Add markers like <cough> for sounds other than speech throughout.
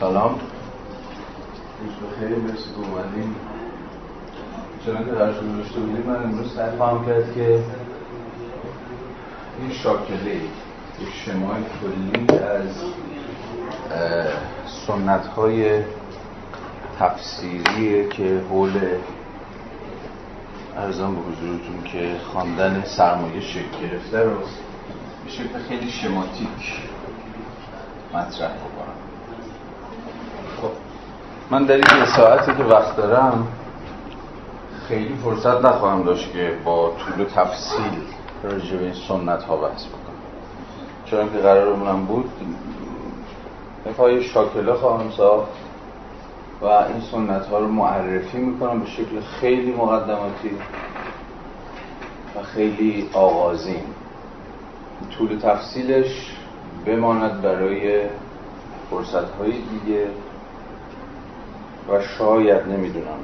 سلام. روز بخیر مرسی که اومدیم چنان که در شروع داشته بودیم من امروز سعی خواهم کرد که این شاکله یک شمای کلی از سنت های تفسیریه که حول ارزان به حضورتون که خواندن سرمایه شکل گرفته رو به شکل خیلی شماتیک مطرح خب من در این ساعتی که وقت دارم خیلی فرصت نخواهم داشت که با طول و تفصیل راجع به این سنت ها بحث بکنم. چون که قرارمونم بود پای شاکله خواهم ساخت و این سنت ها رو معرفی می‌کنم به شکل خیلی مقدماتی و خیلی آغازین. طول تفصیلش بماند برای فرصت های دیگه. و شاید نمی‌دونم.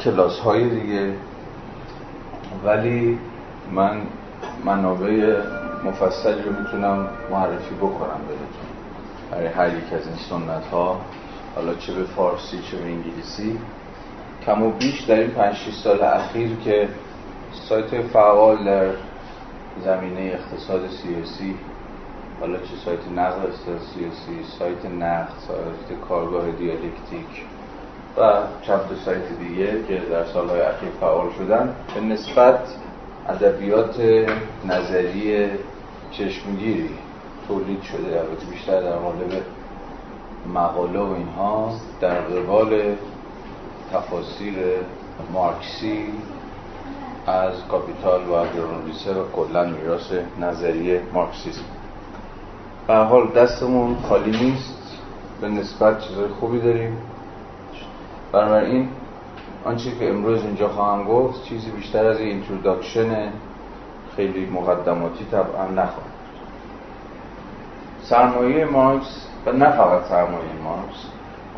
کلاس های دیگه. ولی من منابع مفصلی رو می‌تونم معرفی بکنم بهتون. برای هر یک از این سنت ها حالا چه به فارسی چه به انگلیسی. کم و بیش در این 5 سال اخیر که سایت فعال در زمینه اقتصاد سیاسی حالا چه سایت نقد سیاسی سایت نقد سایت کارگاه دیالکتیک و چند سایت دیگه که در سالهای اخیر فعال شدن. به نسبت ادبیات نظری چشمگیری تولید شده. البته بیشتر در قالب مقاله و اینها. در قبال تفاسیر مارکسی از کاپیتال و گروندریسه و کلا میراث نظریه مارکسیسم. به هر حال دستمون خالی نیست. به نسبت چیزای خوبی داریم. بنابراین آنچه که امروز اینجا خواهم گفت چیزی بیشتر از این introduction خیلی مقدماتی طبعا نخواهم سرمایه مارکس و نه فقط سرمایه مارکس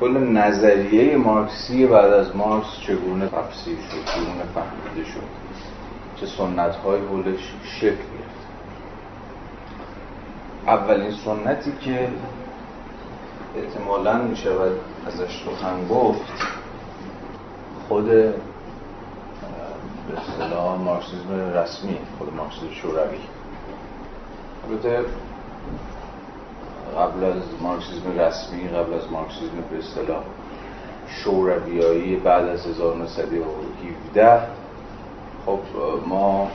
کل نظریه مارکسی بعد از مارکس چگونه تفسیر شد چگونه فهمیده شد؟ چه سنت های حولش شکل گرفت؟ اولین سنتی که احتمالا می شود ازش سخن گفت خود به اصطلاح مارکسیزم رسمی خود مارکسیزم شوروی. البته قبل از مارکسیزم رسمی قبل از مارکسیزم به اصطلاح شورویایی بعد از 1917 خب ما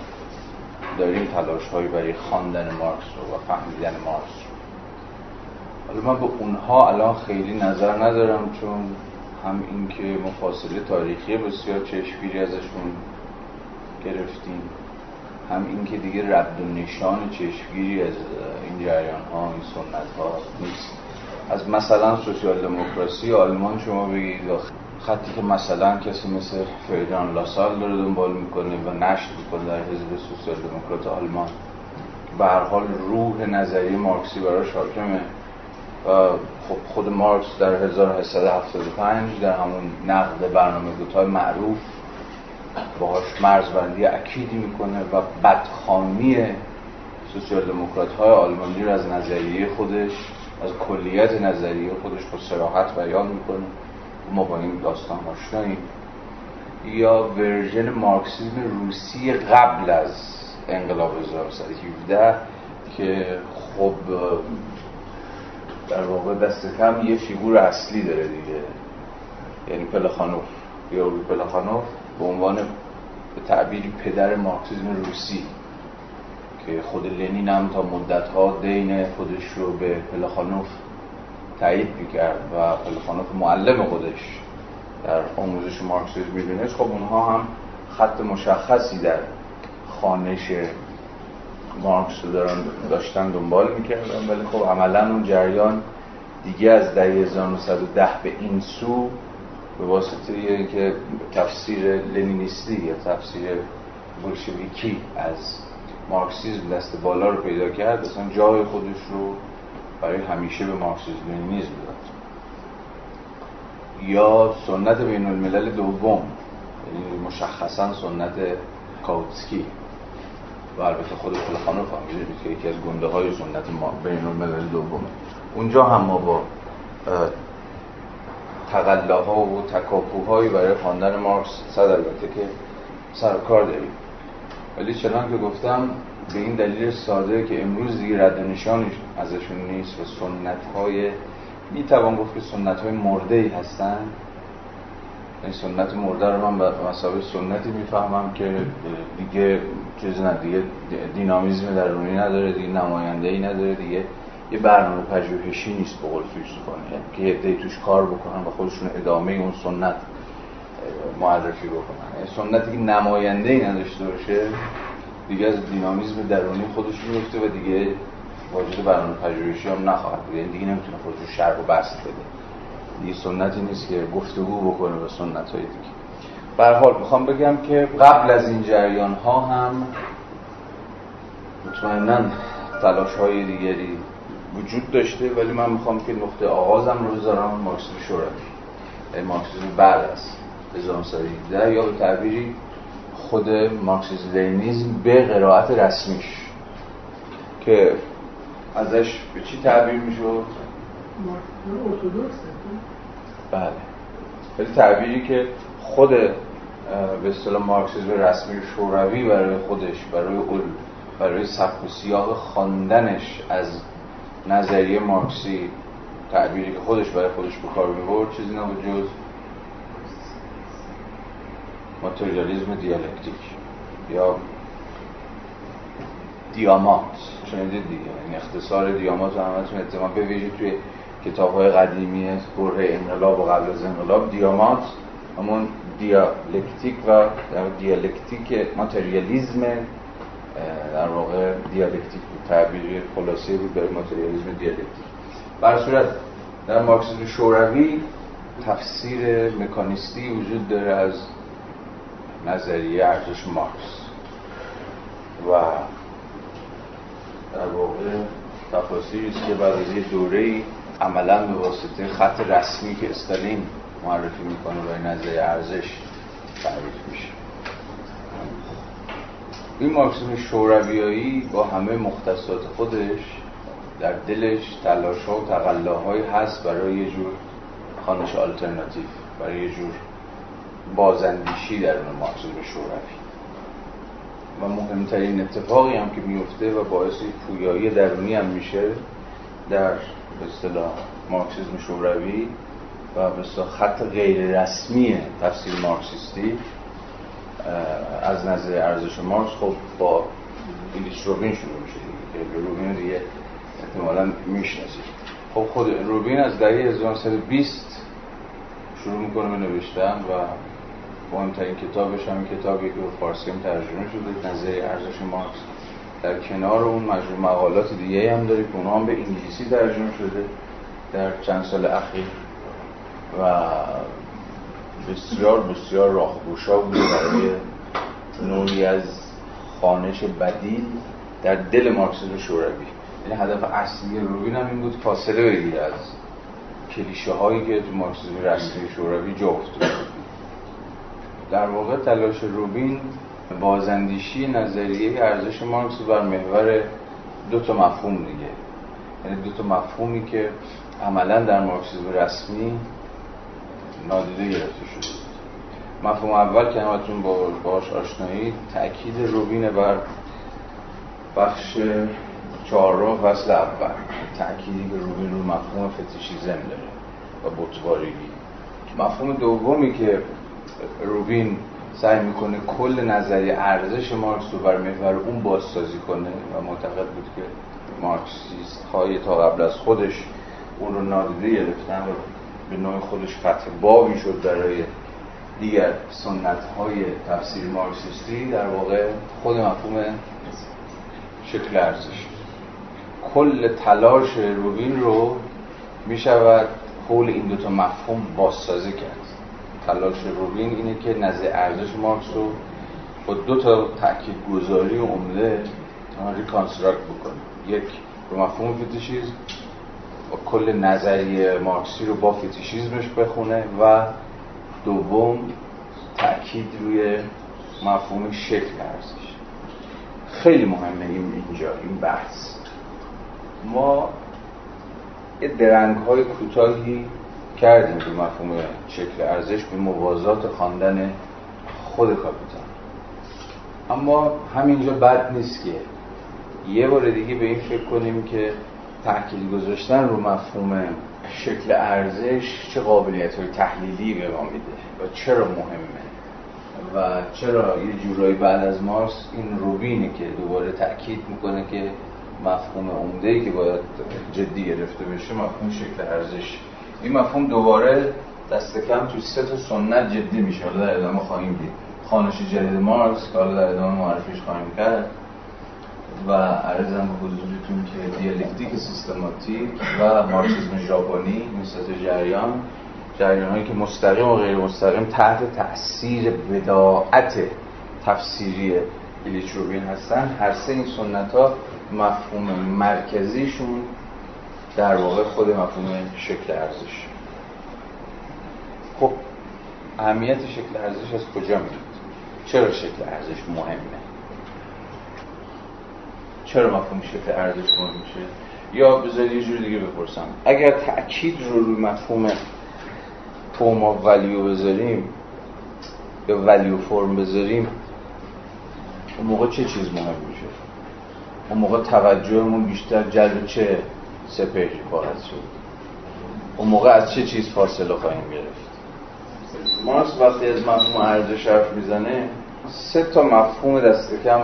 داریم تلاش هایی برای خواندن مارکس رو و فهمیدن مارکس حالا من به اونها الان خیلی نظر ندارم چون هم اینکه مفاصله تاریخی بسیار چشمگیری ازشون گرفتیم هم اینکه دیگه رد و نشان چشمگیری از این جریان ها این سنت ها نیست. از مثلا سوسیال دموکراسی آلمان شما بگید خطی که مثلا کسی مثل فریدان لاسال داره دنبال می‌کنه و نشر می‌کنه در حزب سوسیال دموکرات آلمان. به هر حال روح نظری مارکسی براش حاکمه. خب خود مارکس در 1875 در همون نقد برنامه دوتای معروف باهاش مرزبندی اکیدی می‌کنه و بدخوانی سوسیال دموکرات های آلمانی رو از نظریه خودش از کلیت نظریه خودش با صراحت بیان می‌کنه. ما با این داستان آشناییم. یا version مارکسیسم روسی قبل از انقلاب 1917 که خب در واقع دست کم یه figure اصلی داره دیگه. یعنی پلخانوف یا پلخانوف به عنوان به تعبیری پدر مارکسیسم روسی که خود لنین هم تا مدت ها دین خودش رو به پلخانوف تایید می‌کرد و پلخانوف معلم خودش در آموزش مارکسیسم می‌دونست. خب اونها هم خط مشخصی در خانش مارکس رو دارن داشتن دنبال می‌کردن ولی خب عملا اون جریان دیگه از دهه 1910 به این سو به واسطه که تفسیر لنینیستی یا تفسیر بولشویکی از مارکسیزم دست بالا رو پیدا کرد اصلا جای خودش رو برای همیشه به مارکسیزم لنینیزم داد. یا سنت بین الملل دوم یعنی مشخصا سنت کاوتسکی. و البته خود پلخانوف هم که یکی از گنده های سنت ما بین الملل دومه. اونجا هم ما با تقلاها و تکاپوهایی برای خواندن مارکس صد البته که سر کار داریم. ولی چنان که گفتم به این دلیل ساده که امروز دیگه رد نشانش ازشون نیست و سنت های می توان گفت که سنت های مرده ای هستن. این سنت مرده رو من به مسابقه سنتی می‌فهمم که دیگه چیز نه دیگه دینامیزم درونی نداره دیگه نماینده ای نداره دیگه یه برنامه پژوهشی نیست به قول فیلسوفانه یعنی که عده‌ای توش کار بکنن و خودشون ادامه اون سنت معرفی بکنن. یعنی سنتی که نماینده ای نداشته باشه دیگه از دینامیزم درونی خودش میفته و دیگه واجد برنامه پژوهشی هم نخواهد بود. یعنی دیگه نمی‌تونه خودش رو شرح و بحث بده. دیگه سنتی نیست که گفتگو بکنه به سنت های دیگه حال می‌خوام بگم که قبل از این جریان ها هم مطمئنا تلاش های دیگری وجود داشته ولی من می‌خوام که نقطه آغازم رو بذارم. مارکسیسم شوروی. مارکسیسم بعد از 1917 یا به تعبیری خود مارکسیسم لینیزم به قرائت رسمیش که ازش به چی تعبیر می‌شد؟ بله. ولی تعبیری که خود به اصطلاح مارکسیسم رسمی شوروی برای خودش برای برای سبک و سیاق خواندنش از نظریه مارکسی تعبیری که خودش برای خودش به کار می‌برد چیزی نبود جز ماتریالیزم دیالکتیک یا دیامات. شنیدید دیگه؟ این اختصار دیامات رو همتون احتمال به ویژه توی کتاب های قدیمی دوره انقلاب و قبل از انقلاب دیامات همون دیالکتیک و دیالکتیک ماتریالیزم در واقع دیالکتیک بود تعبیر خلاصه بود برای ماتریالیزم دیالکتیک. به هر صورت در مارکسیسم شوروی تفسیر مکانیستی وجود داره از نظریه ارزش مارکس و در واقع تفاصیلی است که بعد از یه دوره عملا به واسطه خط رسمی که استالین معرفی می‌کنه برای نظریه ارزش تعریف میشه. این مارکسیسم شورویایی با همه مختصات خودش در دلش تلاش ها و تقلاهایی هست برای یه جور خانش آلترناتیو برای یه جور بازندیشی در اون مارکسیسم شوروی. و مهمترین اتفاقی هم که میفته و باعث پویایی درونی هم میشه در به اصطلاح مارکسیسم شوروی و به خط غیر رسمی تفسیر مارکسیستی از نظر ارزش مارکس خب با ایلیش روبین شروع میشه که روبین دیگه احتمالا می‌شناسید خب خود روبین از دهه 1920 شروع می‌کنه به نوشتن و مهمترین کتابش هم کتابی که به فارسی هم ترجمه شده نظر ارزش مارکس. در کنار اون مجموع مقالات دیگه هم داره که اونها هم به انگلیسی ترجمه شده در چند سال اخیر. و بسیار بسیار راهگوشا بوده برای نوعی از خانش بدیل در دل مارکسیسم شوروی. یعنی هدف اصلی روبین هم این بود فاصله بگیره از کلیشه هایی که تو مارکسیسم رسمی شوروی جا افتاده. در واقع تلاش روبین بازندیشی نظریه ارزش مارکس بر محور دو تا مفهوم دیگه. یعنی دو تا مفهومی که عملا در مارکسیسم رسمی نادیده گرفته شده مفهوم اول که همتون با باش آشنایی تأکید روبین بر بخش چهارم فصل اول. تأکیدی که روبین رو مفهوم فتیشیزم داره و بطبارگی مفهوم دومی که روبین سعی می‌کنه کل نظریه ارزش مارکس رو بر محور اون بازسازی کنه و معتقد بود که مارکسیست های تا قبل از خودش اون رو نادیده گرفتن و به نوع خودش فتح بابی شد برای دیگر سنت های تفسیر مارکسیستی در واقع خود مفهوم شکل ارزش. کل تلاش روبین رو می شود حول این دوتا مفهوم بازسازی کرد. تلاش روبین اینه که نظریه ارزش مارکس رو با دو تا تاکیدگذاری عمده reconstruct بکنه. یک رو مفهوم فتیشیزم و کل نظریه مارکسی رو با فتیشیزمش بخونه و دوم تاکید روی مفهوم شکل ارزش. خیلی مهمه این اینجا این بحث. ما یه درنگ های کوتاهی کردیم به مفهوم شکل ارزش به موازات خواندن خود کاپیتان. اما همینجا بد نیست که یه بار دیگه به این فکر کنیم که تحکیل گذاشتن رو مفهوم شکل ارزش چه قابلیت های تحلیلی به ما میده و چرا مهمه و چرا یه جورایی بعد از مارس این روبینه که دوباره تاکید می‌کنه که مفهوم عمده که باید جدی گرفته بشه مفهوم شکل ارزش این مفهوم دوباره دست کم توی سه تا سنت جدی میشه. در ادامه خواهیم دید. خانش جدید مارکس حالا در ادامه معرفیش خواهیم کرد. و عرضم به حضورتون که دیالکتیک سیستماتیک و مارکسیسم ژاپنی مثل جریان جریان هایی که مستقیم و غیر مستقیم تحت تاثیر بداعت تفسیری ایلیچ هستن. هر سه این سنت ها مفهوم مرکزیشون در واقع خود مفهوم شکل ارزش. خب اهمیت شکل ارزش از کجا میاد؟ چرا شکل ارزش مهمه؟ چرا مفهوم شکل ارزش مهم میشه؟ یا بذارید یه جور دیگه بپرسم. اگر تاکید رو روی مفهوم form of value بذاریم یا value form بذاریم اون موقع چه چیز مهم میشه؟ اون موقع توجهمون بیشتر جلب چه چیزی خواهد شد. اون موقع از چه چیز فاصله خواهیم گرفت؟ مارکس وقتی از مفهوم ارزش حرف می‌زنه سه تا مفهوم دست کم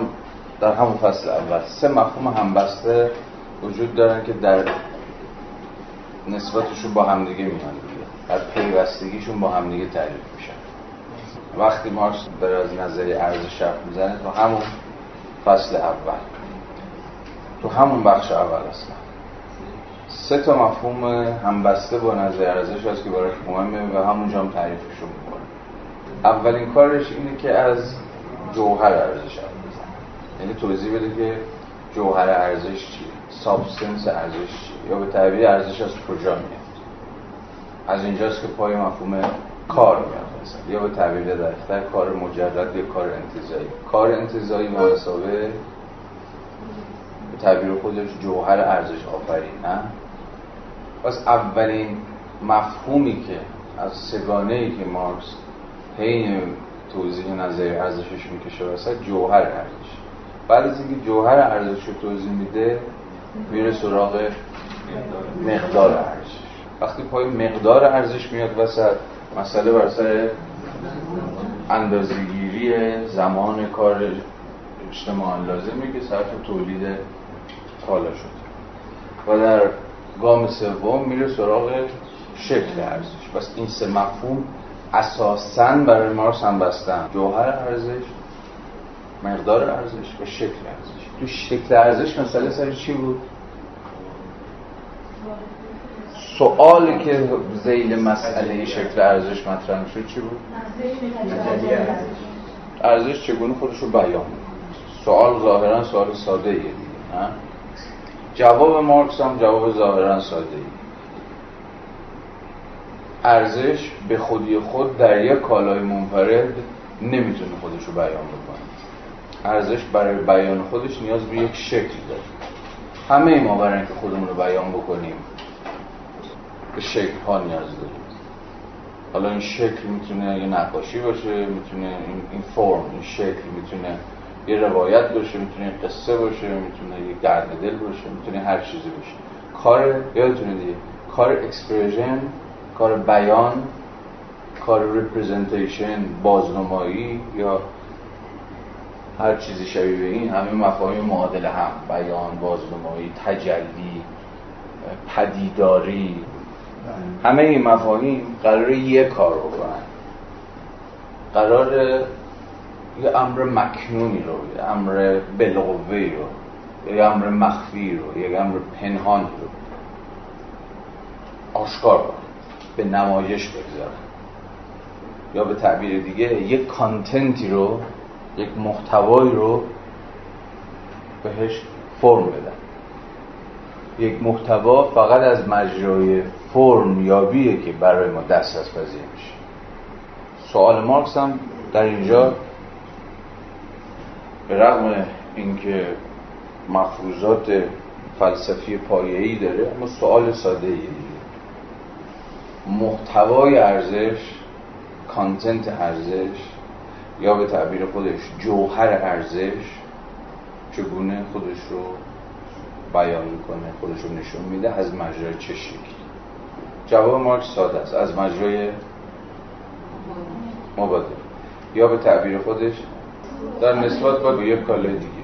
در همون فصل اول. سه مفهوم همبسته وجود دارن که در نسبتشون با همدیگه میان دیگه. در پیوستگیشون با همدیگه تعریف میشن. وقتی مارکس داره از نظریه ارزش حرف می‌زنه تو همون فصل اول. تو همون بخش اول اصلا سه تا مفهوم همبسته با نظر ارزش هست که براش مهمه و همونجا هم تعریفشون می‌کنه اولین کارش اینه که از جوهر ارزش یعنی توضیح بده که جوهر ارزش چیه سابستنس ارزش چیه یا به تعبیر ارزش از کجا میاد؟ از اینجاست که پای مفهوم کار میاد مثلا. یا به تعبیر دفتر کار مجرد یا کار انتظایی. کار انتظایی مناسبه به تعبیر خودش جوهر ارزش آفرین نه؟ پس اولین مفهومی که از سگانه ای که مارکس حین توضیح نظری ارزشش می‌کشه وسط جوهر ارزش. بعد از اینکه جوهر ارزش رو توضیح میده میره سراغ مقدار ارزش. وقتی پای مقدار ارزش میاد وسط مسئله بر سر اندازهگیری زمان کار اجتماعی لازمه که صرف تولید کالا شد. و در گام سوم میره سراغ شکل ارزش. بس این سه مفهوم اساسا برای هم بستن. جوهر ارزش مقدار ارزش و شکل ارزش. تو شکل ارزش مسئله سر چی بود؟ سوالی که زیل مسئله شکل ارزش مطرح میشه چی بود؟ ارزش چگونه خودش رو بیان سوال ظاهرا سوال ساده ایه دیگه جواب مارکس هم جواب ظاهرا ساده ای. ارزش به خودی خود در یک کالای منفرد نمی‌تونه خودش رو بیان بکنه. ارزش برای بیان خودش نیاز به یک شکل داره. همه ما برای اینکه خودمون رو بیان بکنیم به شکل ها نیاز داریم. حالا این شکل می‌تونه یه نقاشی باشه می‌تونه این فرم این شکل می‌تونه یه روایت باشه می‌تونه قصه باشه می‌تونه یه درد دل باشه می‌تونه هر چیزی باشه. کار یادتونه دیگه کار expression کار بیان کار representation بازنمایی یا هر چیزی شبیه به این همه مفاهیم معادل هم بیان بازنمایی تجلی پدیداری همه این مفاهیم قراره یه کار رو کنن قرار یه امر مکنونی رو یه امر بلغوه رو یه امر مخفی رو یه امر پنهان رو آشکار کنن به نمایش بگذارن یا به تعبیر دیگه یک کانتنتی رو یک محتوایی رو بهش فرم بدن. یک محتوا فقط از مجرای فرم یابیه که برای ما دست از پذیر میشه. سوال مارکس هم در اینجا به رغم اینکه مفروضات فلسفی پایه‌ای داره اما سوال ساده ای دیگه. محتوای ارزش کانتنت ارزش یا به تعبیر خودش جوهر ارزش چگونه خودش رو بیان می‌کنه خودش رو نشون میده از مجرای چه شکلی؟ جواب مارکس ساده است. از مجرای مبادله. یا به تعبیر خودش در نسبت با یک کاله دیگه.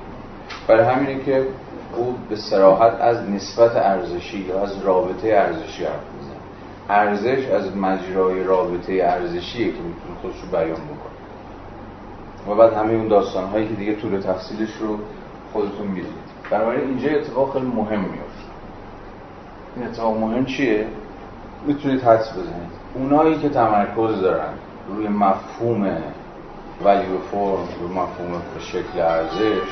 برای همینه که او به سراحت از نسبت ارزشی یا از رابطه ارزشی حرف می‌زنه. ارزش از مجرای رابطه ارزشیه که می‌تونه خودش رو بیان بکنه. و بعد همه اون داستان هایی که دیگه طول تفصیلش رو خودتون می‌دید بنابراین اینجا اتفاق خیلی مهم میفته این اتفاق مهم چیه؟ می‌تونید حدس بزنید. اونایی که تمرکز دارن روی مفهوم ولیو فرم روی مفهوم شکل ارزش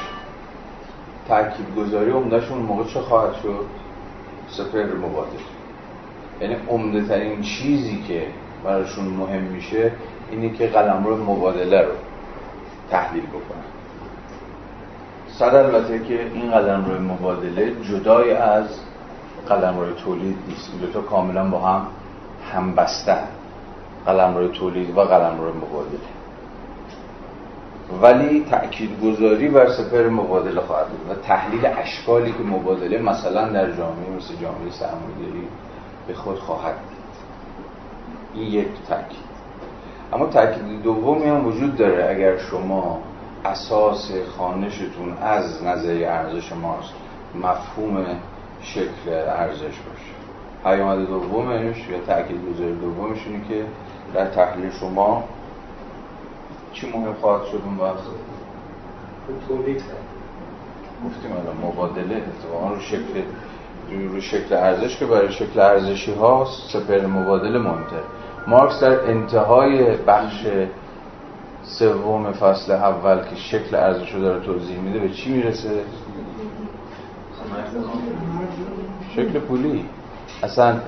تاکید گذاری عمدهشون موقع چه خواهد شد؟ سپر مبادل یعنی عمده ترین چیزی که براشون مهم میشه اینه که قلم رو مبادله رو تحلیل بکنن. صد البته که این قلم روی مبادله جدای از قلم روی تولید نیست. این دوتا کاملا با هم همبسته قلم روی تولید و قلم روی مبادله. ولی تأکید گذاری بر سپر مبادله خواهد بود و تحلیل اشکالی که مبادله مثلا در جامعه مثل جامعه سرمایه‌داری به خود خواهد دید این یک تأکید. اما تأکید دومی هم وجود داره. اگر شما اساس خانشتون از نظریه ارزش ماست مفهوم شکل ارزش باشه. پیامد دومش یا تأکید گذاری دومش اینه که در تحلیل شما چی مهم خواهد شد اون وقت تولید گفتیم الان مبادله اتفاقا رو شکل رو شکل ارزش که برای شکل ارزشی ها سپر مبادله مهمتر مارکس در انتهای بخش سوم فصل اول که شکل ارزش رو داره توضیح میده به چی می‌رسه؟ شکل پولی. اصلا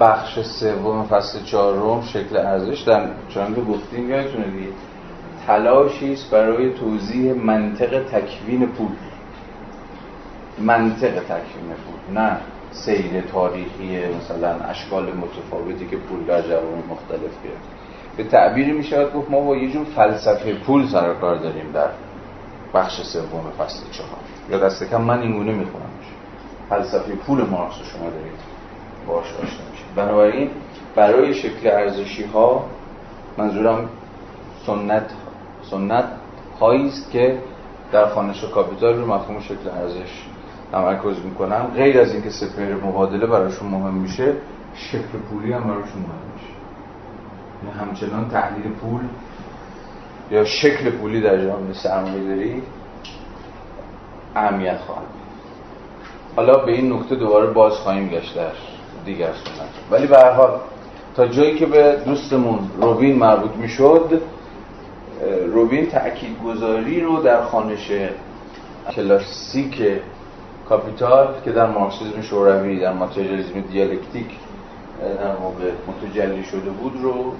بخش سوم فصل چهارم شکل ارزش در چون که گفتیم یادتونه دیگه. تلاشی است برای توضیح منطق تکوین پول. منطق تکوین پول نه سیر تاریخی مثلا اشکال متفاوتی که پول در جوامع مختلف گرفت. به تعبیری میشه گفت ما با یه جور فلسفه پول سر کار داریم در بخش سوم فصل چهار. یا دست کم من اینگونه می‌خونم فلسفه پول مارکس شما دارید باش داشته میشه بنابراین برای شکل ارزشی ها منظورم سنت سنت هایی است که در خانش کاپیتال رو مفهوم شکل ارزش تمرکز می‌کنن. غیر از اینکه سپر مبادله براشون مهم میشه شکل پولی هم براشون مهم میشه. یعنی همچنان تحلیل پول یا شکل پولی در جامعه سرمایه داری اهمیت خواهد حالا به این نکته دوباره باز خواهیم گشت در دیگر سنت. ولی به هر حال تا جایی که به دوستمون روبین مربوط می‌شد روبین تأکید گذاری رو در خانش کلاسیک کاپیتال که در مارکسیسم شوروی در ماتریالیسم دیالکتیک در موقع متجلی شده بود رو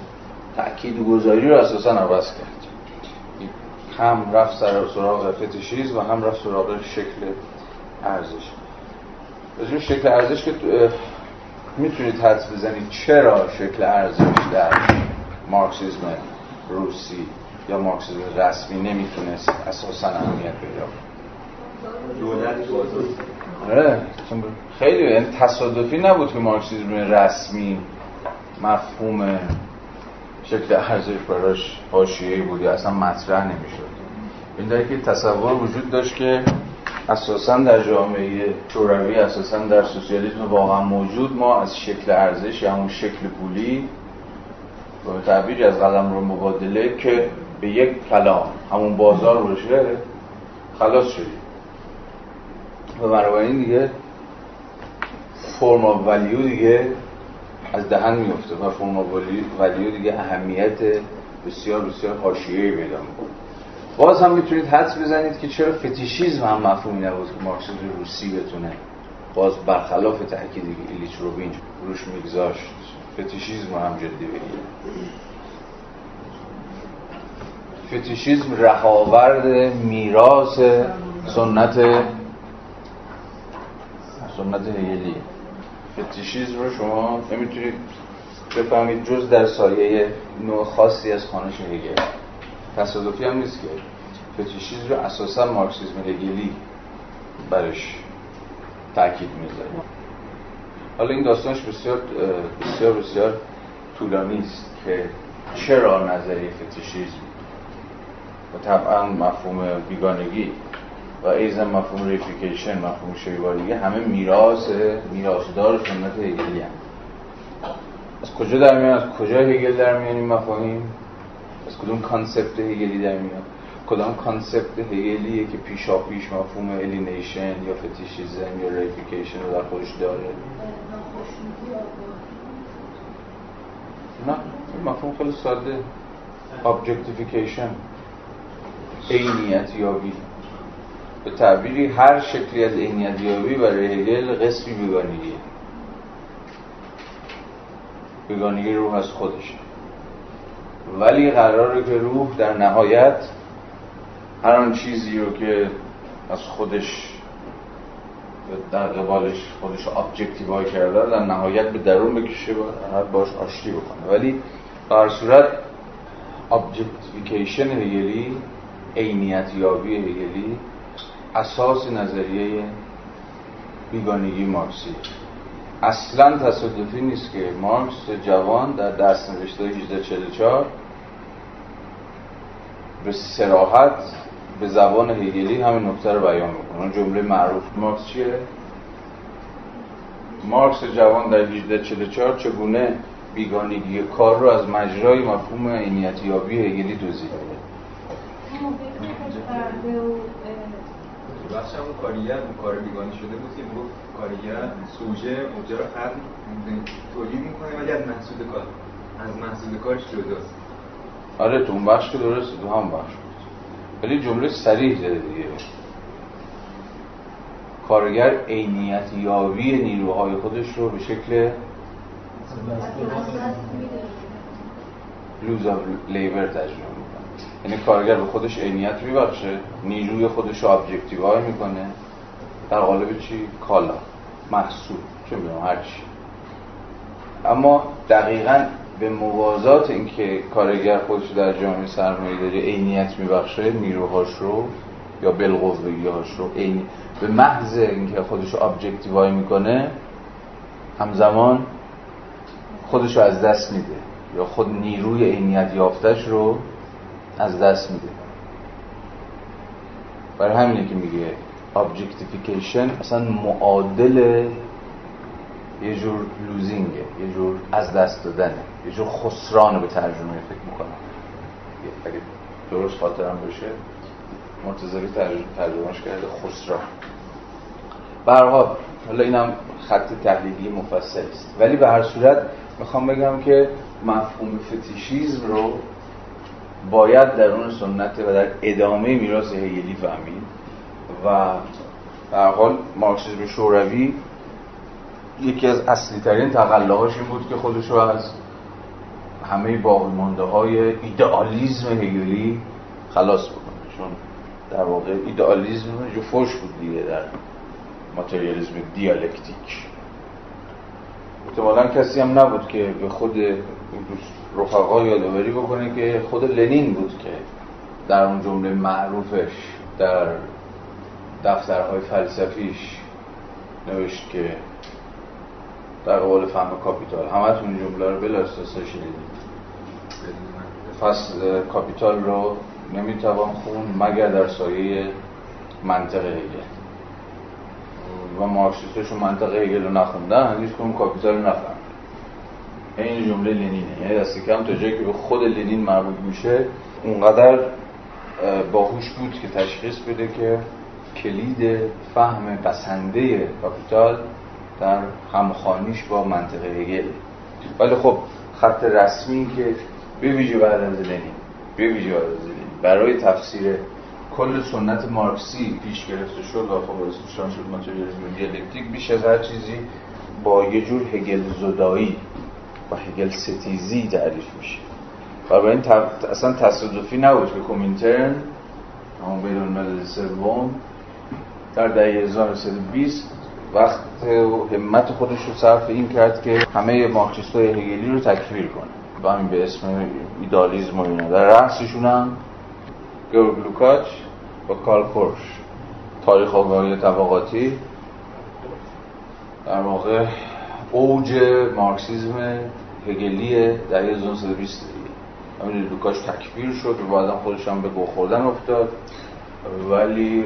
تأکید گذاری رو اساسا عوض کرد. هم رفت سر سراغ فتیشیز و هم رفت سراغ شکل ارزش. از شکل ارزش که می‌تونید حدس بزنید چرا شکل ارزش در مارکسیسم روسی یا مارکسیسم رسمی نمی‌تونست اساسا اهمیت پیدا آره خیلی یعنی تصادفی نبود که مارکسیسم رسمی مفهوم شکل ارزش براش حاشیه‌ای بود یا اصلا مطرح نمی‌شد. این داره که تصور وجود داشت که اساسا در جامعه شوروی اساسا در سوسیالیسم واقعا موجود ما از شکل ارزش یا همون شکل پولی به تعبیری از قلم رو مبادله که به یک کلام. همون بازار باشه خلاص شدیم و بنابراین دیگه فرم ولیو دیگه از دهن میفته و فرم ولیو دیگه اهمیت بسیار بسیار حاشیه‌ای پیدا می‌کنه. باز هم می‌تونید حدس بزنید که چرا فتیشیزم هم مفهومی نبود که مارکسیسم روسی بتونه. باز برخلاف تأکیدی که ایلیچ روبین روش میگذاشت. فتیشیزم هم جدی بگیره. فتیشیزم رهاورد میراث سنت سنت هیلی. فتیشیزم رو شما نمی‌تونید بفهمید جز در سایه نوع خاصی از خوانش هگل. تصادفی هم نیست که فتیشیزم رو اساسا مارکسیسم هگلی برش تاکید می‌ذاره. حالا این داستانش بسیار بسیار بسیار طولانی است که چرا نظریه فتیشیزم و طبعا مفهوم بیگانگی و ایضا مفهوم reification مفهوم شی‌وارگی همه میراث میراثدار سنت هگلی هم. از کجا در میاد از کجا هگل در میاد این مفاهیم؟ از کدوم concept هگلی در میاد کدام concept هگلیه که پیشا پیش مفهوم alienation یا فتیشیزم یا reification رو در خودش داره؟ یه مفهوم خیلی ساده. Objectification. عینیت یابی به تعبیری هر شکلی از عینیت یابی برای هگل قسمی بیگانگی. بیگانگی روح از خودش ولی قراره که روح در نهایت هر آن چیزی رو که از خودش در قبالش خودش objectify کرده در نهایت به درون بکشه و باش آشتی بکنه. ولی در صورت objectification هگلی عینیت یابی هگلی اساس نظریه بیگانگی مارکسی. اصلا تصادفی نیست که مارکس جوان در دست نوشته 1844 به سراحت به زبان هگلی همین نکته رو بیان می‌کنه اون جمله معروف مارکس چیه؟ مارکس جوان در 1844 چگونه بیگانگی کار رو از مجرای مفهوم عینیت یابی هگلی داده بخش همون کارگر اون کار بیگانی شده بود که گفت کارگر سوژه اوبژه رو خلق تولید می‌کنه ولی از محصول کار از محصول کارش جداست. آره تو اون بخش که درسته تو هم بخش بود. ولی جمله سریح زده دیگه. کارگر عینیت یابی نیروهای خودش رو به شکل لوز آف لیبر ترجمه یعنی کارگر به خودش عینیت میبخشه نیروی خودش رو ابجکتیوای می‌کنه. در قالب چی؟ کالا. محصول. چه می‌دونم هر چی. اما دقیقا به موازات اینکه کارگر خودش در جامعه سرمایه داره عینیت میبخشه نیروهاش رو یا بالقوگیهاش رو عین به محض اینکه خودش رو ابجکتیوای می‌کنه همزمان خودش رو از دست میده یا خود نیروی عینیت یافتش رو از دست میده. برای همینه که میگه objectification اصلا معادل یه جور لوزینگه یه جور از دست دادنه یه جور خسران به ترجمه فکر می‌کنم اگه درست خاطرم بشه مرتضوی ترجمهش کرده خسران. برها حالا اینم خط تحلیلی مفصل است. ولی به هر صورت می‌خوام بگم که مفهوم فتیشیزم رو باید در اون سنت و در ادامه میراث هگلی فهمید و در حال مارکسیسم شوروی یکی از اصلی ترین تقلاهاش این بود که خودش رو از همه باقی مانده های ایدئالیزم هگلی خلاص بکنه. چون در واقع ایدئالیزم جو فوش بود دیگه در ماتریالیزم دیالکتیک. احتمالا کسی هم نبود که به خود رفقا یادآوری بکنه که خود لنین بود که در اون جمله معروفش در دفترهای فلسفیش نوشت که در قبال فهم کاپیتال. همتون جمله رو قبلا شنیدید فصل کاپیتال رو نمی‌توان خوند مگر در سایه منطق هگل. و مارکسیست‌ها چون منطق هگل رو نخوندن هیچ کدوم کاپیتال رو نفهمیدن این جمله لنینه. یعنی دست کم تا جایی که به خود لنین مربوط میشه اونقدر باهوش بود که تشخیص بده که کلید فهم بسنده کاپیتال در همخوانیش با منطق هگل. ولی خب خط رسمی که به ویژه بعد از لنین به ویژه بعد از لنین. برای تفسیر کل سنت مارکسی پیش گرفته شد و خب اسمشان شد دیالکتیک بیش از هر چیزی با یه جور هگل زدایی و هگل ستیزی تعریف میشه. و این اصلا تصادفی نبود که کومینترن همون بیرون ملل سوم در دهه 1320 وقت همت خودش رو صرف این کرد که همه مارکسیست های هگلی رو تکفیر کنه. با همین به اسم ایدالیزم و اینا. در رأسشون هم گورگ لوکاچ و کارل کورش تاریخ آگاهی طبقاتی. در واقع اوج مارکسیزم هگلی در 1920 همین لوکاش تکفیر شد و بعدا خودش هم به گه خوردن افتاد. ولی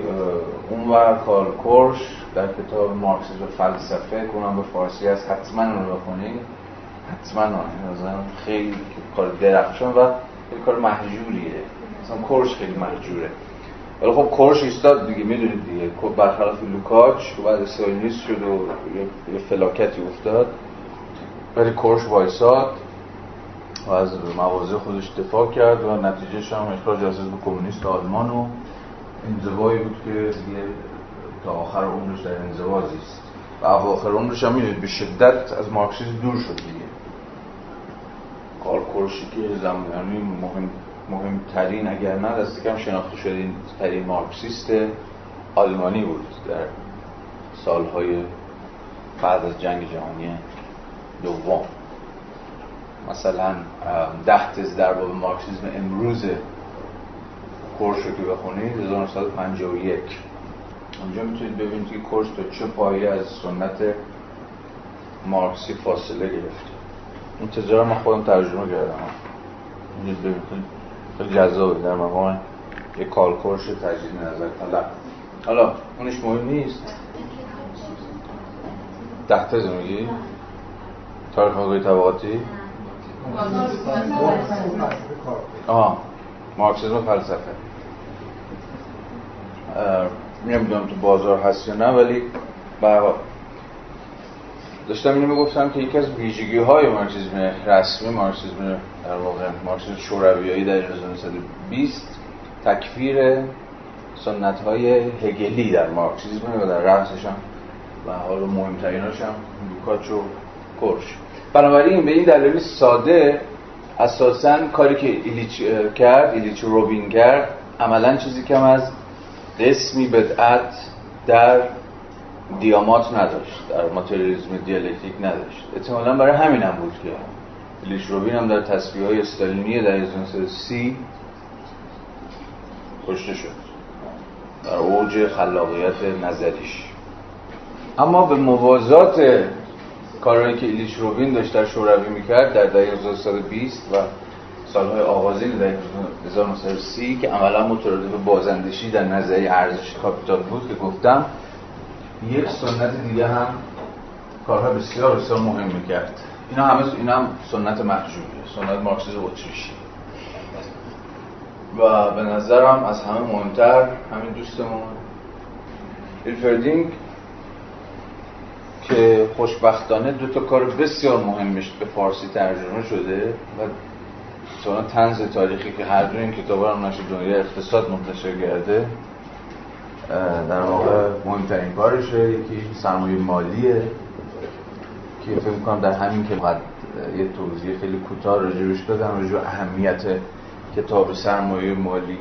اون ور کارل کورش در کتاب مارکسیسم و فلسفه که اونم به فارسی هست حتما اون رو بخونید حتما اون خیلی کار درخشان و خیلی کار مهجوریه. مثلا کورش خیلی مهجوره. ولی خب کورش ایستاد دیگه می‌دونید دیگه. برخلاف لوکاچ و بعد استالینیست شد و یه فلاکتی افتاد. ولی کورش وایساد و از مواضع خودش دفاع کرد و نتیجهش هم اخراج از حزب کمونیست آلمان و انزوایی بود که دیگه تا آخر عمرش در انزوا زیست. و اواخر عمرش هم می‌دونید به شدت از مارکسیسم دور شد دیگه. کار کورشی که زمانی مهم مهمترین اگر نه دست کم شناخته شده ترین مارکسیست آلمانی بود در سالهای بعد از جنگ جهانی دوم. مثلا ده تز در باب مارکسیسم امروز کورس رو که بخونید 1951 اونجا می‌تونید ببینید که کورس تا چه پایی از سنت مارکسی فاصله گرفته. این تجارت من خودم ترجمه کردم. ببینید. خیلی جذابه. در مقام یک کالکورش تجدید نظر طلب حالا اونش مهم نیست. ده تز میگی تاریخ آقای طبقاتی؟ آها مارکسیسم فلسفه. نمی‌دونم تو بازار هست یا نه ولی داشتم اینو می‌گفتم که یکی از ویژگی های مارکسیسم رسمی مارکسیسم در واقع مارکسیسم شورویایی در 1920 تکفیر سنت های هگلی در مارکسیسم و در رأسش هم و حالا مهمتریناش هم لوکاچ و کورش بنابراین به این دلیل ساده اساسا کاری که ایلیچ کرد ایلیچ روبین کرد عملا چیزی کم از قسمی بدعت در دیامات نداشت در ماتریالیسم دیالکتیک نداشت. احتمالا برای همین هم بود که ایلیچ روبین هم در تصویه های استالینی در سی کشته شد. در اوج خلاقیت نظریش. اما به موازات کارهایی که ایلیچ روبین داشت در شوروی می‌کرد در دهه 1920 و سالهای آغازین دهه 1930 که عملا مترادف بازندشی در نظریه ارزش کاپیتال بود که گفتم یک سنت دیگه هم کارها بسیار بسیار مهم می‌کرد. اینا همه اینا هم سنت محجوبیه سنت مارکسیسم اتریشی. و به نظرم از همه مهمتر همین دوستمون ایلفردینگ که خوشبختانه دو تا کار بسیار مهمش به فارسی ترجمه شده و چون تنز تاریخی که هر دو این کتاب هم نشر دنیا اقتصاد منتشر کرده در واقع مهمترین کارشه یکی سرمایه مالیه که فکر می‌کنم در همین که یه توضیح خیلی کوتاه راجبش دادم راجب اهمیت کتاب سرمایه مالی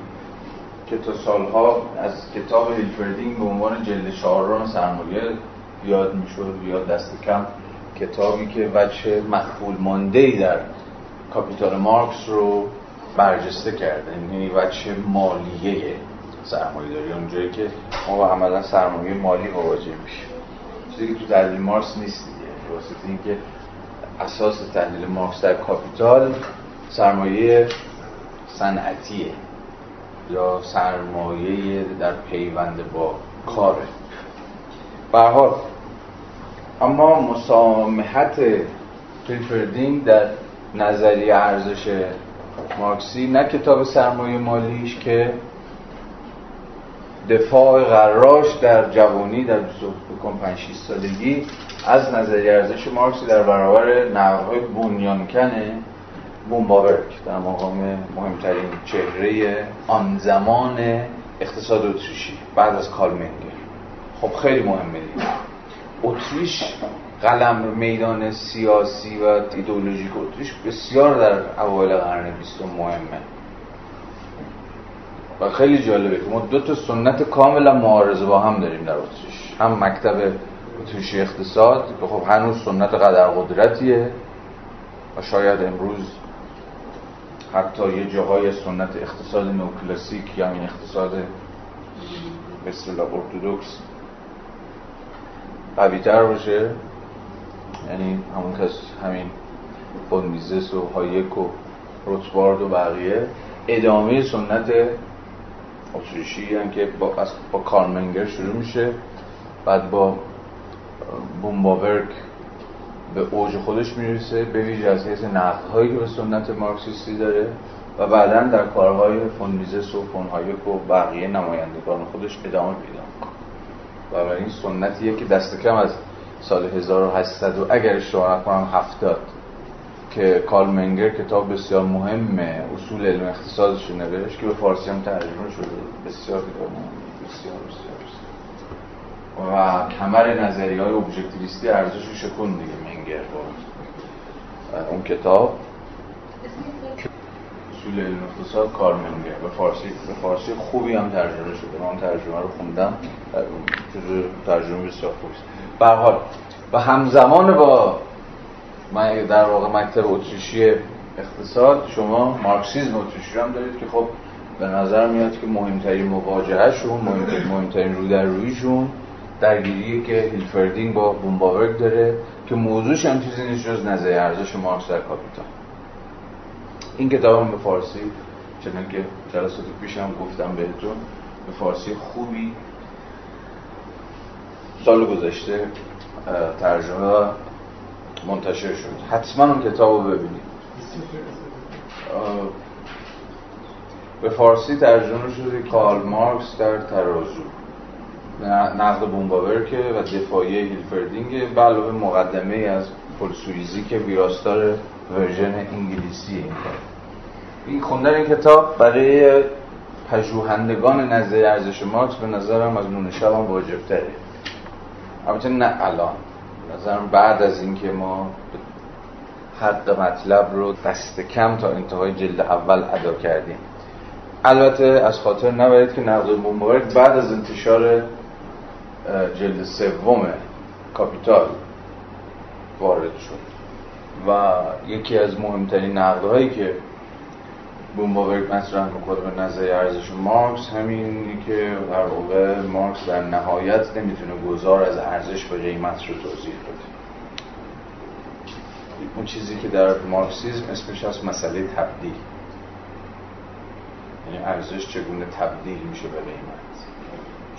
که تا سالها از کتاب هیلفردینگ به عنوان جلد چهارم سرمایه یاد می‌شد یا دست کم کتابی که وجه مخفول مانده ای در کاپیتال مارکس رو برجسته کرده یعنی وجه مالیه سرمایه داری اونجایی که ما عملا سرمایه مالی مواجه میشه چیزی که تو تحلیل مارکس نیست دیگه. واسه اینکه اساس تحلیل مارکس در کاپیتال سرمایه صنعتیه یا سرمایه در پیوند با کاره. به حال اما مسامحت کلیفردینگ در نظریه ارزش مارکسی نه کتاب سرمایه مالیش که دفاع غراش در جوانی در 5 6 سالگی از نظریه ارزش مارکسی در برابر نقدهای بنیانکن بومباورک در مقام مهمترین چهره آن زمان اقتصاد اتریشی بعد از کالمنگر خب خیلی مهمه دیگه. اتریش قلم میدان سیاسی و ایدئولوژیک اتریش بسیار در اوایل قرن بیستم مهمه. و خیلی جالبه که ما دو تا سنت کاملا معارضه با هم داریم در اتریش هم مکتب اتریشی اقتصاد که خب هنوز سنت قدر قدرتیه و شاید امروز حتی یه جاهای سنت اقتصاد نوکلاسیک یا این اقتصاد به اصطلاح ارتودکس قوی تر باشه. یعنی همون کس همین فون میزس و هایک و روتبارد و بقیه. ادامه سنت اتریشی هم که با, با کارمنگر شروع میشه. بعد با بومباورک به اوج خودش می‌رسه به ویژه از حیث هایی که به سنت مارکسیستی داره و بعدا در کارهای فون میزس و فون هایک و بقیه نمایندگان خودش ادامه پیدا و این سنتیه که دست کم از سال 1800 و اگر اشتباه نکنم هفتاد. که کارل منگر کتاب بسیار مهم اصول علم اقتصادش رو نوشت که به فارسی هم ترجمه شده. بسیار کتاب بسیار بسیار. و کمر نظری های اوبژکتیویستی ارزش رو شکن دیگه منگر با اون کتاب. اصول علم اقتصاد کار منگر. به فارسی به فارسی خوبی هم ترجمه شده. من ترجمه رو خوندم. ترجمه بسیار خوبی به حال و همزمان با در واقع مکتب اتریشی اقتصاد شما مارکسیزم اتریشی هم دارید که خب به نظر میاد که مهمترین مواجههشون مهمترین, مهمترین رو در رویشون درگیری که هیلفردینگ با بومباورک داره که موضوعش هم چیزی نیست جز نظریه ارزش مارکس در کاپیتال این کتاب هم به فارسی چنان که جلسات پیشم گفتم بهتون به فارسی خوبی سال گذشته ترجمه منتشر شد. حتما اون کتاب رو ببینید به فارسی ترجمه شده کارل مارکس در ترازو. نقد بومباورکه و دفاعی هیلفردینگ به علاوه مقدمه از پولسویزی که ویراستار ورژن انگلیسی این این خوندن این کتاب برای پژوهندگان نظر ارزش مارکس به نظرم از نون شب هم واجب تره البته نه الان. نظرم بعد از اینکه ما حق مطلب رو دست کم تا انتهای جلد اول ادا کردیم. البته از خاطر نبرید که نقد بومبارک بعد از انتشار جلد سوم کاپیتال وارد شد. و یکی از مهمترین نقدهایی که بومباورگ مطرح می‌کنه به نظر ارزش مارکس همینی که در واقع مارکس در نهایت نمی‌تونه گذار از ارزش به قیمت رو توضیح بده. اون چیزی که در مارکسیزم اسمش از مسئله تبدیل. یعنی ارزش چگونه تبدیل میشه به قیمت.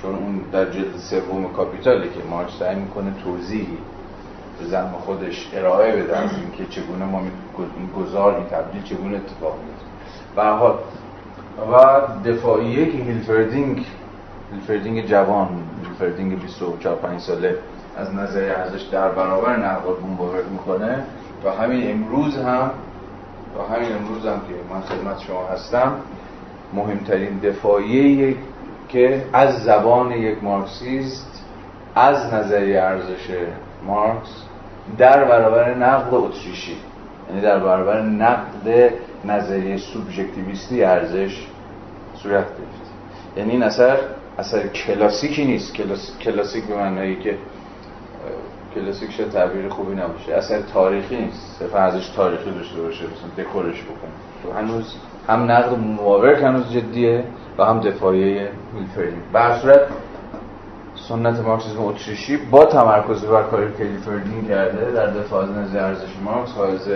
چون اون در جلد سوم کاپیتالی که مارکس سعی می‌کنه توضیحی به زعم خودش ارائه بده از اینکه چگونه ما این گذار این تبدیل چگونه اتفاق میفته به حال و دفاعیه که هیلفردینگ هیلفردینگ جوان هیلفردینگ 24 5 ساله از نظریه ارزش در برابر نقد بومباورک می‌کنه. و همین امروز هم و همین امروز هم که من خدمت شما هستم مهمترین دفاعیه که از زبان یک مارکسیست از نظریه ارزش مارکس در برابر نقد اتریشی. یعنی در برابر نقد نظریه سوبژکتیویستی ارزش صورت گرفت. یعنی این اثر اثر کلاسیکی نیست. کلاسیک به معنایی که کلاسیک شاید تعبیر خوبی نباشه. اثر تاریخی نیست. صرف ارزش تاریخی داشته باشه. مثلا دکورش بکنه. تو هنوز هم نقد مواورک هنوز جدیه و هم دفاعیه میلفردی به صورت سنت مارکسیسم اتریشی با تمرکز بر کاری که کرده در دفاع از نظر ارزش مارکس حائز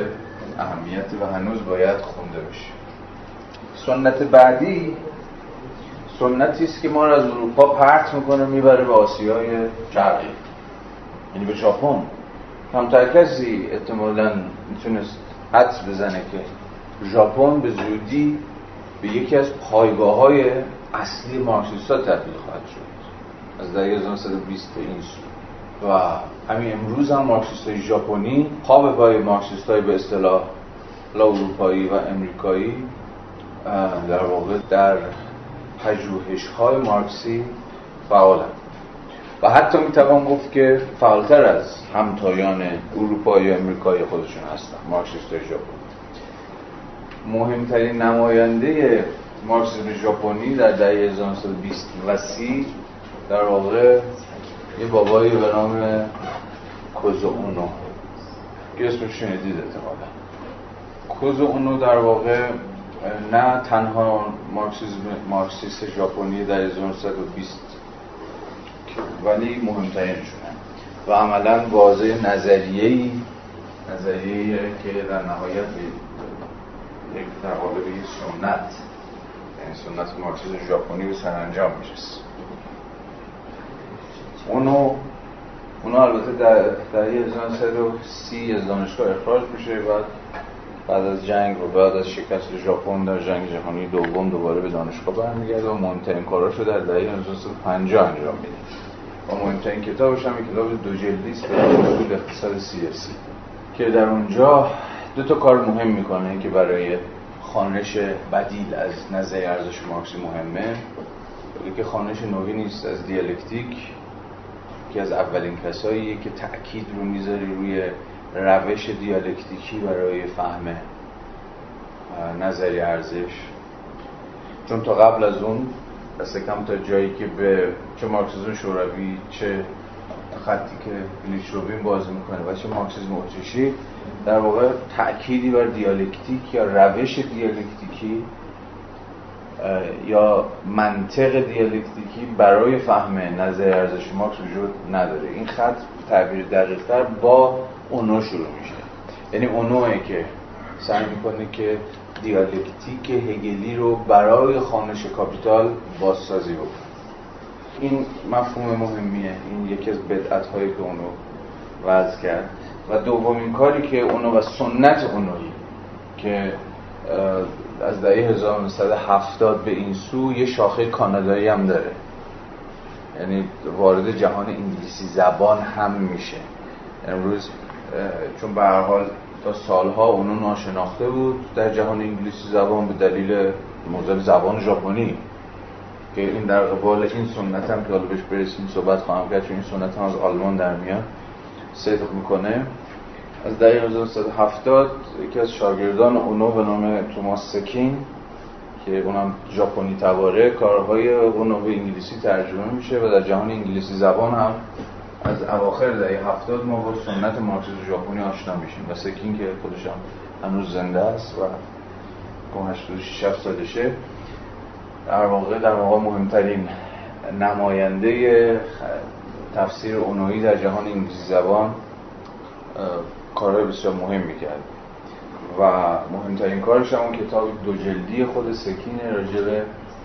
اهمیتی و هنوز باید خونده بشه سنت بعدی سنتی است که ما را از اروپا پرت می‌کنه می‌بره به آسیای شرقی یعنی به ژاپن. کمتر کسی احتمالا می‌تونست حدس بزنه که ژاپن به زودی به یکی از پایگاه های اصلی مارکسیستا تبدیل خواهد شد. از دهه 1920 به این سو. و همین امروز هم مارکسیست ژاپنی پا به پای مارکسیست های به اصطلاح اروپایی و امریکایی در واقع در پژوهش های مارکسی فعالن. و حتی می‌توان گفت که فعالتر از همتایان اروپایی و امریکایی خودشون هستن مارکسیست ژاپنی. مهمترین نماینده مارکسیسم ژاپنی در دهه 1920 و 30 در واقع یه بابایی به نام کوزو اونو. که اسمش شنیدید احتمالا. کوزو اونو در واقع نه تنها مارکسیسم مارکسیست ژاپنی در 1920 ولی مهمترینشونه و عملا واضح نظریه‌ای نظریه که در نهایت یک در قالب سنت یعنی سنت مارکسیسم ژاپنی به سرانجام می‌رسه. اونو اونو البته در در 1930 از دانشگاه اخراج میشه و بعد از جنگ و بعد از شکست ژاپن در جنگ جهانی دوم دوباره به دانشگاه برمیگرده و مهمترین کاراشو در دهه 1950 انجام میده. و مهمترین کتابش هم کتاب دو جلدی است به اصول اقتصاد سیاسی که در اونجا دو تا کار مهم می‌کنه که برای خانش بدیل از نظر ارزش مارکسی مهمه که خانش نوعی نیست از دیالکتیک که از اولین کسایی که تأکید رو می‌ذاره روی روش دیالکتیکی برای فهم نظری ارزش. چون تا قبل از اون دست کم تا جایی که به چه مارکسیزم شوروی چه خطی که لیش روبین بازی می‌کنه و چه مارکسیزم اتریشی در واقع تأکیدی بر دیالکتیک یا روش دیالکتیکی یا منطق دیالکتیکی برای فهم نظر ارزش مارکس وجود نداره. این خط تعبیر دقیقتر با اونو شروع میشه. یعنی اونوه که سعی می‌کنه که دیالکتیک هگلی رو برای خانش کاپیتال بازسازی بکنه. این مفهوم مهمیه. این یکی از بدعت هایی که اونو وضع کرد. و دومین کاری که اونو و سنت اونویی که از دهه 1970 به این سو یه شاخه کانادایی هم داره. یعنی وارد جهان انگلیسی زبان هم میشه. امروز چون به هر حال تا سالها اونو ناشناخته بود در جهان انگلیسی زبان به دلیل موضوع زبان ژاپنی. که این در قبال این سنت هم که حالا بهش برسیم صحبت خواهم کرد چون این سنت هم از آلمان در میاد صدق می‌کنه. از دهه 1970 یکی از شاگردان اونو به نام توماس سکین که اونم ژاپنی تباره کارهای اونو به انگلیسی ترجمه میشه و در جهان انگلیسی زبان هم از اواخر دهه هفتاد ما با سنت مارکسیسم ژاپنی آشنا میشیم. و سکین که خودش هم هنوز زنده است و 86 سالشه در واقع در واقع مهمترین نماینده تفسیر اونویی در جهان انگلیسی زبان کارهای بسیار مهم می‌کرد. و مهمترین کارش هم اون کتاب دو جلدی خود سکینه راجع به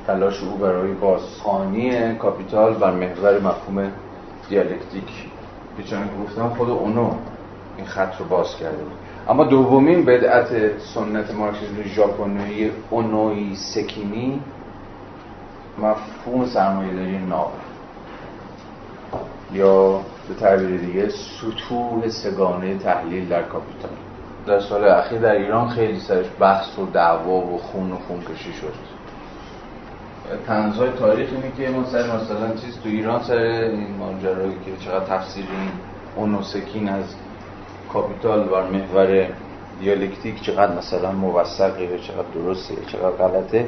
تلاش او برای بازخانی کاپیتال بر محور مفهوم دیالکتیک. چون گفتم خود اونو این خط رو باز کرده بود. اما دومین بدعت سنت مارکسیسم ژاپنی اونوی سکینی مفهوم سرمایه‌داری ناب یا به تعبیر دیگه سطوح سگانه تحلیل در کاپیتال در سال اخیر در ایران خیلی سرش بحث و دعوا و خون و خون کشی شد. تنزهای تاریخ اینه که ما سر مثلا چیز تو ایران سر این ماجرایی که چقدر تفسیر این اونوسکین از کاپیتال بر محور دیالکتیک چقدر مثلا موثقه چقدر درسته چقدر غلطه.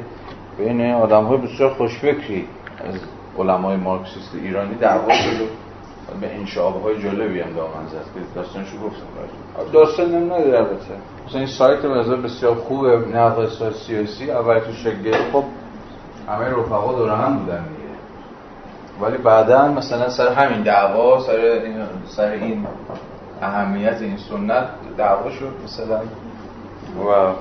بین آدم های بسیار خوشفکری از علمای مارکسیست ایرانی دعوا شد به انشعاب های جالبی هم دامن زد که داستانشو گفتم داستان هم نداره البته. مثلا این سایت مثلا بسیار خوبه نقل سیاسی اول تو شکل خب همه رفقا دور هم بودن دیگه. ولی بعدا مثلا سر همین دعوا سر این سر این اهمیت این سنت دعوا شد مثلا. و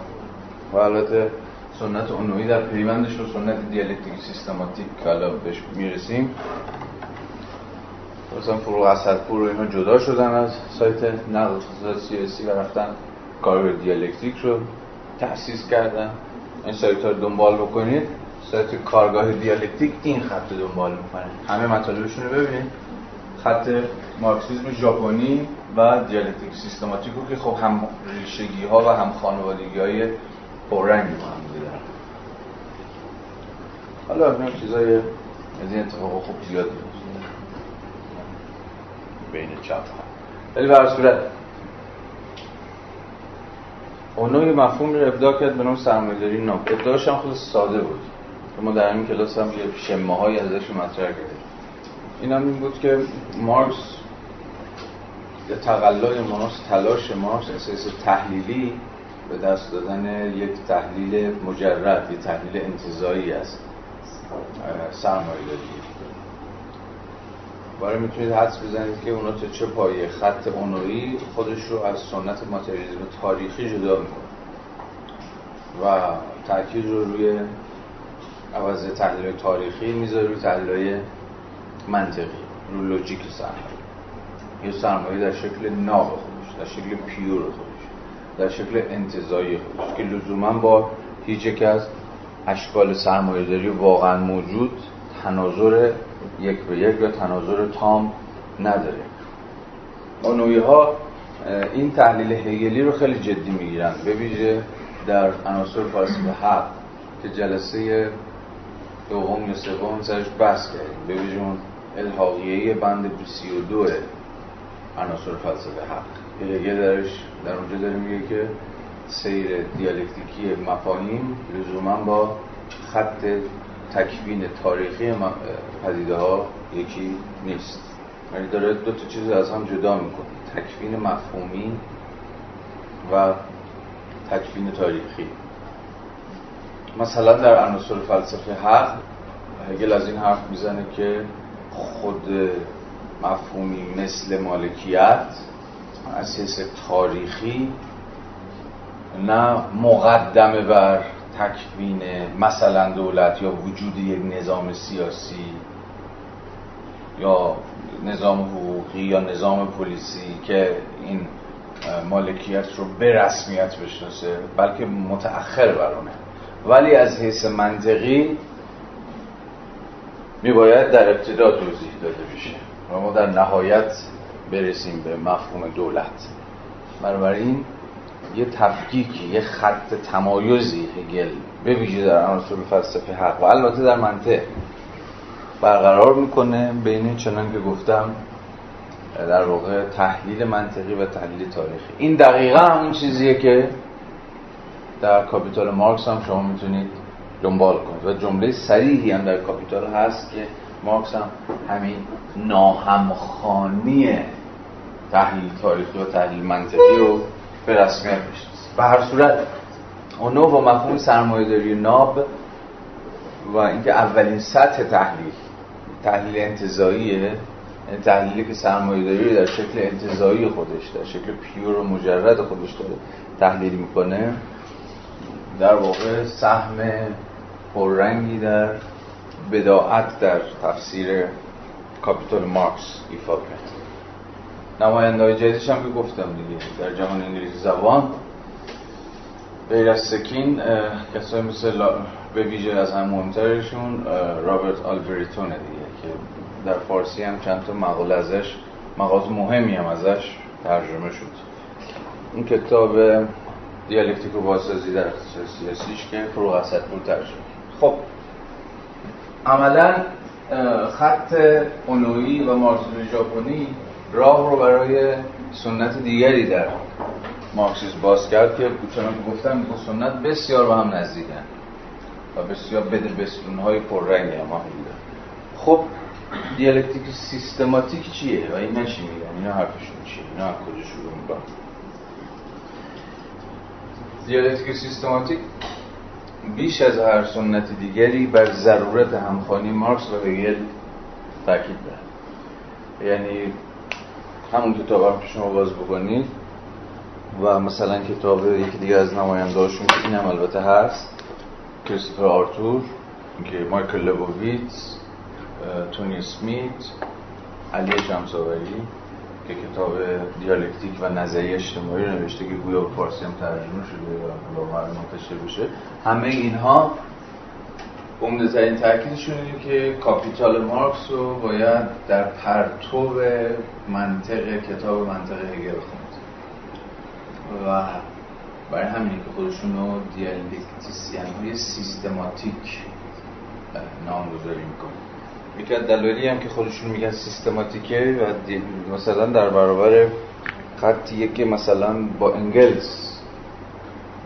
و البته سنت اونوی در پیوندش رو سنت دیالکتیک سیستماتیک که حالا بهش می‌رسیم مثلا فروغ اسدپور و اینا جدا شدن از سایت نقل سیاسی و رفتن کار دیالکتیک رو تأسیس کردن. این سایت رو دنبال بکنید. سایت کارگاه دیالکتیک این خط رو دنبال می‌کنه همه مطالبشون رو ببینید. خط مارکسیسم ژاپنی و دیالکتیک سیستماتیک که خب هم ریشگی ها و هم خانوادگی های پررنگی با هم دارن حالا این چیزای از این اتفاق خوب زیاد بین چپ ولی به صورت اونو یه مفهوم رو ابداع کرد به نام سرمایه‌داری ناب ابداعش هم خود ساده بود. ما در این کلاس هم یه شمه های ازش مطرح کردیم. این هم این بود که مارکس یا تقلای مارکس تلاش مارکس اساس تحلیلی به دست دادن یک تحلیل مجرد یک تحلیل انتظایی است سرمایه داری برای می‌تونید حدس بزنید که اونا تا چه پایه خط اونوی خودش رو از سنت ماتریالیسم تاریخی جدا می‌کنه. و تاکید رو روی عوض تحلیل تاریخی می‌ذاره روی تحلیل منطقی روی لوجیک سرمایه. یه سرمایه در شکل ناب خودش در شکل پیور خودش در شکل انتظایی خودش که لزوما با هیچ یک از اشکال سرمایه داری واقعا موجود تناظر یک به یک یا تناظر تام نداره. اونوی ها این تحلیل هگلی رو خیلی جدی می‌گیرن. به ویژه در عناصر فلسفه حق که جلسه دوم یا سوم سرش بحث کردیم. به ویژه اون الحاقیه بند 32 عناصر فلسفه حق هگل درش در اونجا داره میگه که سیر دیالکتیکی مفاهیم لزوما با خط تکوین تاریخی پدیده ها یکی نیست. یعنی داره دو تا چیز از هم جدا می‌کنه. تکوین مفهومی و تکوین تاریخی. مثلا در عناصر فلسفه حق هگل از این حرف می‌زنه که خود مفهومی مثل مالکیت اساس تاریخی نه مقدمه بر تکوین مثلا دولت یا وجود یک نظام سیاسی یا نظام حقوقی یا نظام پلیسی که این مالکیت رو به رسمیت بشناسه بلکه متأخر برونه ولی از حیث منطقی میباید در ابتدا توضیح داده بشه. و ما در نهایت برسیم به مفهوم دولت. بنابراین یه تفکیکی یه خط تمایزی هگل به ویژه در عناصر فلسفه حق. و البته در منطق برقرار می‌کنه بین چنان که گفتم در واقع تحلیل منطقی و تحلیل تاریخی. این دقیقا همون چیزیه که در کاپیتال مارکس هم شما می‌تونید دنبال کنید. و جمله صریحی هم در کاپیتال هست که مارکس هم همین ناهمخانی تحلیل تاریخی و تحلیل منطقی رو به رسمیت به هر صورت اونو با مفهوم سرمایه‌داری ناب و اینکه اولین سطح تحلیل تحلیل انتظاییه یعنی تحلیلی که سرمایه‌داری در شکل انتظایی خودش در شکل پیور و مجرد خودش داره تحلیل می‌کنه. در واقع سهم پررنگی در بداعت در تفسیر کاپیتال مارکس ایفا کرد. نماینده های جدیدش هم که گفتم دیگه در جهان انگلیسی زبان. غیر از سکین کسای مثل به ویژه از هم مهمترشون رابرت آلبریتونه دیگه که در فارسی هم چند تا مقاله ازش مقاله مهمی هم ازش ترجمه شد. این کتاب دیالکتیک و بازسازی در سیاسیش که فروغ اسدپور ترجمه خب عملا خط اونویی و مارکسیسم ژاپنی راه رو برای سنت دیگری در مارکسیسم باز کرد که چنان که گفتم با سنت بسیار به هم نزدیکن و بسیار بده بسیون های پررنگ هم خب دیالکتیک سیستماتیک چیه؟ و این نشی میگن اینا حرفشون چیه؟ اینا هم کجا شروع می‌کنن؟ دیالکتیک سیستماتیک بیش از هر سنت دیگری بر ضرورت همخوانی مارکس و هگل تاکید دارد. یعنی همون کتاب هم که شما باز بکنید. و مثلا کتاب یکی دیگه از نمایندهاشون که این هم البته هست. کریستوفر آرتور که مایکل لبوویتس تونی سمیت علی شمساوری که کتاب دیالکتیک و نظریه اجتماعی رو نوشته که گویا به فارسی هم ترجمه شده یا قراره منتشر بشه همه اینها عمده ترین تاکیدشون اینه که کاپیتال مارکس رو باید در پرتو منطق کتاب منطق هگل خوند و برای همینه که خودشون رو دیالکتیسیان های سیستماتیک نامگذاری می‌کنه یکی از دلایلی هم که خودشون میگن سیستماتیکه و مثلا در برابر خطیه که مثلا با انگلز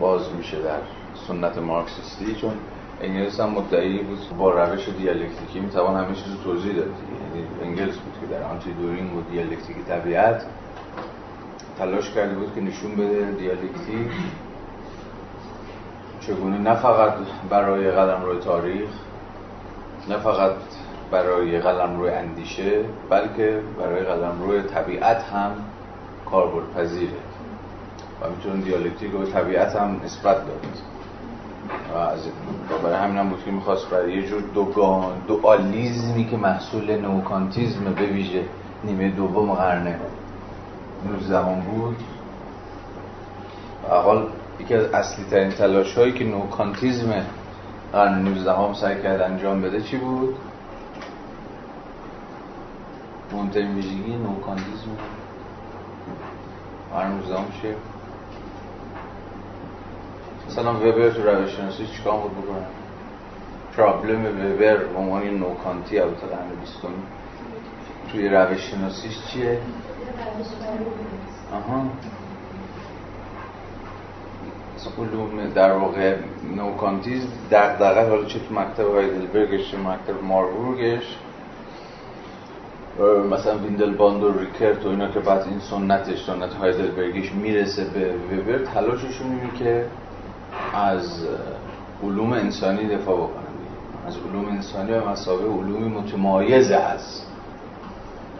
باز میشه در سنت مارکسیستی چون انگلس هم مدعی بود. با روش دیالکتیکی می‌توان همه چیز رو توضیح داد. یعنی انگلس بود که در آنتی دورینگ و دیالکتیک طبیعت تلاش کرده بود که نشون بده دیالکتیک چگونه نه فقط برای قلم روی تاریخ نه فقط برای قلم روی اندیشه بلکه برای قلم روی طبیعت هم کاربرد پذیره و می‌تونه دیالکتیک رو طبیعت هم نسبت داد. و برای همین هم بود که می‌خواست برای یه جور دوگان دوالیزمی که محصول نوکانتیزم به ویژه نیمه دوم قرن 19 بود حال یکی از اصلی ترین تلاش هایی که نوکانتیزم قرن 19 هم سعی کرد انجام بده چی بود؟ مهمترین ویژگی نوکانتیزم قرن 19 چیه؟ مثلا وبر تو روش شناسی چیکار بود بکنه؟ پرابلم وبر به نوکانتی البته قرن 20 توی روش چیه؟ آها. علوم در واقع نوکانتیز دغدغه حالا چه تو مکتب هایدلبرگش چه مکتب ماربورگش. مثلا ویندلباند و ریکرت و اینا که بعد این سنتش سنت هایدلبرگیش می‌رسه به وبر تلاششون اینه که از علوم انسانی دفاع بکنن از علوم انسانی به مثابه علومی متمایز از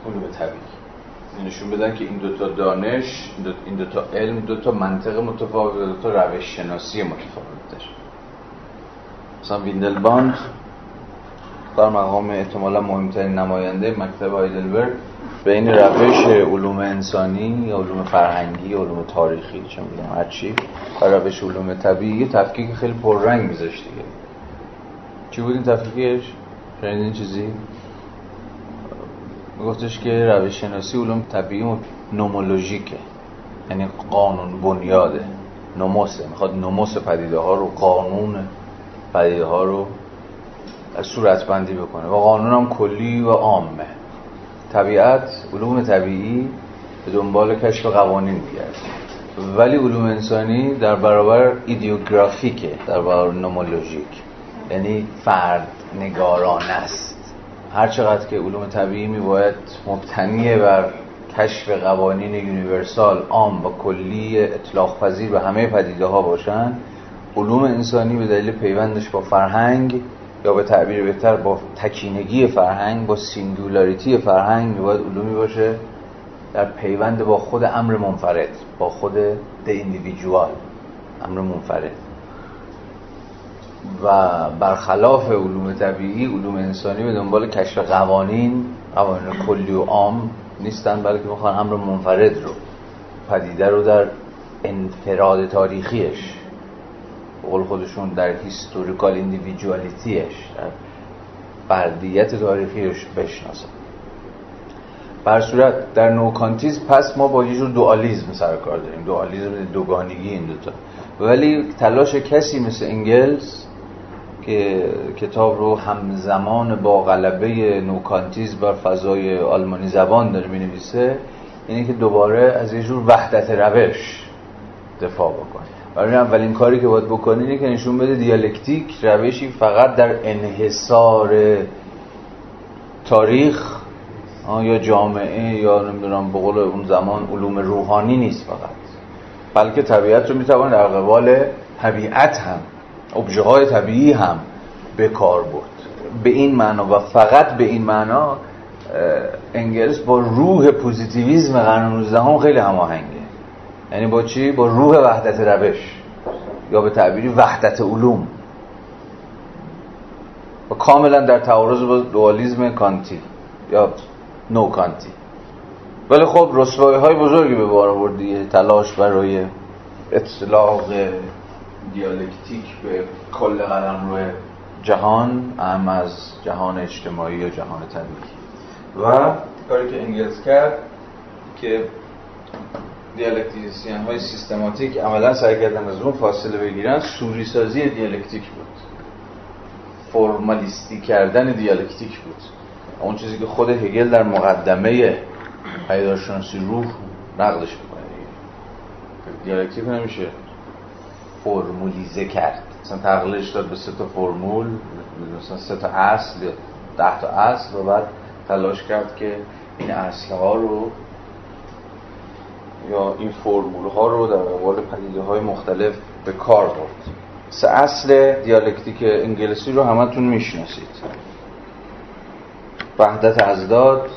علوم طبیعی. نشون بدن که این دوتا دانش این دوتا علم دوتا منطق متفاوت و دوتا روش شناسی متفاوت داره. مثلا ویندلباند در مقام احتمالا مهمترین نماینده مکتب هایدلبرگ بین روش علوم انسانی یا علوم فرهنگی یا علوم تاریخی چه می‌دونم هر چی و روش علوم طبیعی تفکیک خیلی پررنگ میذاشت دیگه. چی بود این تفکیکش؟ شنیدین چیزی؟ گفتش که روش شناسی علوم طبیعی و نومولوژیکه. یعنی قانون بنیاده. نوموسه. می‌خواد نوموس پدیده ها رو قانون پدیده ها رو صورتبندی بکنه. و قانون هم کلی و عامه. طبیعت علوم طبیعی به دنبال کشف قوانین میگرد ولی علوم انسانی در برابر ایدیوگرافیکه در برابر نومولوژیک. یعنی فرد نگارانه است. هر چقدر که علوم طبیعی می باید مبتنی بر کشف قوانین universal عام و کلی اطلاق پذیر به همه پدیده ها باشن علوم انسانی به دلیل پیوندش با فرهنگ یا به تعبیر بهتر با تکینگی فرهنگ با singularity فرهنگ باید علومی باشه در پیوند با خود امر منفرد با خود the individual امر منفرد. و برخلاف علوم طبیعی علوم انسانی به دنبال کشف قوانین قوانین کلی و عام نیستن بلکه می‌خوان امر منفرد رو پدیده رو در انفراد تاریخیش. قول خودشون در historical individuality ش در فردیت تاریخیش بشناسن. به هر صورت در نوکانتیز پس ما با یه جور دوالیزم سر کار داریم. دوالیزم دوگانگی این دوتا. ولی تلاش کسی مثل انگلز که کتاب رو همزمان با غلبه نوکانتیز بر فضای آلمانی زبان داره می نویسه اینه که دوباره از یه جور وحدت روش دفاع بکنه. برای اولین کاری که باید بکنه اینه که نشون بده دیالکتیک روشی فقط در انحصار تاریخ یا جامعه یا نمی‌دونم به قول اون زمان علوم روحانی نیست فقط. بلکه طبیعت رو می‌توان در قبال طبیعت هم ابژه های طبیعی هم به کار برد. به این معنا و فقط به این معنا انگلس با روح پوزیتیویزم قرن 19 هم خیلی هماهنگه. یعنی با چی؟ با روح وحدت روش. یا به تعبیری وحدت علوم. و کاملا در تعارض با دوالیزم کانتی. یا نو کانتی. ولی خب رسوایی های بزرگی به بار آورد تلاش برای اطلاق دیالکتیک به کل قلمروی جهان اعم از جهان اجتماعی یا جهان طبیعی. و کاری که انگلز کرد که دیالکتیسیان های سیستماتیک عملا سعی کردن از اون فاصله بگیرن صوری سازی دیالکتیک بود. فرمالیستی کردن دیالکتیک بود. اون چیزی که خود هگل در مقدمه پیدارشناسی روح نقدش می‌کنه. دیالکتیک نمیشه فرمولیزه کرد. مثلا تقلیلش داد به سه تا فرمول مثلا سه تا اصل ده تا اصل و بعد تلاش کرد که این اصل ها رو یا این فرمول ها رو در قبال پدیده های مختلف به کار برد. سه اصل دیالکتیک انگلیسی رو همتون می‌شناسید. وحدت ازداد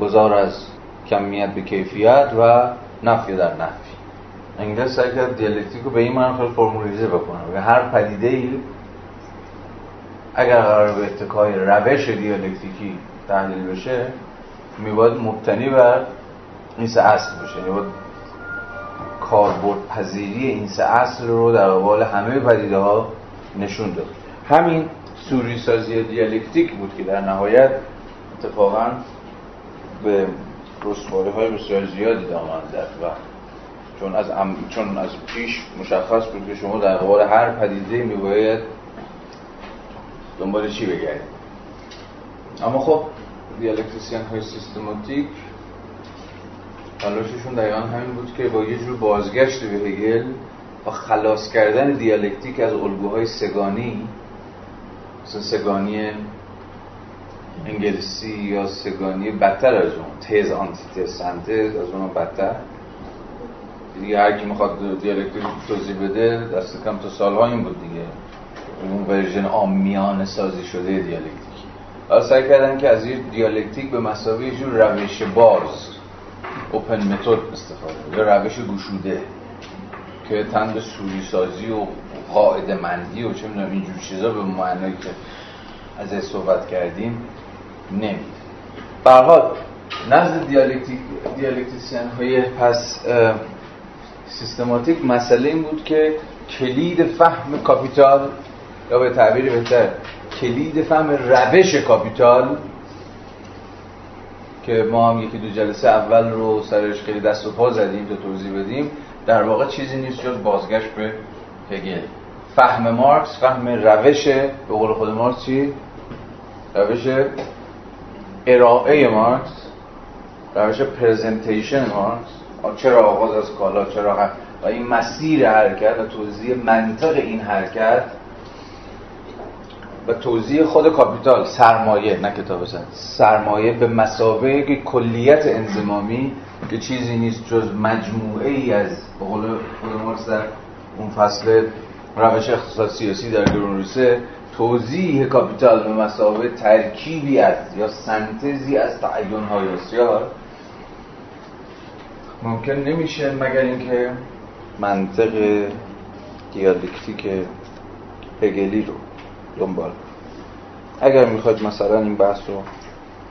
گذار از کمیت به کیفیت و نفی در نفی. انگلیس سعی کرد دیالکتیک رو به این معنی فرمولیزه بکنه. هر پدیده ای اگر قرار به اتکای روش دیالکتیکی تحلیل بشه میباید مبتنی بر این سه اصل بشه یعنی باید کاربرد پذیری این سه اصل رو در قبال همه پدیده ها نشون داد. همین سوری سازی دیالکتیک بود که در نهایت اتفاقا به رسواری های بسیار زیادی دامن زد و چون از, چون از پیش مشخص بود که شما در قبال هر پدیده میباید دنبال چی بگردید. اما خب دیالکتریسیان های سیستماتیک تلاششون دقیقا همین بود که با یه جور بازگشت به هگل و خلاص کردن دیالکتیک از الگوهای سه‌گانه‌ی مثل سه‌گانه‌ی انگلیسی یا سه‌گانه‌ی بدتر از اون تز آنتیتز سنتز از اون بدتر. دیگه هر کی می‌خواد دیالکتیک توضیح بده دست کم تا سالها این بود دیگه. اون version عامیانه سازی شده دیالکتیک. حالا سعی کردن که از یه دیالکتیک به مثابه یه جور روش باز open method استفاده یا روش گشوده که تن به صوری سازی و قاعده مندی و چه می‌دونم اینجور چیزا به معنی که از صحبت کردیم نمیده به هر حال نزد دیالکتیک دیالکتیسیان های پس سیستماتیک مسئله این بود که کلید فهم کاپیتال یا به تعبیر بهتر کلید فهم روش کاپیتال که ما هم یکی دو جلسه اول رو سرش خیلی دست و پا زدیم تا توضیح بدیم. در واقع چیزی نیست جز بازگشت به هگل. فهم مارکس فهم روش به قول خود مارکس چی؟ روش ارائه مارکس روش پرزنتیشن مارکس. چرا آغاز از کالا چرا و این مسیر حرکت و توضیح منطق این حرکت و توضیح خود کاپیتال سرمایه نه کتاب سن سرمایه به مثابه کلیت انضمامی که چیزی نیست جز مجموعه ای از به قول خود در اون فصل روش اقتصاد سیاسی در گروندریسه توضیح کاپیتال به مثابه ترکیبی از یا سنتزی از تعین های بسیار ممکن نمیشه مگر اینکه منطق دیالکتیک هگلی رو دنبال. اگر می‌خواید مثلا این بحث رو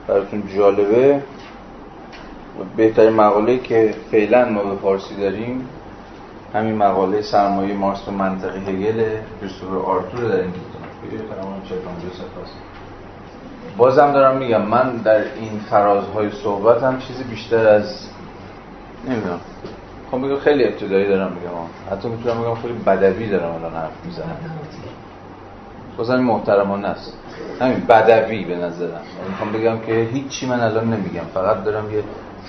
براتون جالبه بهترین مقاله که فعلا ما به فارسی داریم همین مقاله سرمایه مارکس و منطقه هگل کریستوفر آرتور در این بازم دارم میگم من در این فرازهای صحبت هم چیزی بیشتر از نمی‌دونم. خب خیلی ابتدایی دارم میگم. حتی می‌تونم بگم خیلی بدوی دارم الان حرف می‌زنم. بازم محترمانه است. همین بدوی به نظرم. می‌خوام بگم که هیچی من الان نمیگم. فقط دارم یه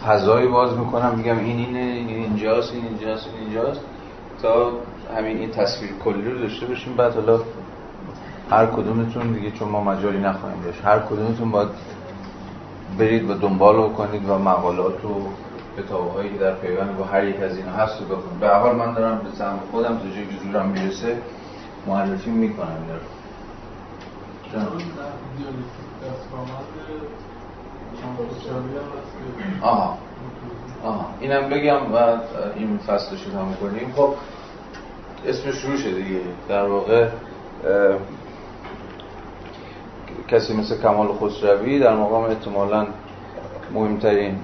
فضایی باز می‌کنم میگم این اینه این اینجاست این اینجاست این اینجاست. تا همین این تصویر کلی رو داشته باشیم. بعد حالا هر کدومتون دیگه چون ما مجالی نخواهیم داشت هر کدومتون باید برید و دنبال کنید و مقالات و کتابهایی که در پیوند با هر یک از اینا هست رو بخونید. به حال من دارم به سهم خودم تا جایی که زورم می‌رسه معرفی می‌کنم اینا آها آها. اینم بگم و این فصل تمام کنیم خب اسمش شروع شده دیگه. در واقع کسی مثل کمال خسروی در مقام احتمالا مهمترین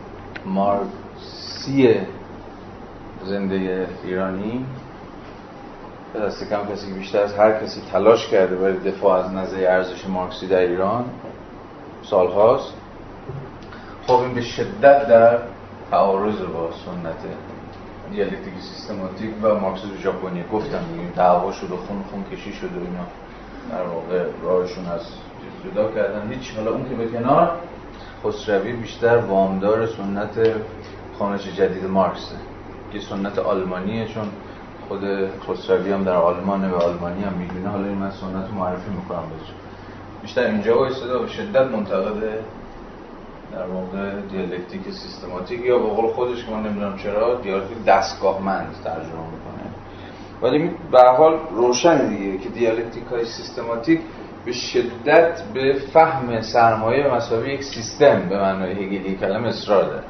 مارکسی زنده ایرانی. دست کم کسی بیشتر از هر کسی تلاش کرده برای دفاع از نظریه ارزش مارکسی در ایران سالهاست. خب این به شدت در تعارض با سنت دیالکتیک سیستماتیک و مارکسیسم ژاپنی. گفتم دیگه دعوا شد و خون خون کشی شد و اینا در واقع راهشون از جدا کردن. هیچ حالا اون که به کنار خسروی بیشتر وامدار سنت خانش جدید مارکسه که سنت آلمانیه چون خود خسروی هم در آلمان و آلمانی هم می‌دونه. حالا این من سنت معرفی می‌کنم بهش. بیشتر اینجا وایستاده به شدت منتقد در واقع دیالکتیک سیستماتیک یا به قول خودش که من نمی‌دونم چرا دیالکتیک دستگاهمند ترجمه می‌کنه. ولی به حال روشن دیگه که دیالکتیک های سیستماتیک به شدت به فهم سرمایه به مثابه یک سیستم به معنای هگلی کلمه اصرار داره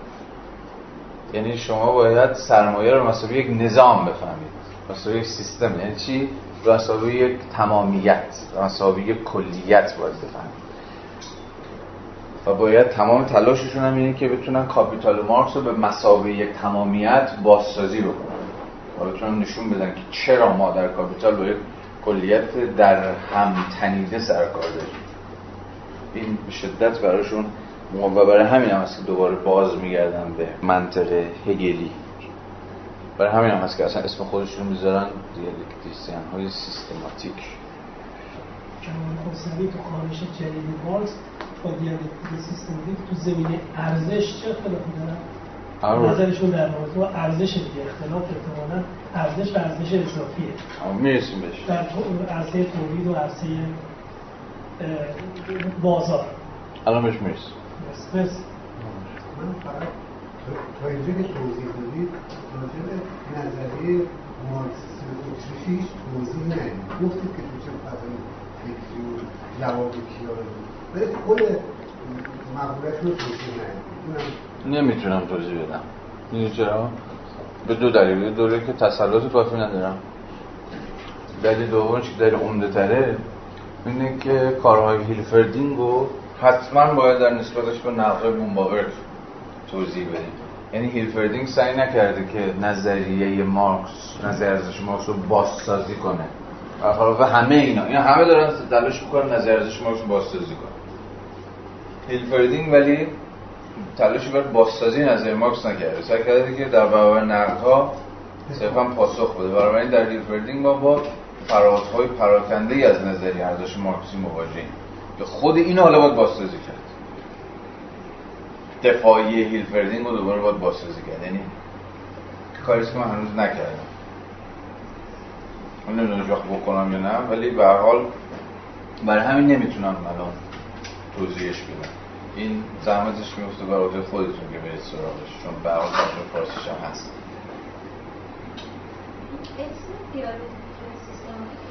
یعنی شما باید سرمایه رو به مثابه یک نظام بفهمید. به مثابه یک سیستم یعنی چی؟ به مثابه یک تمامیت به مثابه یک کلیت باید بفهمید و باید تمام تلاششون هم اینه که بتونن کاپیتال مارکس رو به مثابه یک تمامیت بازسازی بکنن. و بتونن نشون بدن که چرا ما در کاپیتال با یک کلیت در هم تنیده سر و کار داریم. این به شدت براشون و برای همین هم که دوباره باز میگردن به منطق هگلی. برای همین هم هست که اصلا اسم خودشون می‌ذارن دیالکتیسیان های سیستماتیک. جوان خسروی تو خوانش جدید مارکس با دیالکتیک سیستماتیک تو زمینه ارزش چه اختلافی دارن؟ آره. نظرشون در موضوع ارزش دیگه اختلاف احتمالا ارزش و ارزش اضافیه. می‌رسیم بهش. در عرصه تولید و عرصه بازار. الان بهش می‌رسیم بس بس من فقط تا اینجا که توضیح دادید راجع نظریه مارکسیسم اتریشی هیچ توضیح ندید گفتید که تو چه فضای فکری و جواب کیا رو ولی کل مقولش رو توضیح ندید نمی‌تونم توضیح بدم. می‌دونی چرا؟ به دو دلیل. یه دوره که تسلط کافی ندارم. دلیل دومش که دلیل عمده تره اینه که کارهای هیلفردینگ رو حتما باید در نسبتش به نقد بوم‌باورک توضیح بدیم. یعنی هیلفردینگ سعی نکرده که نظریه مارکس نظریه ارزش مارکس رو بازسازی کنه. و همه اینا. اینا همه دارن تلاش می‌کنن نظریه ارزش مارکس رو بازسازی کنه. هیلفردینگ ولی تلاشی بر بازسازی نظریه مارکس نکرده. سعی کرده که در برابر نقدها صرفا پاسخ بده. برای در هیلفردینگ ما با فقرات های پراکنده از نظریه ارزش مارکسی مواجهیم که خود اینو حالا باید بازسازی کرد. دفاعی هیلفردینگ رو دوباره باید بازسازی کرد. یعنی کاری که من هنوز نکردم. من نمی‌دونم وقت بکنم یا نه ولی به هر حال برای همین نمی‌تونم الان توضیحش بدم. این زحمتش میفته برای خودتون که برید سراغش چون به هر حال فارسیش هم هست. دیالکتیک سیستماتیک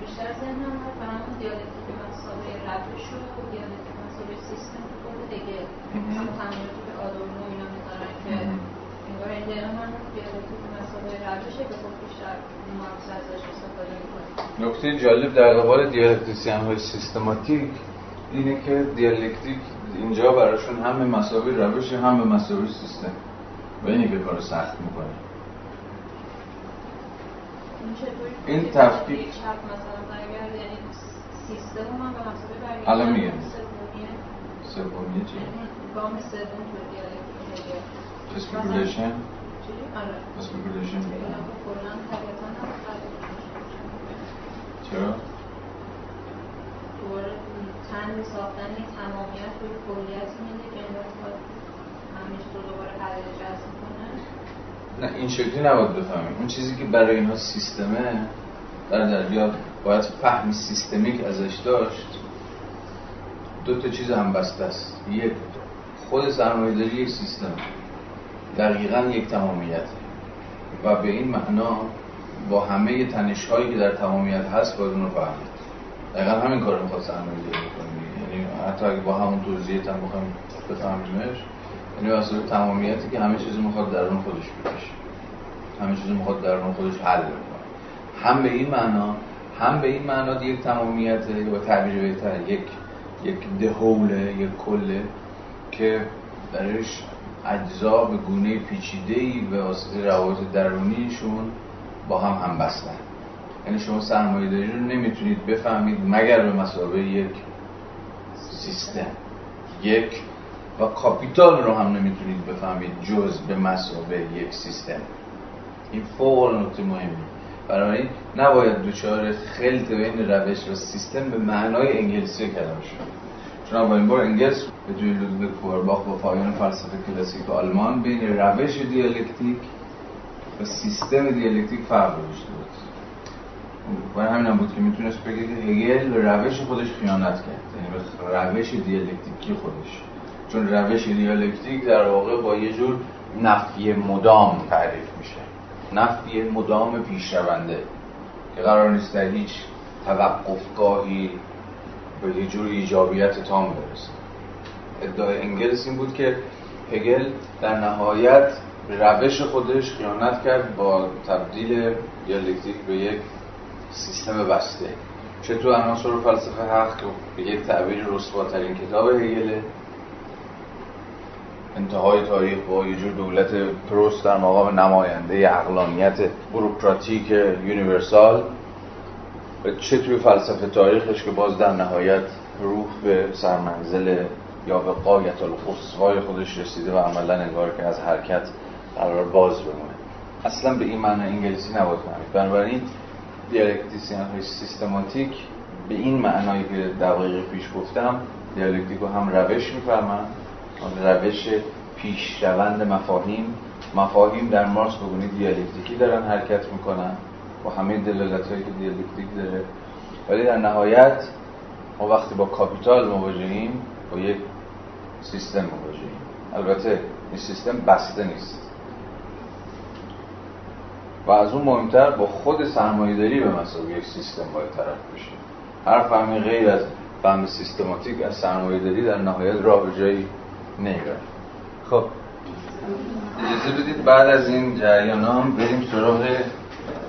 بیشتر ذهنم به همون دیالکتیک مسابقه روش و دیالکتیک مسابقه سیستم خود دیگه هم که آدورنو اینا می‌ذارن که انگار دیالکتیک مسابقه روشه که خب بیشتر مارکس ازش استفاده می‌کنه. نکته جالب در قبال دیالکتیسیان های سیستماتیک اینه که دیالکتیک اینجا براشون هم به مسابقه روش هم به مسابقه سیستم و اینی که کار سخت می‌کنه. این تفکیک یعنی سیستم من به مسابقه برگرد الان میگم. سومیه چی؟ گام سوم تو دیالکتیک اسپیکولیشن چی؟ آره. اینا خب کلاً طبیعتاً چرا؟ تن ساختن تمامیت روی کلیت میده که انگار همیشه رو دوباره قرار جذب کنه. نه این شکلی نباید بفهمیم. اون چیزی که برای اینها سیستمه در دریا باید فهم سیستمیک ازش داشت. دو تا چیز هم بسته است. یک خود سرمایه داری یک سیستم. دقیقا یک تمامیت. و به این معنا با همه تنش هایی که در تمامیت هست باید اون رو فهمید. دقیقا همین کار رو می‌خواد سرمایه داری کنیم یعنی حتی اگه با همون توضیحت هم بخوایم بفهمیمش یعنی واسه تمامیتی که همه چیزی می‌خواد درون خودش بکشه. همه چیزی می‌خواد درون خودش حل بکنه. هم به این معنا هم به این معنا یک تمامیت یا تعبیر بهتر یک یک دهوله یک کله که درش اجزا به گونه پیچیده ای به واسطه روابط درونیشون با هم هم بستن یعنی شما سرمایه داری رو نمی‌تونید بفهمید مگر به مسابقه یک سیستم یک و کاپیتال رو هم نمی‌تونید بفهمید جز به مثابه یک سیستم. این فوق نکته مهمی برای نباید دچار خلط بین روش و سیستم به معنای انگلسی کلمه شد چون اولین بار انگلس به جزوه‌ی لودویگ فویرباخ و پایان فلسفه کلاسیک آلمان بین روش دیالکتیک و سیستم دیالکتیک فرق گذاشته بود. برای همین هم بود که می‌تونست بگه که هگل به روش خودش خیانت کرد. یعنی به روش دیالکتیکی خودش. چون روش دیالکتیک در واقع با یه جور نفی مدام تعریف میشه. نفی مدام پیشرونده که قرار نیست در هیچ توقفگاهی به یه جور ایجابیت تام برسه. ادعای انگلس این بود که هگل در نهایت روش خودش خیانت کرد با تبدیل دیالکتیک به یک سیستم بسته. چطور عناصر فلسفه حق به یک تعبیر رسواترین کتاب هگله انتهای تاریخ با یه جور دولت پروست در مقام نماینده اقلانیت بروکراتیک یونیورسال. و چه توی فلسفه تاریخش که باز در نهایت روح به سرمنزل یا به قایت القصوای خودش رسیده و عملا انگار که از حرکت قرار باز بمونه. اصلا به این معنی انگلسی نباید بنابراین دیالکتیسیان های سیستماتیک به این معنایی که دقیقه پیش گفتم دیالکتیک هم روش می‌فهمن روش پیشرونده مفاهیم مفاهیم در مارکس به گونه‌ی دیالکتیکی دارن حرکت می‌کنن با همه دلالت هایی که دیالکتیک داره. ولی در نهایت ما وقتی با کاپیتال مواجهیم با یک سیستم مواجهیم. البته این سیستم بسته نیست. و از اون مهمتر با خود سرمایه‌داری به مسابقه یک سیستم باید طرف بشه. هر فهمی غیر از فهم سیستماتیک از سرمایه‌داری در نهایت راه به جایی نمیره خب. اجازه بدید بعد از این جریان هم بریم سراغ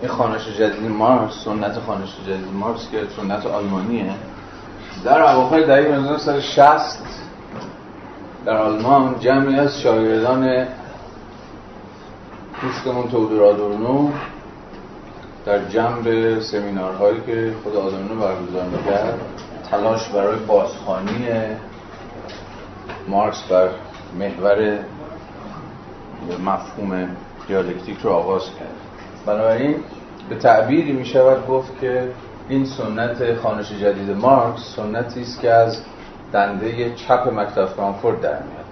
این خانش جدید مارس سنت خانش جدید مارس که سنت آلمانیه. در اواخر دهه 1960 در آلمان جمعی از شاگردان دوستمون تودور آدورنو در جنب سمینارهایی که خود آدورنو برگزار می‌کرد تلاش برای بازخانی مارکس بر محور مفهوم دیالکتیک رو آغاز کرد. بنابراین به تعبیری می شود گفت که این سنت خانش جدید مارکس سنتی است که از دنده چپ مکتب فرانکفورت در میاد.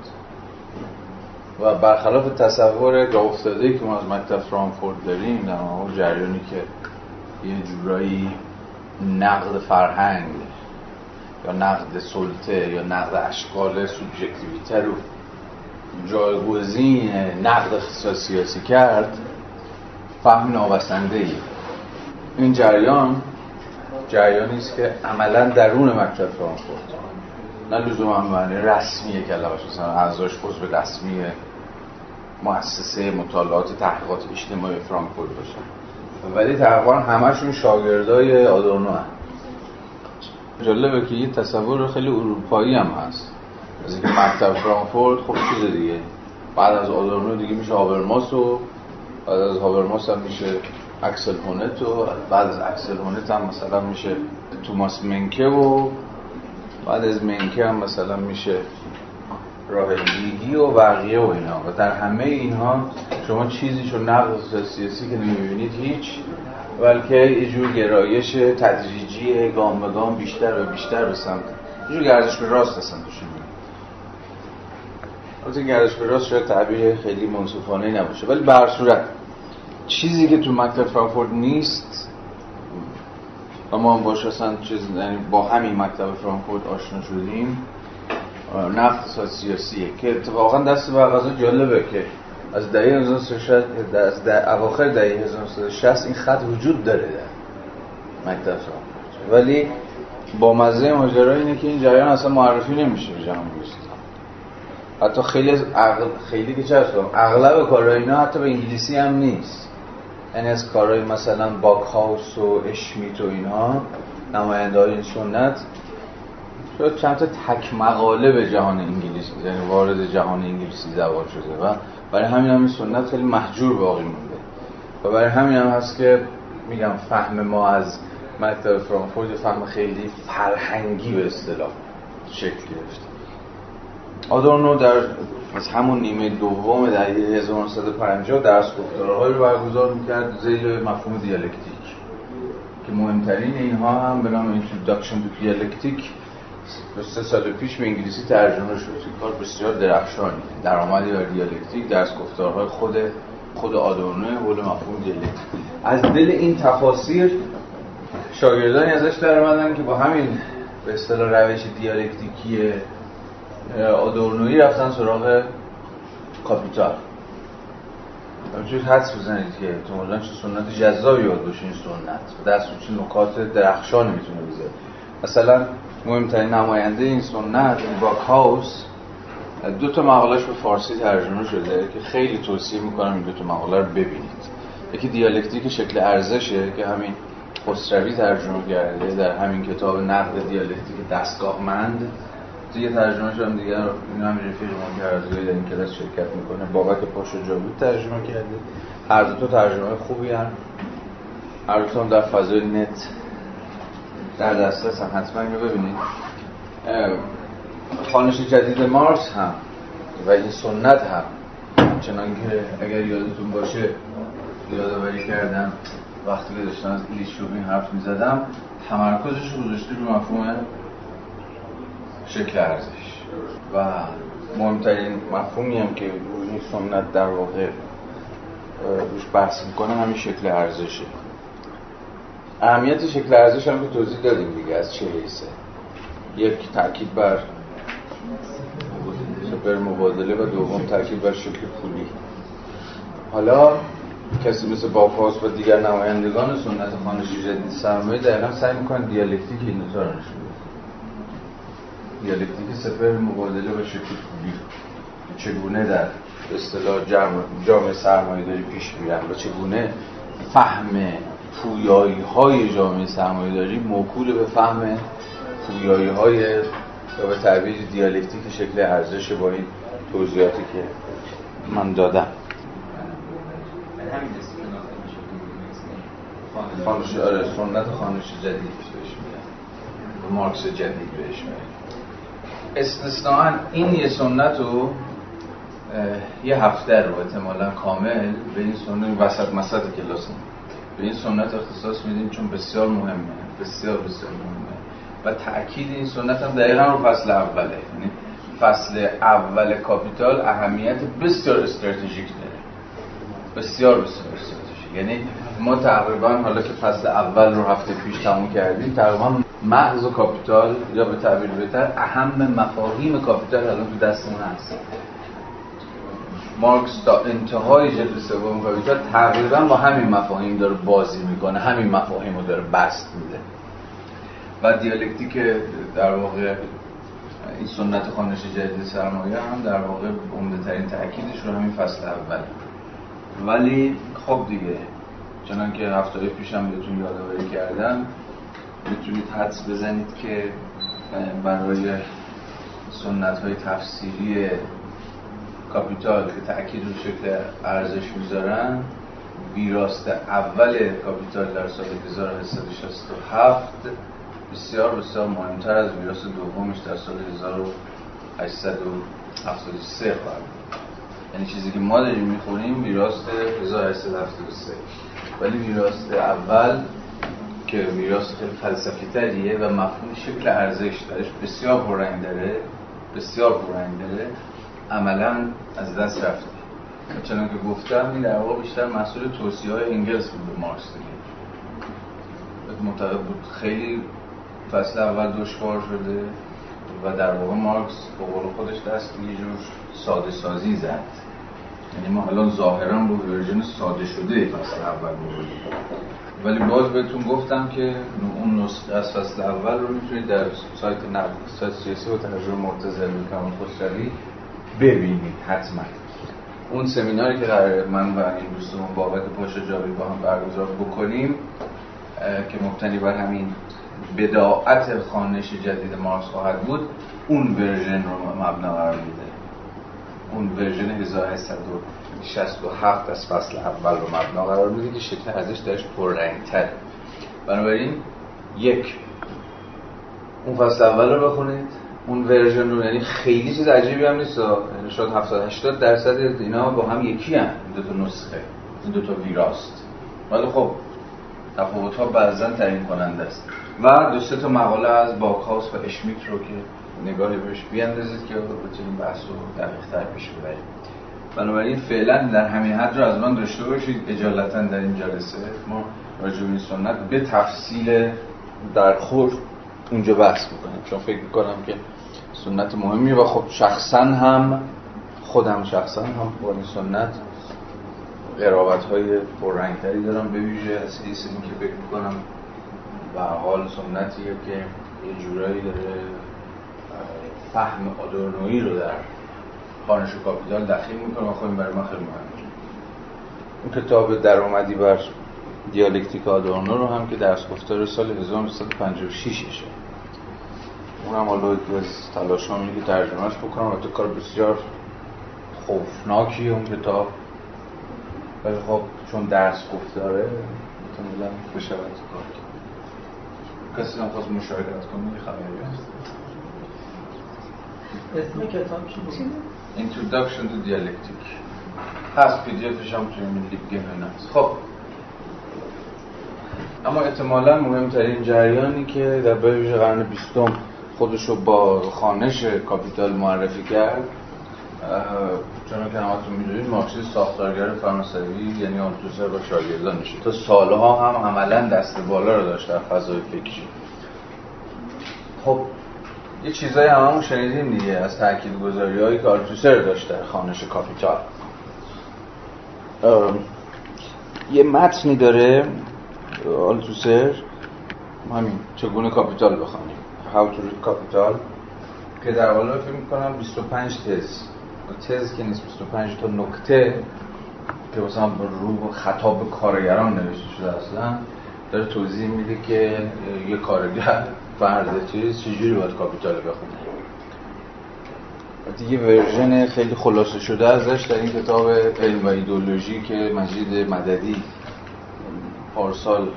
و برخلاف تصور راه افتاده که ما از مکتب فرانکفورت داریم در جریانی که یه جورایی نقد فرهنگ یا نقد سلطه یا نقد اشکال سوبژکتیویته رو جایگزین نقد سیاسی کرد فهم نابسنده ای این جریان جریانی است که عملا درون مکتب فرانکفورت. نه لزوما معنی رسمی کلمش مثلا اعضاش به رسمی مؤسسه مطالعات تحقیقات اجتماعی فرانکفورت باشن ولی تقریبا همشون شاگردای آدورنو هم جالبه که یه تصور خیلی اروپایی هم هست. از اینکه مکتب فرانکفورت خب چیز دیگه. بعد از آدورنو دیگه میشه هابرماس و بعد از هابرماس هم میشه اکسل هونت و بعد از اکسل هونت هم مثلا میشه توماس منکه و بعد از منکه هم مثلا میشه راحل یگی و بقیه و اینا. و در همه اینها شما چیزی چون نقد سیاسی که نمی‌بینید هیچ بلکه یه جور گرایش تدریجی گام به گام بیشتر و بیشتر به سمت یه جور گردش به راست هستن توش البته گردش به راست شاید تعبیر خیلی منصفانه نباشه ولی به صورت چیزی که تو مکتب فرانکفورت نیست و ما هم باشه اصلا چیز یعنی با همین مکتب فرانکفورت آشنا شدیم نقد سیاسیه که اتفاقا دست به جالبه که از دهه 1960 از ده اواخر دهه 1960 این خط وجود داره در مکتب فرانکفورت ولی با مزه ماجرا اینه که این جریان اصلا معرفی نمیشه به جهان حتی خیلی از خیلی که چه اغلب کارهای اینا حتی به انگلیسی هم نیست. یعنی از کارهای مثلا باکهاوس و اشمیت و اینها نماینده های این سنت شاید چند تا تک مقاله به جهان انگلیسی یعنی وارد جهان انگلیسی زبان شده و برای همین هم این سنت خیلی محجور باقی مونده. و برای همین هم هست که میگم فهم ما از مکتب فرانکفورت فهم خیلی فرهنگی به اصطلاح شکل گرفته. آدورنو در از همون نیمه دوم دهه 1950 درس گفتارهایی رو برگزار می‌کرد زیر مفهوم دیالکتیک. که مهمترین اینها هم به نام Introduction to Dialectic سه سال پیش به انگلیسی ترجمه شد. کار بسیار درخشانی. درآمدی بر دیالکتیک درس گفتارهای خود خود آدورنو حول مفهوم دیالکتیک. از دل این تفاسیر شاگردانی ازش در که با همین به اصطلاح روش دیالکتیکی آدورنویی رفتن سراغ کاپیتال. همچنین حدس بزنید که تو چه سنت جذابی یاد باشه این سنت. دست چه نکات درخشان می‌تونه بذاره. مثلا مهمترین نماینده این سنت با کاوس دو تا مقالش به فارسی ترجمه شده که خیلی توصیه می‌کنم این دو تا مقاله رو ببینید. یکی دیالکتیک شکل ارزشه که همین خسروی ترجمه کرده در همین کتاب نقد دیالکتیک دستگاهمند. دیگه ترجمه شدم دیگه این هم رفیق ما که در این کلاس شرکت می‌کنه. بابک پاشو جاوید ترجمه کرده. هر دو تا ترجمه خوبی هم هر دو در فضای نت. در دسترس هم. حتما اینو ببینید. خانش جدید مارس هم و این سنت هم. چنانکه اگر یادتون باشه یادآوری کردم وقتی که داشتم از لیشوبین حرف می‌زدم تمرکزش گذاشته رو مفهوم شکل ارزش. و مهمترین مفهومی هم که این سنت در واقع روش بحث می‌کنه همین شکل ارزشه. اهمیت شکل ارزش هم که توضیح دادیم دیگه از چه حیثه یک تاکید بر سپر مبادله و دوم تاکید بر شکل پولی. حالا کسی مثل باپاس و دیگر نمایندگان سنت خانشی جدید سرمایه دقیقا سعی می‌کنن دیالکتیک این دوتا رو نشون دیالکتیک سپر مبادله و شکل پولی. چگونه در اصطلاح جامعه سرمایه داری پیش میرن و چگونه فهم پویایی های جامعه سرمایه داری موکول به فهم پویایی های یا به تعبیر دیالکتیک شکل ارزش با این توضیحاتی که من دادم. خانش آره سنت خانش جدید بهش میگن. مارکس جدید بهش میگن. استثناء این یه سنت رو یه هفته رو احتمالا کامل به این سنت وسط مسط کلاس به این سنت اختصاص میدیم چون بسیار مهمه بسیار بسیار مهمه. و تاکید این سنت هم دقیقا رو فصل اوله. یعنی فصل اول کاپیتال اهمیت بسیار استراتژیک داره. بسیار بسیار استراتژیک. یعنی ما تقریبا حالا که فصل اول رو هفته پیش تموم کردیم تقریبا مغز و کاپیتال یا به تعبیر بهتر اهم مفاهیم کاپیتال الان تو دستمون هست. مارکس تا انتهای جلد سوم کاپیتال تقریبا با همین مفاهیم داره بازی می‌کنه همین مفاهیم رو داره بست میده. و دیالکتیک در واقع این سنت خانش جدید سرمایه هم در واقع عمده ترین تاکیدش رو همین فصل اول. ولی خب دیگه چنان که هفته پیشم بهتون یادآوری کردم می‌تونید حدس بزنید که برای سنت های تفسیری کاپیتال که تأکید رو شکل ارزش می‌ذارن ویراست اول کاپیتال در سال 1867 بسیار بسیار مهمتر از ویراست دومش در سال 1873 خواهد یعنی چیزی که ما داریم می‌خونیم ویراست 1873 ولی ویراست اول که میراث فلسفی تریه و مفهوم شکل ارزش درش بسیار پررنگ داره بسیار پررنگ داره عملا از دست رفته چنان که گفتم این در واقع بیشتر مسئول توصیه های انگلس بود به مارکس دیگه. معتقد بود. خیلی فصل اول دشوار شده و در واقع مارکس به قول خودش دست یه جور ساده سازی زد. یعنی ما الان ظاهرا با version ساده شده فصل اول بودیم ولی باز بهتون گفتم که اون نسخه از فصل اول رو می‌تونید در سایت نقد اقتصاد سیاسی و ترجمه مرتضی کمال خسروی ببینید حتما. اون سمیناری که قرار من و این دوستمون بابک پاش جاوی با هم برگزار بکنیم که مبتنی بر همین بداعت خوانش جدید مارکس خواهد بود اون version رو مبنا قرار میده. اون version 1867 از فصل اول رو مبنا قرار میده که شکل ارزش درش تر بنابراین یک. اون فصل اول رو بخونید. اون ورژن یعنی خیلی چیز عجیبی هم نیست. یعنی شاید 70 80 درصد اینا با هم یکی هم دو تا نسخه این دو تا ویراست. ولی خب تفاوت ها بعضا تعیین کننده است. و دو سه تا مقاله از باکهاوس و اشمیت رو که نگاهی بهش بیاندازید که بتونیم بحث رو دقیق تر پیش ببریم بنابراین فعلا در همین حد رو از من داشته باشید. اجالتا در این جلسه ما راجع به سنت به تفصیل در خور اونجا بحث می‌کنیم. چون فکر می‌کنم که سنت مهمی و خب شخصا هم خودم شخصا هم این سنت قرابت های پررنگتری دارم به ویژه از این که فکر می‌کنم و حال سنتیه که یه جورایی داره فهم آدورنوی رو در خانش و کاپیتال دخیل می‌کنه و خب برای من خیلی مهمه. اون کتاب درآمدی بر دیالکتیک آدورنو رو هم که درس گفتار سال 1956 شه اونم حالا یکی از تلاشام اینه که ترجمهش بکنم. و تو کار بسیار خوفناکی اون کتاب. ولی خب چون درس گفتاره می‌تونم بشود کار کسی هم خواست مشاهدت کنه خبری هست. اسم کتاب چی بود؟ Introduction to Dialectic. هست PDF ش هم توی این لینک هست. خب. اما احتمالا مهمترین جریانی که در ویژه قرن بیستم خودش رو با خوانش کاپیتال معرفی کرد. چون که همتون می‌دونید مارکسیسم ساختارگرای فرانسوی یعنی آلتوسر با شاگردانشه تا سالها هم عملا دست بالا رو داشت در فضای فکری. خب یه چیزایی هممون شنیدیم دیگه از تاکید گذاری هایی که آلتوسر داشت در خانش کاپیتال. یه متنی داره آلتوسر. همین چگونه کاپیتال بخوانیم؟ How to read Capital که در حالا فکر می‌کنم 25 تز. تز که نیست 25 تا نکته که مثلا رو خطاب کارگران نوشته شده اصلا داره توضیح میده که یه کارگر فرض چیز چجوری باید کاپیتال بخونه. دیگه version خیلی خلاصه شده ازش در این کتاب علم و ایدولوژی که مجید مددی پارسال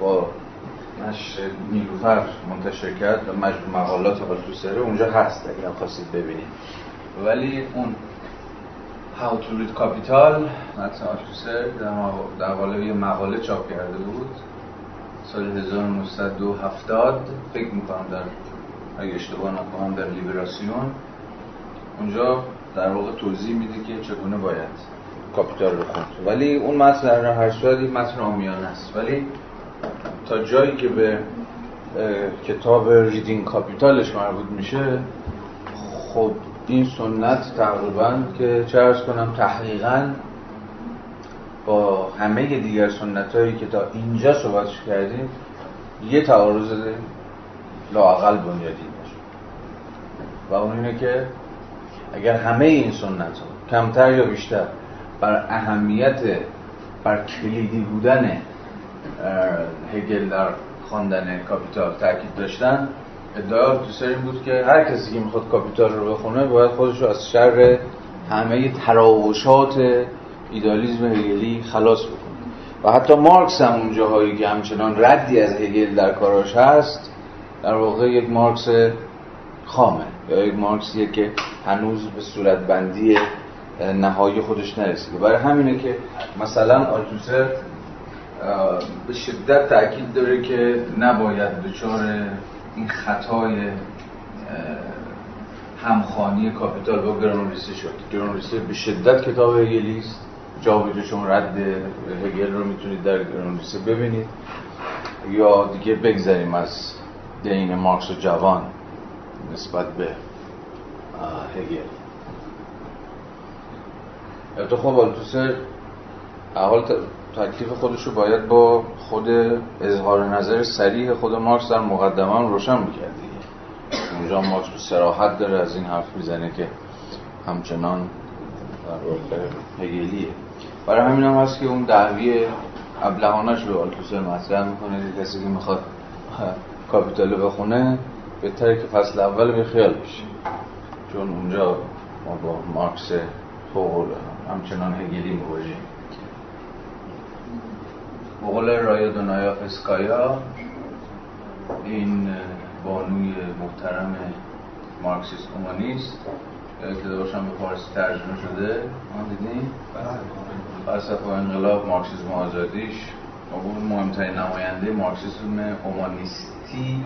با نشر نیلوفر منتشر کرد و مقالات آلتوسره اونجا هست اگر خواستید ببینید. ولی اون How to read Capital متن آلتوسر در قالب یه مقاله چاپ کرده بود. سال 1970 فکر می‌کنم در اگه اشتباه نکنم در لیبراسیون. اونجا در واقع توضیح میده که چگونه باید کاپیتال رو خوند ولی اون متن در هر صورت متن عامیانه است. ولی تا جایی که به کتاب Reading Capital ش مربوط میشه خب این سنت تقریبا که چه ارز کنم تحقیقا با همه دیگر سنت هایی که تا اینجا صحبتش کردیم یه تعارض لاقل بنیادی باشه. و اون اینه که اگر همه این سنت ها کمتر یا بیشتر بر اهمیت بر کلیدی بودن هگل در خواندن کاپیتال تاکید داشتن. ادعا تو این بود که هر کسی که می‌خواد کاپیتال رو بخونه باید خودش رو از شر همه تراوشات ایدالیزم هگلی خلاص بکنه. و حتی مارکس هم اون جاهایی که همچنان ردی از هگل در کاراش هست در واقع یک مارکس خامه. یا یک مارکسیه که هنوز به صورت بندی نهایی خودش نرسیده. برای همینه که مثلا آلتوسر به شدت تاکید داره که نباید دچار این خطای همخانی کاپیتال با گرانوریسی شد. گرانوریسی به شدت کتاب هگلی است. جاوید شما رد هگل رو می‌تونید در گرانوریسی ببینید. یا دیگه بگذاریم از دین مارکس و جوان نسبت به هگل. تو خب آلتوسر اول تکلیف خودش رو باید با خود اظهار نظر سریح خود مارکس در مقدمه هم روشن می‌کرد اونجا مارکس به سراحت داره از این حرف می‌زنه که همچنان در هگلیه. برای همین هم هست که اون دعوی ابلهانش رو آلتوسر مطرح می‌کنه. که کسی که می‌خواد کاپیتالو بخونه بهتره که فصل اول به خیال بشه. چون اونجا ما با مارکس فوق همچنان هگلی مواجهیم. بقول رای دونایا فسکایا این بانوی محترم مارکسیست اومانیست که داشتم به فارسی ترجمه شده. آن دیدین؟ فلسفه و انقلاب مارکسیسم و آزادیش. اون مهمترین نماینده مارکسیسم اومانیستی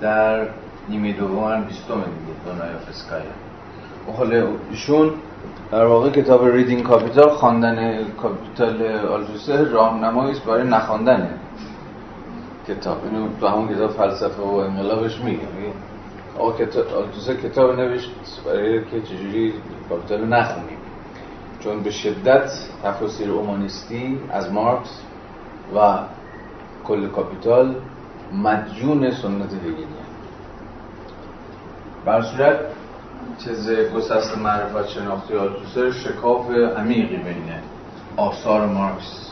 در نیمه دوم بیستم دیگه دونایفسکایا حالا ایشون در واقع کتاب Reading Capital خواندن کاپیتال آلتوسر راهنمایی است برای نخواندن کتاب. اینو تو همون کتاب فلسفه و انقلابش میگه. آقا کتاب آلتوسر کتاب نوشت برای که چجوری کاپیتال نخونیم چون به شدت تفسیر اومانیستی از مارکس و کل کاپیتال مدیون سنت هگلی بر چیز گسست معرفت شناختی آلتوسر شکاف عمیقی بین آثار مارکس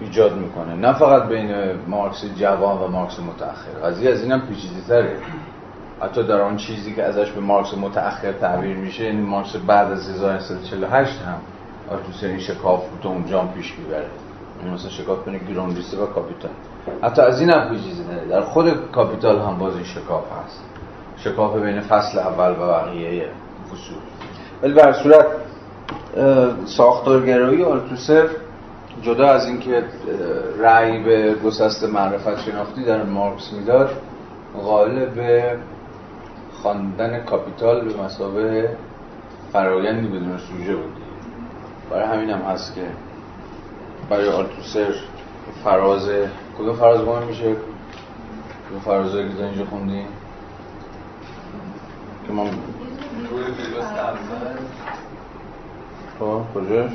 ایجاد می‌کنه. نه فقط بین مارکس جوان و مارکس متأخر. قضیه از اینم پیچیده تره حتی در آن چیزی که ازش به مارکس متأخر تعبیر میشه یعنی مارکس بعد از 1948 هم آلتوسر این شکاف تو اونجا پیش می‌بره یعنی مثلا شکاف بین گروندریسه و کاپیتال حتی از این هم پیچیده در خود کاپیتال هم باز این شکاف هست. شکاف بین فصل اول و بقیه فصول ولی بر صورت ساختارگرایی آلتوسر جدا از اینکه رأی به گسست معرفت شناختی در مارکس می‌داد غالب به خواندن کاپیتال به مثابه فرایندی بدون سوژه بود. برای همین هم هست که برای آلتوسر فراز کدوم فراز میشه؟ کدوم فرازهایی که اینجا خوندیم که ما خب کجاش؟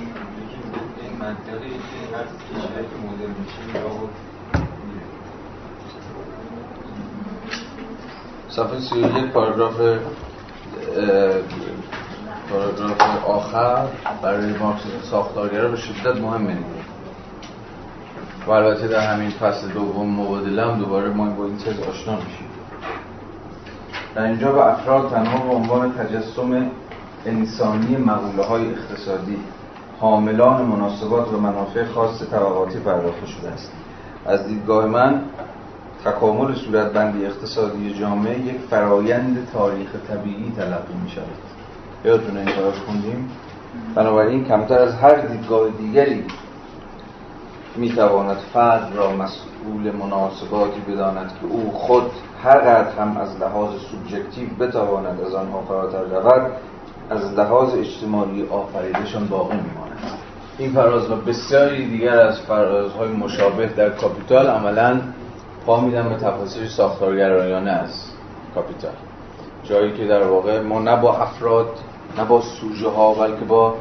صفحه 31 پاراگراف پاراگراف آخر. برای مارکسیسم ساختارگرا به شدت مهمه و البته در همین فصل دوم مبادله هم دوباره ما با این تز آشنا میشیم. در اینجا به افراد تنها به عنوان تجسم انسانی مقوله های اقتصادی حاملان مناسبات و منافع خاص طبقاتی پرداخته شده است. از دیدگاه من تکامل صورتبندی اقتصادی جامعه یک فرایند تاریخ طبیعی تلقی می شود یادتونه این کار خوندیم بنابراین کمتر از هر دیدگاه دیگری می تواند فرد را مسئول مناسباتی بداند که او خود هر قدر هم از لحاظ سوبژکتیو بتواند از آنها فراتر رود از لحاظ اجتماعی آفریدشان باقی میماند. این فراز و بسیاری دیگر از فرازهای مشابه در کاپیتال عملا پا میدن به تفاسیر ساختارگرایانه از کاپیتال. جایی که در واقع ما نه با افراد نه با سوژه ها بلکه با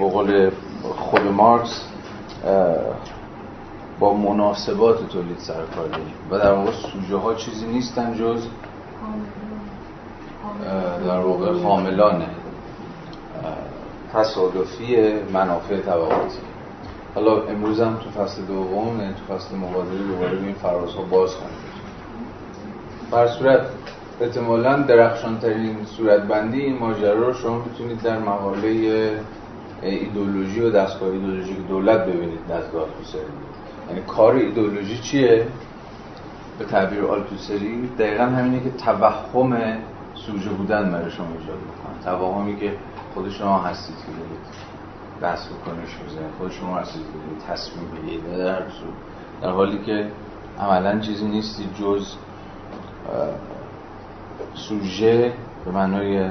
بقول خود مارکس با مناسبات تولید سرکار داریم و در واقع سوژه ها چیزی نیستن جز در واقع حاملان تصادفی منافع طبقاتی. حالا امروز هم تو فصل دوم یعنی تو فصل مبادله دوباره به این فرازها باز خواهیم بر صورت احتمالا درخشان ترین صورت بندی این ماجرا رو شما می‌تونید در مقاله ایدولوژی و دستگاه ایدولوژی دولت ببینید دستگاه آلتوسری یعنی کار ایدولوژی چیه؟ به تعبیر آلتوسری دقیقا همینه که توهم سوژه بودن برای شما ایجاد می‌کنه. توهمی که خود شما هستید که دارید دست بکنش بزنید خود شما هستید که تصمیم بگیرید. در در حالی که عملا چیزی نیستی جز سوژه به معنای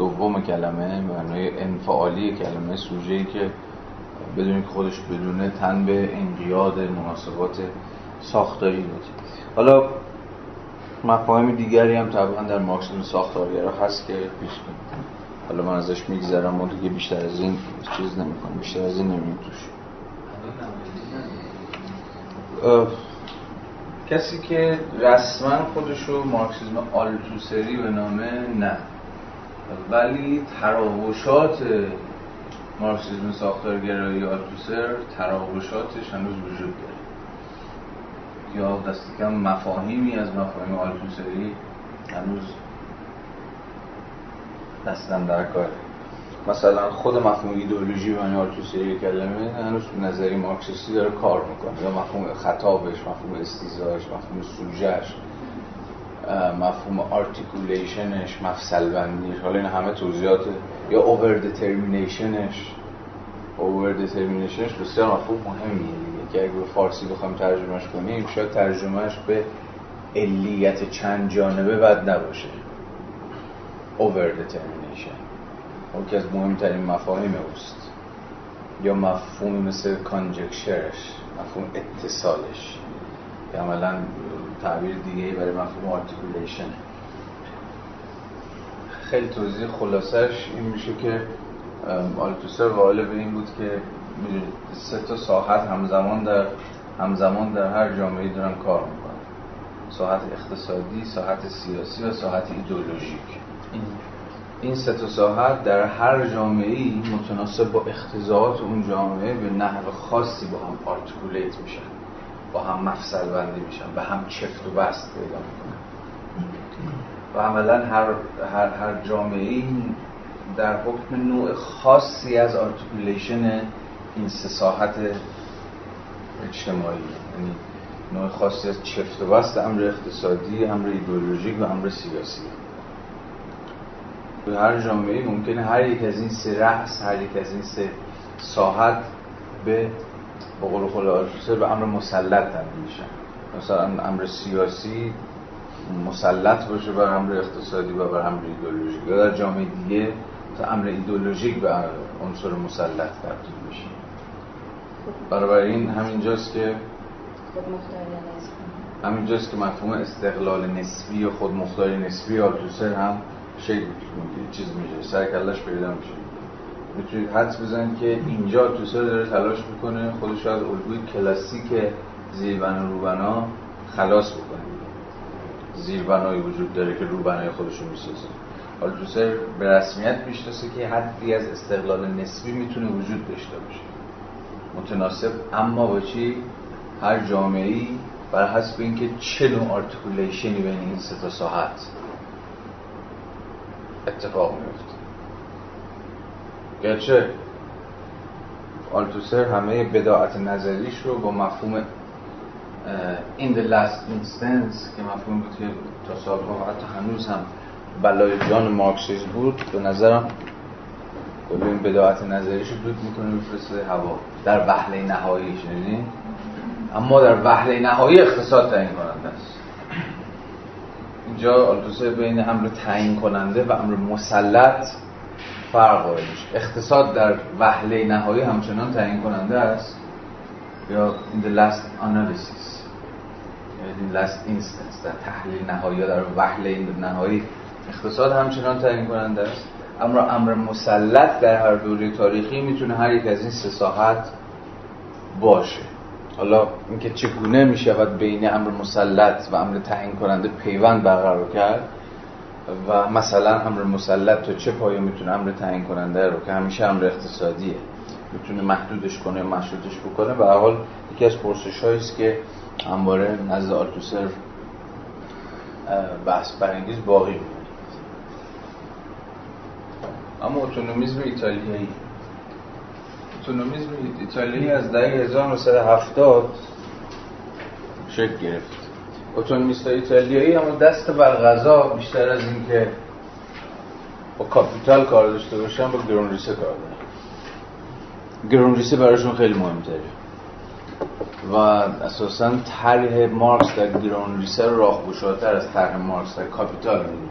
دوم کلمه معنای انفعالی کلمه سوژه‌ای که بدون که خودش بدونه تن به انقیاد مناسبات ساختاری بدید حالا مفاهیم دیگری هم طبعا در مارکسیسم ساختارگرا هست که پیش حالا من ازش میگذرم و دیگه بیشتر از این چیز نمی‌کنم بیشتر از این نمیم توش. کسی که رسما خودشو مارکسیسم آلتوسری به نامه نه ولی تراوشات مارکسیسم ساختارگرایی آلتوسر تراوشاتش هنوز وجود داره. یا دست کم مفاهیمی از مفاهیم آلتوسری هنوز دست اندر کار مثلا خود مفهوم ایدئولوژی و آلتوسری کلمه هنوز نظری مارکسیستی داره کار می‌کنه. یا مفهوم خطابش مفهوم استیضاحش مفهوم سوژهش مفهوم articulation ش مفصل بندیش حالا این همه توضیحات یا overdetermination ش overdetermination ش بسیار مفهوم مهمیه که اگه به فارسی بخوایم ترجمهش کنیم شاید ترجمهش به علیت چند جانبه بد نباشه. Over determination. که از مهمترین مفاهیم اوست. یا مفهومی مثل conjuncture ش مفهوم اتصالش. که عملا تعبیر دیگه برای مفهوم articulation خیلی توضیح خلاصش این میشه که آلتوسر قائل به این بود که سه تا ساحت همزمان در همزمان در هر جامعه دارن کار می‌کنن. ساحت اقتصادی، ساحت سیاسی و ساحت ایدولوژیک این سه تا ساحت در هر جامعه ای متناسب با اقتضائات اون جامعه به نحو خاصی با هم articulate میشن. با هم مفصل بندی میشن به هم چفت و بست پیدا می‌کنن. و عملا هر, هر, هر جامعه در حکم نوع خاصی از articulation این سه ساحت اجتماعی یعنی نوع خاصی از چفت و بست امر اقتصادی، امر ایدئولوژیک و امر سیاسی. به هر جامعه ممکنه هر یک از این سه رأس هر یک از این سه ساحت به بقول قول به امر مسلط تبدیل میشن مثلا امر سیاسی مسلط باشه بر امر اقتصادی و بر امر ایدئولوژیک. یا در جامعه دیگه امر ایدئولوژیک به عنصر مسلط تبدیل میشه این همینجاست که همینجاست که مفهوم استقلال نسبی و خودمختاری نسبی آلتوسر هم شکل چیز میشه سر کلش پیدا میشه. می‌تونید حدس بزنید که اینجا توسر داره تلاش می‌کنه خودش از الگوی کلاسیک زیربنا روبنا خلاصه بکنه. زیربنایی وجود داره که روبنای خودش رو می‌سازه. حالا آلتوسر به رسمیت می‌شناسه که حدی از استقلال نسبی می‌تونه وجود داشته باشه. متناسب اما با چی؟ هر جامعه ای بر حسب اینکه چه نوع articulation ی بین این سه تا ساحت اتفاق میفته گرچه آلتوسر همه بداعت نظریش رو با مفهوم in the last instance که مفهوم بود که تا سالها و حتی هنوز هم بلای جان مارکسیز بود به نظرم کل این بداعت نظریش رو دود می‌کنه میفرسته هوا. در وحله نهایی شنیدین؟ اما در وحله نهایی اقتصاد تعیین کننده است. اینجا آلتوسر بین امر تعیین کننده و امر مسلط فرق قائل اقتصاد در وهله نهایی همچنان تعیین کننده است. یا in the last analysis. in the last instance. در تحلیل نهایی یا در وهله نهایی اقتصاد همچنان تعیین کننده است. اما امر مسلط در هر دوره تاریخی می‌تونه هر یک از این سه ساحت باشه. حالا اینکه چگونه می‌شود بین امر مسلط و امر تعیین کننده پیوند برقرار کرد و مثلا امر مسلط تو چه پایه می‌تونه امر تعیین کننده رو که همیشه امر اقتصادیه. می‌تونه محدودش کنه مشروطش بکنه. به حال یکی از پرسش است که همواره نزد آلتوسر بحث برانگیز باقی میمونه. اما اتونومیزم ایتالیایی. اتونومیزم ایتالیایی از دهه 1970 شکل گرفت. اتونومیست ایتالیایی اما دست بر قضا بیشتر از اینکه با کاپیتال کار داشته باشن با گروندریسه کار دارن. گروندریسه براشون خیلی مهمتره. و اساسا طرح مارکس در گروندریسه را از طرح مارکس در کاپیتال می‌دونن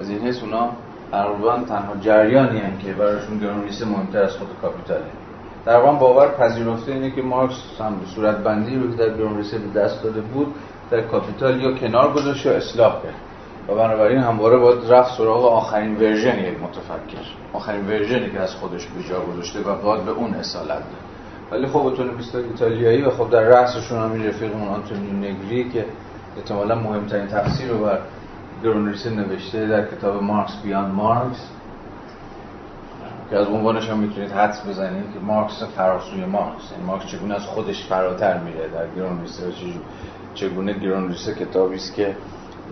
از این حیث اونا تقریبا تنها جریانی هم که براشون گروندریسه مهمتر از خود کاپیتاله. در واقع باور پذیرفته اینه که مارکس هم صورت بندی رو که در گروندریسه به دست داده بود. در کاپیتال یا کنار گذاشت یا اصلاح کرد. و بنابراین همواره باید رفت سراغ آخرین version یک متفکر. آخرین version ی که از خودش به جا گذاشته و باید به اون اصالت داد ولی خب اتونومیست ایتالیایی و خب در رأسشون هم این رفیقمون آنتونیو نگری که احتمالا مهمترین تفسیر رو بر گروندریسه نوشته در کتاب Marx beyond Marx. که از عنوانش هم می‌تونید حدس بزنید که مارکس فراسوی مارکس. یعنی مارکس چگونه از خودش فراتر میره در گرونریسه و چگونه گران ریسه کتابی است که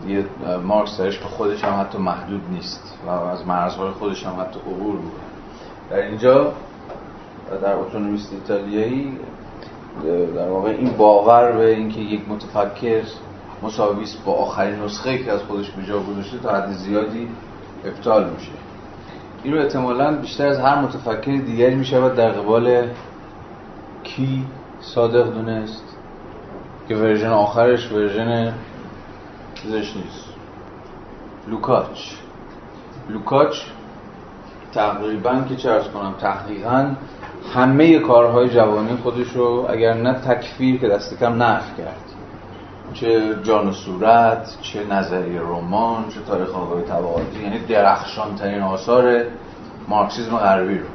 یه مارکس درش به خودش هم حتی محدود نیست و از مرزهای خودش هم حتی عبور می‌کنه. در اینجا در اتونومیست ایتالیایی در واقع این باور به اینکه یک متفکر مساوی با آخرین نسخه که از خودش به جا گذاشته تا حد زیادی ابطال میشه. این رو احتمالا بیشتر از هر متفکر دیگری می‌شود در قبال کی صادق دونست. که version آخرش version چیزش نیست. لوکاچ. لوکاچ تقریبا که چه کنم تحقیقا همه کارهای جوانی خودش رو اگر نه تکفیر که دست کم نفی کرد. چه جان و صورت چه نظریه رمان چه تاریخ آگاهی طبقاتی یعنی درخشان ترین آثار مارکسیسم غربی رو.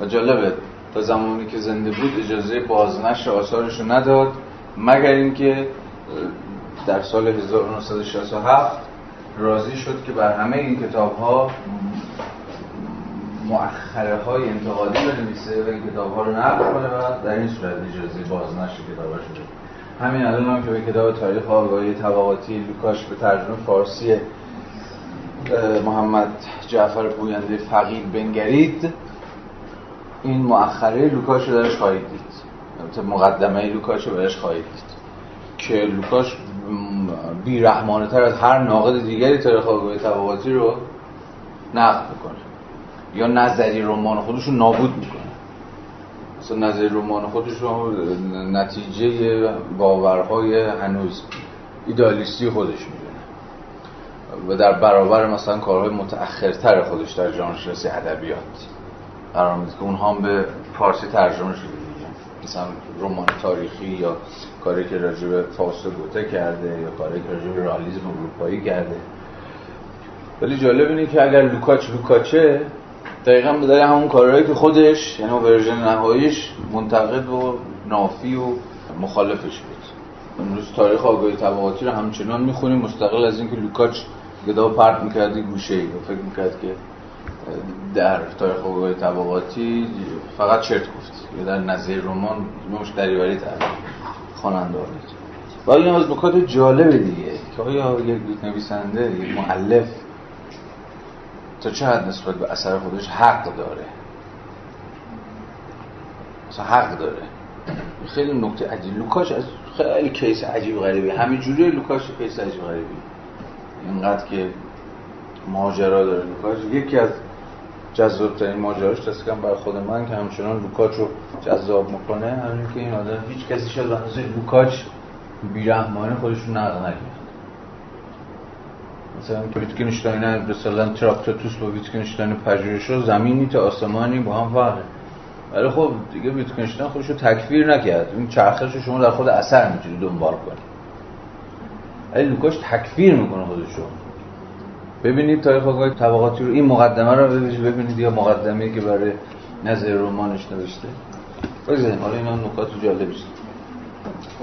و جالبه تا زمانی که زنده بود اجازه بازنشر آثارش رو نداد. مگر اینکه در سال 1967 راضی شد که بر همه این کتاب ها مؤخره های انتقادی بنویسه و این کتاب ها رو نقل کنه و در این صورت اجازه بازنشر کتاب شده. همین الان هم که به کتاب تاریخ آگاهی طبقاتی لوکاش به ترجمه فارسی محمد جعفر پوینده فقید بنگرید این مؤخره لوکاش رو درش خواهید دید. مقدمه لوکاش رو درش خواهید دید. که لوکاش بیرحمانه تر از هر ناقد دیگری تاریخ آگاهی طبقاتی رو نقد می‌کنه یا نظری رمان خودش رو نابود می‌کنه. مثلا نظریه رمان خودش رو نتیجه باورهای هنوز ایدالیستی خودش می‌دونه. و در برابر مثلا کارهای متأخرتر خودش در جامعه‌شناسی ادبیات قرار میده که اونها هم به فارسی ترجمه شده. مثلا رمان تاریخی یا کاری که راجع به فاوست گوته کرده یا کاری که راجع به رئالیسم اروپایی کرده. ولی جالب اینه که اگر لوکاچ لوکاچه دقیقا به همون کارهایی که خودش یعنی version نهاییش منتقد و نافی و مخالفش بود. امروز تاریخ آگاهی طبقاتی رو همچنان می‌خونیم مستقل از اینکه لوکاچ گدا پرت می‌کردی گوشه ای و فکر می‌کرد که در تاریخ آگاهی طبقاتی فقط چرت گفت. یا در نظریه رمان نوشت دری‌وری‌تر. خواننده و این از نکات جالب دیگه. که آیا یک نویسنده یک مؤلف تا چه حد نسبت به اثر خودش حق داره؟ مثلا حق داره. خیلی نکته عجیب. لوکاش از خیلی case عجیب غریبی. همین جوری لوکاش case عجیب غریبی. اینقدر که ماجرا داره لوکاش. یکی از جذاب ترین ماجراش دست کم برای خود من که همچنان لوکاچ رو جذاب می‌کنه همین که این آدم هیچ کسی شد به لوکاچ بیرحمانه خودش رو نقد نکرد. مثلا ویتگنشتاین مثلا تراکتاتوس با ویتگنشتاین پژوهش رو زمینی تا آسمانی با هم فرقه. ولی خب دیگه ویتگنشتاین خودش رو تکفیر نکرد. این چرخش رو شما در خود اثر می‌تونید دنبال کنید. ولی لوکاش تکفیر می‌کنه خودش رو. ببینید تاریخ آگاهی طبقاتی رو این مقدمه رو ببینید یا مقدمه که برای نظر رمانش نوشته. بگذاریم حالا اینا نکات جالبی است.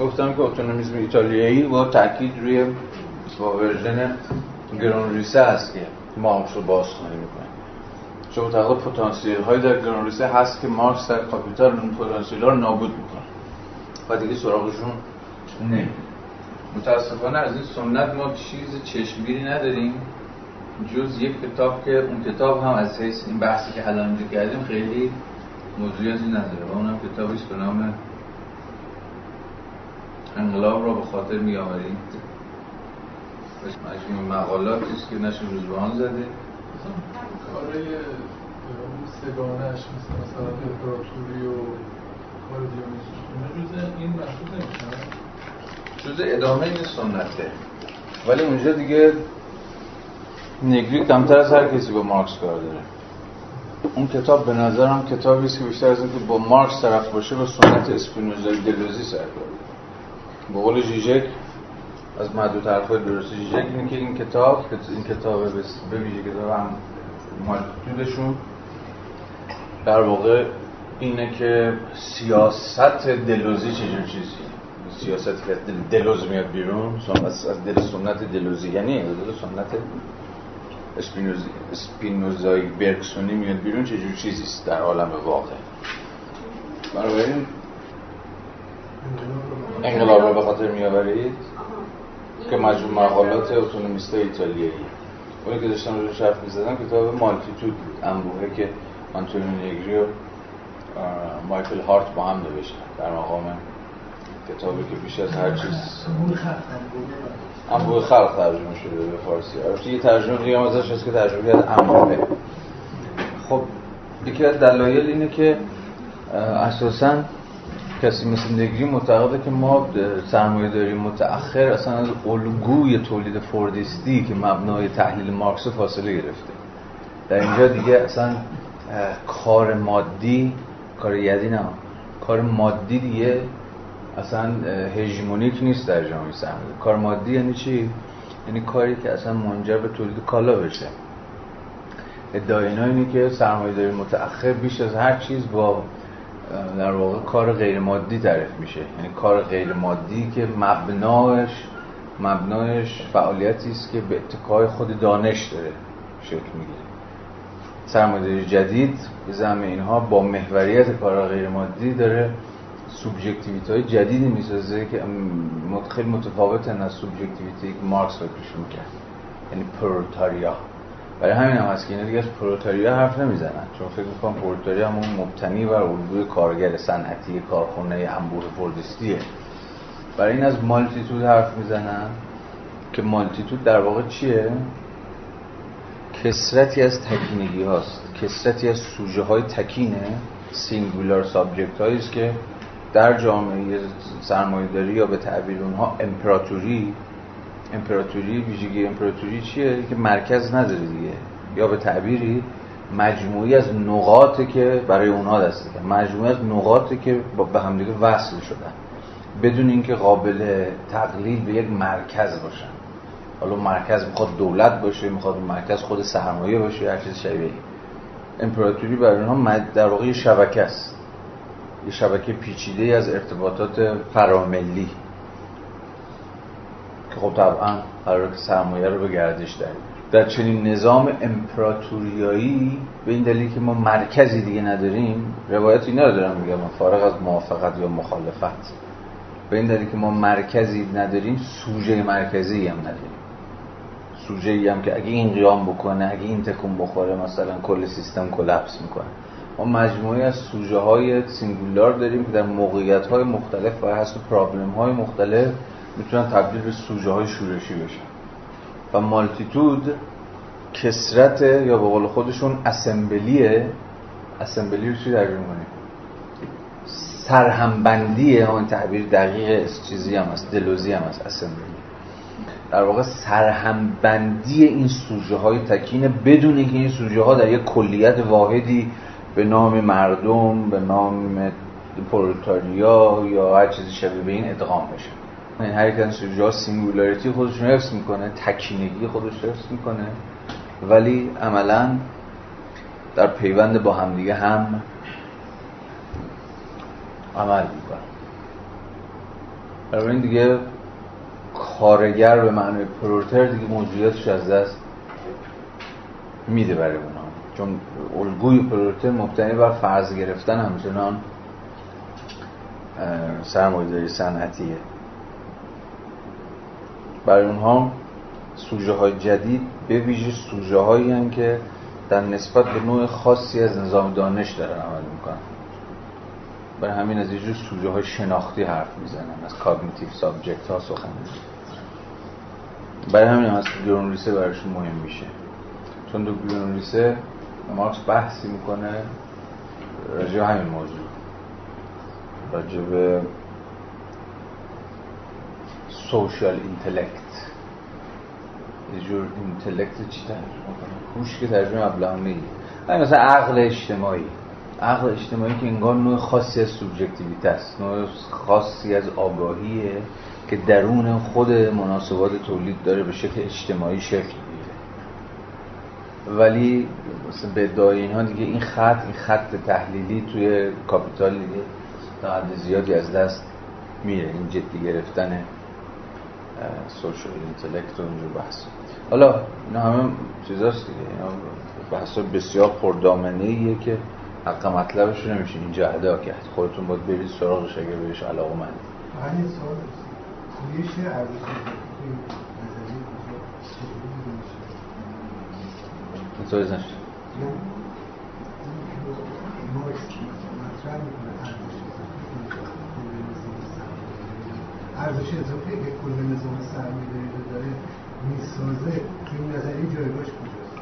گفتم که اتونومیسم ایتالیایی با تاکید روی با گروندریسه هست که مارکس رو بازخوانی می‌کنه چون معتقد پتانسیل های در گروندریسه هست که مارکس در کاپیتال اون پتانسیل ها رو نابود می‌کنه. و دیگه سراغشون نه متاسفانه از این سنت ما چیز چشمگیری نداریم. جز یک کتاب که اون کتاب هم از حیث این بحثی که الان اینجا کردیم خیلی موضوعیتی نداره. و اونم کتابی است به نام انقلاب را به خاطر می آورید مجموع مقالاتی است که نشر روزبان زده. کارای سگانش مثل مثلا امپراتوری و کار دیونیزوس این محسوب نمیشن؟ جز ادامه این سنته ولی اونجا دیگه نگری کمتر از هر کسی با مارکس کار داره. اون کتاب به نظرم کتابی است که بیشتر از اینکه با مارکس طرف باشه با سنت اسپینوزای دلوزی سر به قول ژیژک از معدود حرفای درست ژیژک اینه که این کتاب این کتاب به ویژه کتاب هم مالتودشون در واقع اینه که سیاست دلوزی چجور چیزی؟ سیاستی که دلوز میاد بیرون از دل سنت دلوزی. یعنی دل سنت اسپینوزی اسپینوزای برکسونی میاد بیرون چجور چیزی است در عالم واقع؟ بنابراین انقلاب رو به خاطر میآورید؟ که مجموع مقالات اتونومیست ایتالیایی. اونی که داشتم روش حرف می‌زدم کتاب مالتیتود بود انبوهه که آنتونیو نیگری و مایکل هارت با هم نوشتن در مقام کتابی که بیش از هر چیز. انبوه خلق ترجمه شده به فارسی. البته یه ترجمه دیگه هم ازش هست که ترجمه کرد انبوه خب یکی از دلایل اینه که اساساً کسی مثل نگری معتقده که ما سرمایه داری متأخر اصلا از الگوی تولید فوردیستی که مبنای تحلیل مارکس فاصله گرفته. در اینجا دیگه اصلا کار مادی کار یدی نه کار مادی دیگه اصلا هژمونیک نیست در جامعه سرمایه کار مادی یعنی چی؟ یعنی کاری که اصلا منجر به تولید کالا بشه. ادعای اینا اینه که سرمایه داری متأخر بیش از هر چیز با در واقع کار غیر مادی تعریف میشه. یعنی کار غیر مادی که مبناش مبناش فعالیتی است که به اتکای خود دانش داره شکل می‌گیره. سرمایه‌داری جدید به زعم اینها با محوریت کار غیر مادی داره. subjectivity های جدیدی می‌سازه که خیلی متفاوتن از subjectivity که مارکس فکرش می‌کرد یعنی پرولتاریا. برای همین هم هست که اینا دیگه از پرولتاریا حرف نمی‌زنن. چون فکر می‌کنم پرولتاریا همون مبتنی بر الگوی کارگر صنعتی کارخونه انبوه فوردیستیه برای این از multitude حرف می‌زنن. که multitude در واقع چیه؟ کثرتی از تکینگی هاست. کثرتی از سوژه های تکینه singular subject هاست که در جامعه سرمایه‌داری یا به تعبیر اونها امپراتوری. امپراتوری ویژگی امپراتوری چیه؟ که مرکز نداره دیگه. یا به تعبیری مجموعی از نقاطی که برای اونها دسته مجموعی از نقاطی که به همدیگه وصل شدن. بدون اینکه قابل تقلیل به یک مرکز باشن. حالا مرکز می‌خواد دولت باشه می‌خواد مرکز خود سرمایه باشه هر چیز شبیه امپراتوری برای اونها در واقع شبکه است. یه شبکه پیچیده از ارتباطات فراملی که خب طبعا قرار که سرمایه رو به گردش در در چنین نظام امپراتوریایی به این دلیل که ما مرکزی دیگه نداریم روایت اینا رو دارم میگم فارغ از موافقت یا مخالفت. به این دلیل که ما مرکزی نداریم سوژه مرکزی هم نداریم. سوژه هم که اگه این قیام بکنه اگه این تکون بخوره مثلا کل سیستم کلپس می‌کنه. ما مجموعی از سوژه های سینگولار داریم که در موقعیت های مختلف و حسب پرابلم های مختلف می‌تونن تبدیل به سوژه های شورشی بشن. و مالتیتود کسرت یا به قول خودشون اسمبلیه. اسمبلی رو چی در سرهمبندی همون تعبیر دقیق چیزی هم هست دلوزی هم هست assembly. در واقع سرهمبندی این سوژه های تکینه بدون اینکه این سوژه ها در یک کلیت واحدی به نام مردم به نام پرولتاریا یا هر چیزی شبیه به این ادغام بشه. این هر یک از singularity خودش رو حفظ می‌کنه تکینگی خودش حفظ می‌کنه. ولی عملا در پیوند با همدیگه هم عمل می‌کنه برای این دیگه کارگر به معنی پرورتر دیگه موجودیتش از دست میده برای چون الگوی پرورتر مبتنی بر فرض گرفتن همچنان سرمایه‌داری صنعتیه. برای اونها سوژه های جدید به ویژه سوژه هایی که در نسبت به نوع خاصی از نظام دانش دارن عمل می‌کنن. برای همین از اینجور سوژه های شناختی حرف می‌زنن از cognitive subject ها سخن برای همین هم از گروندریسه برایشون مهم میشه. چون تو گروندریسه مارکس بحثی می‌کنه راجع همین موضوع. راجع به social intellect یه جور intellect چی ترجمه کنه که ترجمه ابلهانه ای مثلا عقل اجتماعی. عقل اجتماعی که انگار نوع خاصی از سوبژکتیویته است. نوع خاصی از آگاهیه که درون خود مناسبات تولید داره به شکل اجتماعی شکل ولی مثلا به ادعای اینها دیگه این خط این خط تحلیلی توی کاپیتال دیگه تا حد زیادی از دست میره. این جدی گرفتن سوشال اینتלקت و اینجور بحث. حالا اینا همه چیزاست دیگه. اینا بحث بسیار پردامنه ایه که حق مطلبش رو نمیشه اینجا ادا کرد خودتون باید برید سراغش اگه بهش علاقه من همین سوال پویش ارزش متوجه نشد ارزش اضافه که کل نظام سرمایه‌داری رو داره می‌سازه که نظری جایگاهش کجاست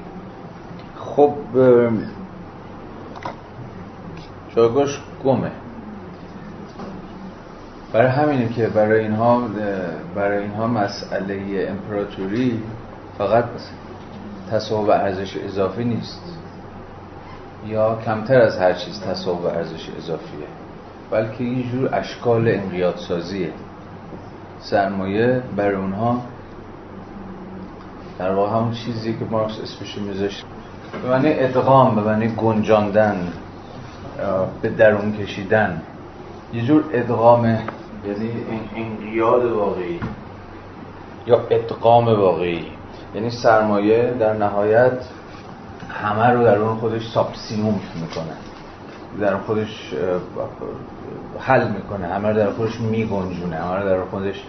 خب جایگاهش گمه برای همینه که برای اینها برای اینها مسئله امپراتوری فقط تصاحب ارزش اضافی نیست. یا کمتر از هر چیز تصاحب ارزش اضافیه. بلکه یه جور اشکال انقیاد سازیه سرمایه برای اونها در واقع همون چیزی که مارکس اسمش میذاشت. به معنی ادغام به معنی گنجاندن به درون کشیدن. یه جور ادغام یعنی انقیاد واقعی. یا ادغام واقعی. یعنی سرمایه در نهایت همه رو در اون خودش سابسیوم می‌کنه. در خودش حل می‌کنه. همه رو در خودش میگنجونه. همه رو در خودش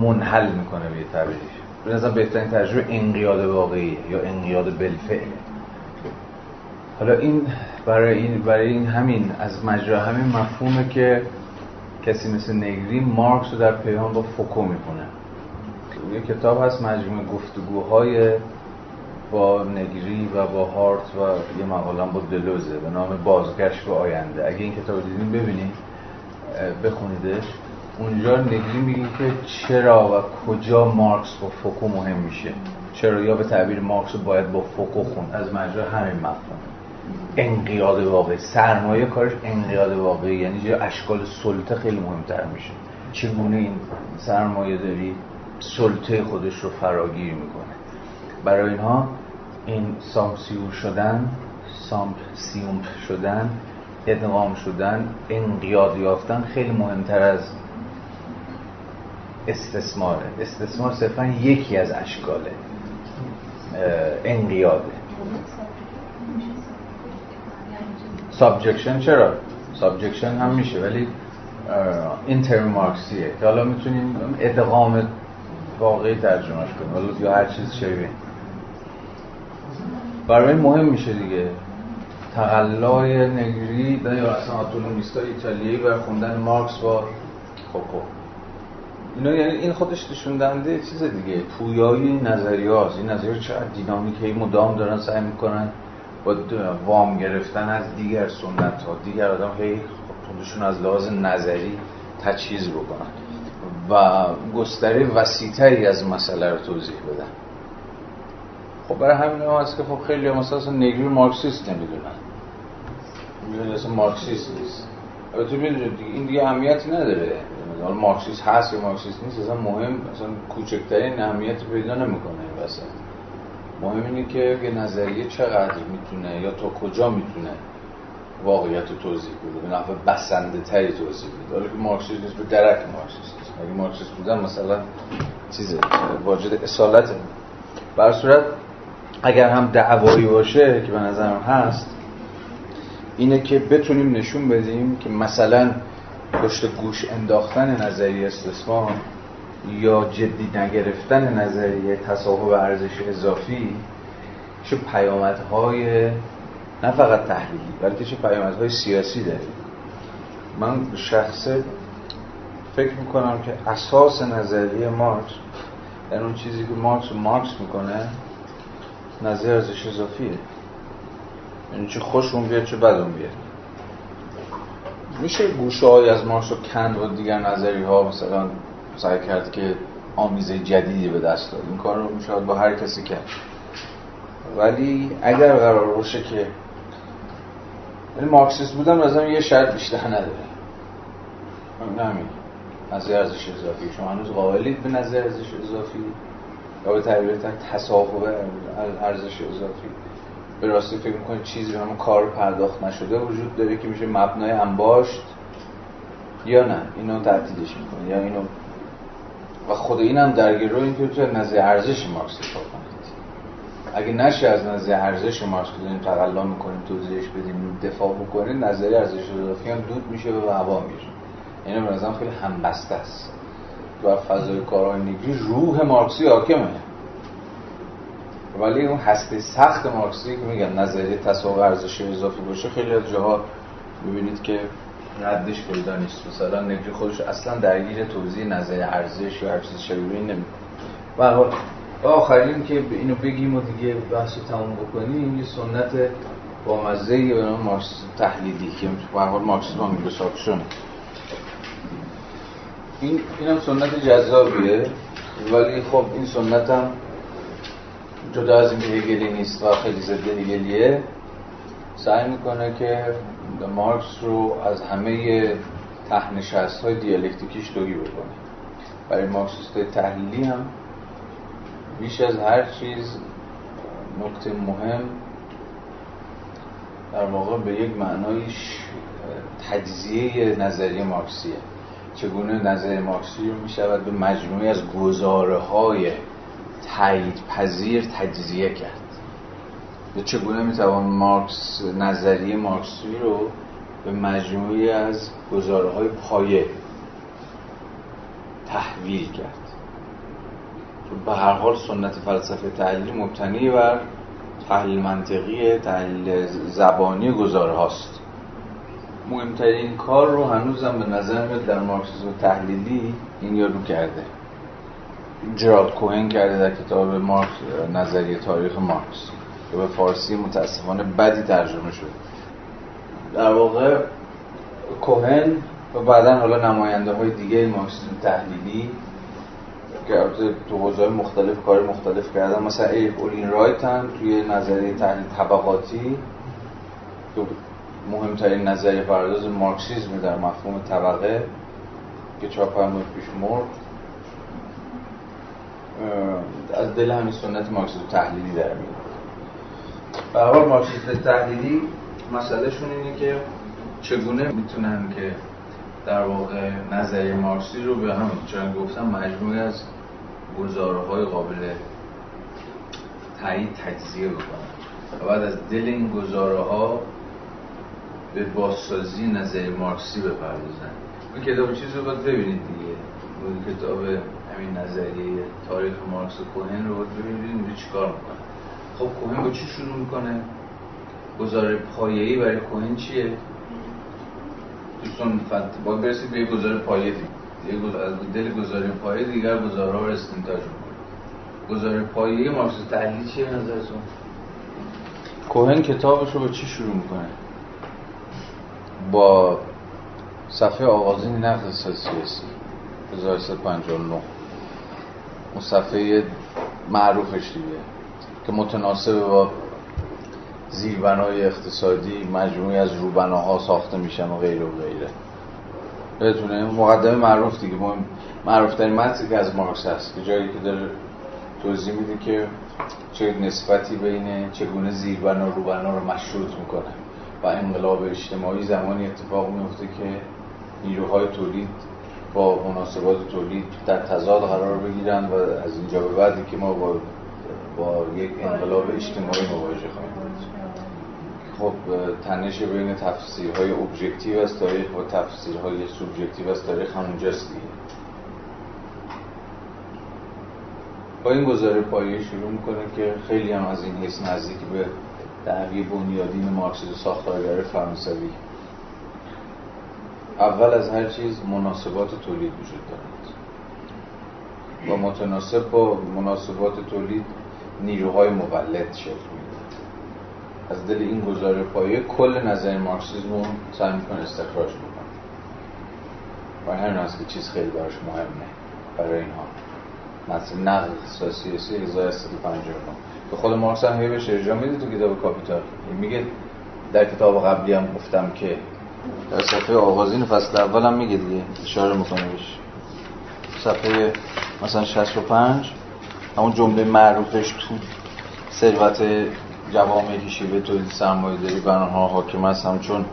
منحل می‌کنه به تعبیرش به نظر بهترین تجربه انقیاد واقعی یا انقیاد بالفعل. حالا این برای این برای این همین از مجرا همین مفهومه که کسی مثل نگری مارکس رو در پیهان با فوکو می‌کنه یه کتاب هست مجموعه گفتگوهای با نگری و با هارت و یه مقاله با دلوزه به نام بازگشت به آینده. اگه این کتاب دیدین ببینید بخونیدش. اونجا نگری میگه که چرا و کجا مارکس با فوکو مهم میشه. چرا یا به تعبیر مارکس باید با فوکو خون. از مجرا همین مفهوم. انقیاد واقعی. سرمایه کارش انقیاد واقعی. یعنی اشکال سلطه خیلی مهمتر میشه. چگونه این سرمایه داری؟ سلطه خودش رو فراگیر می‌کنه. برای اینها این subsume شدن subsume شدن ادغام شدن انقیاد یافتن خیلی مهمتر از استثماره. استثمار صرفا یکی از اشکال انقیاده. subjection چرا؟ subjection هم میشه ولی این ترم مارکسیه که حالا می‌تونیم ادغام واقعی ترجمهش کنیم. حالا یا هر چیز شبیه. برای مهم میشه دیگه. تقلای نگری یا اصلا ایتالیایی بر خوندن مارکس با کوکو اینا یعنی این خودش نشون دهنده چیز دیگه. پویایی نظریه هاست این نظریه چقدر دینامیکه مدام دارن سعی می‌کنن با وام گرفتن از دیگر سنت ها دیگر آدم هی خودشون از لحاظ نظری تجهیز بکنن. و گستره وسیعتری از مسئله رو توضیح بدن. خب برای همین هم هست که خب خیلی هم مثلا نگری مارکسیست نمی‌دونن. می‌دونن اصلا مارکسیست نیست. تو می‌دونید این دیگه اهمیتی نداره. حالا مارکسیست هست یا مارکسیست نیست اصلا مهم اصلا کوچکترین اهمیت پیدا نمی‌کنه این وسط. مهم اینه که یه نظریه چقدر می‌تونه یا تا کجا می‌تونه واقعیت رو توضیح بده. به نحو بسنده تری توضیح بده. حالا که مارکسیست نیست به درک مارکسیست. اگه مارکسیست بودن مثلا چیز واجد اصالته. بر صورت اگر هم دعوایی باشه که به نظرم هست اینه که بتونیم نشون بدیم که مثلا پشت گوش انداختن نظریه استثمار یا جدی نگرفتن نظریه تصاحب ارزش اضافی چه پیامدهای نه فقط تحلیلی بلکه چه پیامدهای سیاسی داره. من شخصه فکر می‌کنم که اساس نظریه مارکس در اون چیزی که مارکس مارکس می‌کنه نظر ارزش اضافیه. یعنی چه خوشمون بیاد چه بدون بیاد. میشه گوشه های از مارکس رو کند و دیگر نظری ها مثلا سعی کرد که آمیزه جدیدی به دست داد. این کار رو میشه با هر کسی کرد. ولی اگر قرار باشه که یعنی مارکسیست بودن مثلا یه شرط بیشتر نداره. همین نظر ارزش اضافی. شما هنوز قابلید به نظر ارزش اضافی؟ یا به تعبیر تصاحب ارزش اضافی؟ به راستی فکر می‌کنید چیزی به کار پرداخت نشده وجود داره که میشه مبنای انباشت یا نه؟ اینو تعطیلش می‌کنه یا اینو و خود این هم در گروه این که تو نظر ارزش مارکس دفاع کنید. اگه نشه از نظر ارزش مارکس داریم تقلا می‌کنیم توضیحش بدیم دفاع بکنید نظری ارزش اضافی هم دود میشه و هوا میشه این به نظرم خیلی همبسته است. و فضای نیگری روح مارکسی حاکمه. ولی اون هسته سخت مارکسی که میگن نظریه تصاحب ارزش اضافی باشه خیلی از جاها می‌بینید که ردش پیدا نیست. مثلا نگری خودش اصلا درگیر توضیح نظریه ارزش یا هر چیز شبیه این نمی و آخرین که اینو بگیم و دیگه بحث رو تموم بکنیم یه سنت با مزه به مارکس تحلیلی که به حال مارکسیسم هم این اینم سنت جذابیه. ولی خب این سنت هم جدا از اینکه هگلی نیست و خیلی ضد هگلیه سعی می‌کنه که مارکس رو از همه تحنشست های دیالکتیکیش دوری بکنه. برای مارکسیست تحلیلی هم بیش از هر چیز نکته مهم در واقع به یک معنایش تجزیه نظریه مارکسیه. چگونه نظریه مارکسی رو می‌شود به مجموعی از گزاره های تایید پذیر تجزیه کرد؟ به چگونه می‌توان مارکس نظریه مارکسی رو به مجموعی از گزاره های پایه تحویل کرد؟ به هر حال سنت فلسفه تحلیلی مبتنی بر تحلیل منطقی تحلیل زبانی گزاره هاست مهمترین کار رو هنوزم به نظر میاد در مارکسیسم تحلیلی این یارو کرده. جرالد کوهن کرده در کتاب مارکس نظریه تاریخ مارکس. که به فارسی متاسفانه بدی ترجمه شد در واقع کوهن و بعدا حالا نماینده های دیگه مارکسیسم تحلیلی که تو حوزه مختلف کار مختلف کردن مثلا ایف اولین رایت هم توی نظریه تحلیل طبقاتی. مهمترین نظریه پرداز مارکسیزم در مفهوم طبقه که چهار فرمود پیش مرد از دل همین سنت مارکسیسم تحلیلی در میاد. به حال مارکسیسم تحلیلی مسئله شون اینه که چگونه می‌تونن که در واقع نظریه مارکسی رو به هم چون گفتم مجموعی از گزاره های قابل تایید تجزیه بکنن. و بعد از دل این گزاره ها به بازسازی نظر مارکسی بپردازن. این کتاب چیز رو باید ببینید دیگه. این کتاب همین نظریه تاریخ مارکس و کوهن رو باید ببینید چی کار می‌کنه. خب کوهن با چی شروع می‌کنه؟ گزاره پایه‌ای برای کوهن چیه؟ دوستان باید برسید به یک گزاره پایه دیگه. از دل گزاره پایه دیگر گزاره ها رو استنتاج می‌کنه. گزاره پایه مارکس تحلیل چیه نظرتون؟ کوهن کتابش رو با چی شروع می‌کنه؟ با صفحه آغازین نقد سیاسی 1359 اون صفحه معروفش دیگه که متناسب با زیربنای اقتصادی مجموعی از روبناها ساخته میشن و غیره و غیره. بتونه مقدمه معروف دیگه. مهم معروف که از مارکس هست. که جایی که داره توضیح میده که چه نسبتی بین چگونه زیربنا روبنا رو مشروط می‌کنه. و انقلاب اجتماعی زمانی اتفاق میفته که نیروهای تولید با مناسبات تولید در تضاد قرار بگیرن و از اینجا به بعدی که ما با با یک انقلاب اجتماعی مواجه خواهیم خب تنش بین تفسیرهای ابژکتیو از تاریخ و تفسیرهای سوبژکتیو از تاریخ همونجاست دیگه با این گزاره پایه شروع می‌کنه که خیلی هم از این حس نزدیک به دعوی بنیادین مارکسیسم ساختارگر فرانسوی. اول از هر چیز مناسبات تولید وجود دارد. و متناسب با مناسبات تولید نیروهای مولد شکل میده از دل این گزاره پایه کل نظر مارکسیسم رو سعی می‌کنه استخراج بکنه. و همین هست که چیز خیلی براش مهمه. برای اینها. مثل نقل سیاسی 1359 به خود مارکس هم بهش ارجاع میده تو کتاب کاپیتال میگه در کتاب قبلی هم گفتم که در صفحه آغازین فصل اول هم میگه دیگه اشاره می‌کنه بهش. صفحه مثلا 65 همون جمله معروفش تو ثروت جوامعی شیوه تولید سرمایه داری بر آنها حاکم است همچون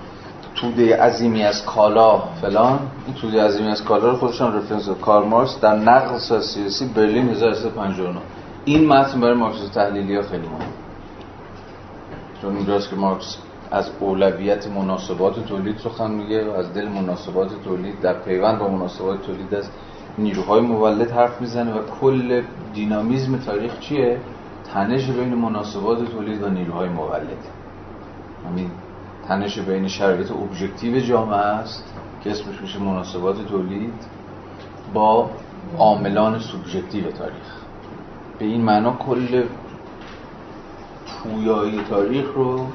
توده عظیمی از کالا فلان. این توده عظیمی از کالا رو خودشان رفرنس کارل مارکس در نقل سیاسی برلین 1359 این متن برای مارکس تحلیلی ها خیلی مهم چون اونجاست که مارکس از اولویت مناسبات تولید سخن میگه و از دل مناسبات تولید در پیوند با مناسبات تولید از نیروهای مولد حرف می‌زنه و کل دینامیزم تاریخ چیه؟ تنش بین مناسبات تولید و نیروهای مولد. همین تنش بین شرایط ابژکتیو جامعه است که اسمش میشه مناسبات تولید با عاملان سوبژکتیو تاریخ. به این معنا کل پویایی تاریخ رو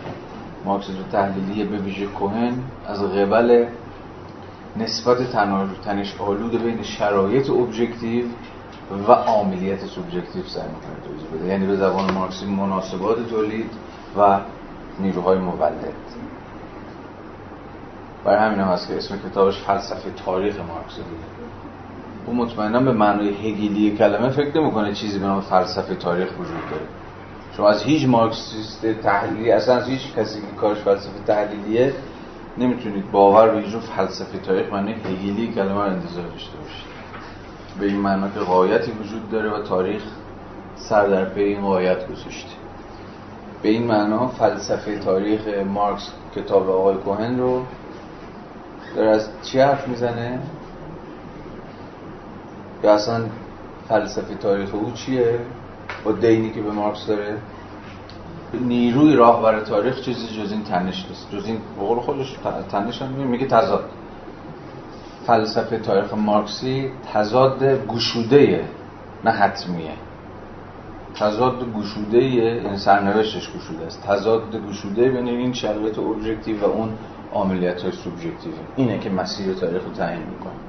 مارکسیسم تحلیلی به ویژه کوهن از قبل نسبت تنش آلود بین شرایط ابژکتیو و عاملیت سوبژکتیو سعی می‌کنه توضیح بده. یعنی به زبان مارکسی مناسبات تولید و نیروهای مولد. برای همین هم هست که اسم کتابش فلسفه تاریخ مارکس دیگه او مطمئنا به معنای هگیلی کلمه فکر نمی‌کنه چیزی به نام فلسفه تاریخ وجود داره. شما از هیچ مارکسیست تحلیلی اصلا از هیچ کسی که کارش فلسفه تحلیلیه نمی‌تونید باور به اینجور فلسفه تاریخ معنی هگیلی کلمه رو انتظار داشته باشید. به این معنا که قایتی وجود داره و تاریخ سر در پی این قایت گذاشته. به این معنا فلسفه تاریخ مارکس کتاب آقای کوهن رو داره از چی حرف می‌زنه؟ یا اصلا فلسفه تاریخ او چیه؟ با دینی که به مارکس داره. نیروی راهبر تاریخ چیزی جز این تنش نیست. جز این بقول خودش تنش هم میگه تضاد. فلسفه تاریخ مارکسی تضاد گشوده نه حتمیه. تضاد گشوده این سرنوشتش گشوده است. تضاد گشوده بین این شرایط ابژکتیو و اون عملیات های اینه که مسیر تاریخ رو تعیین می‌کنه.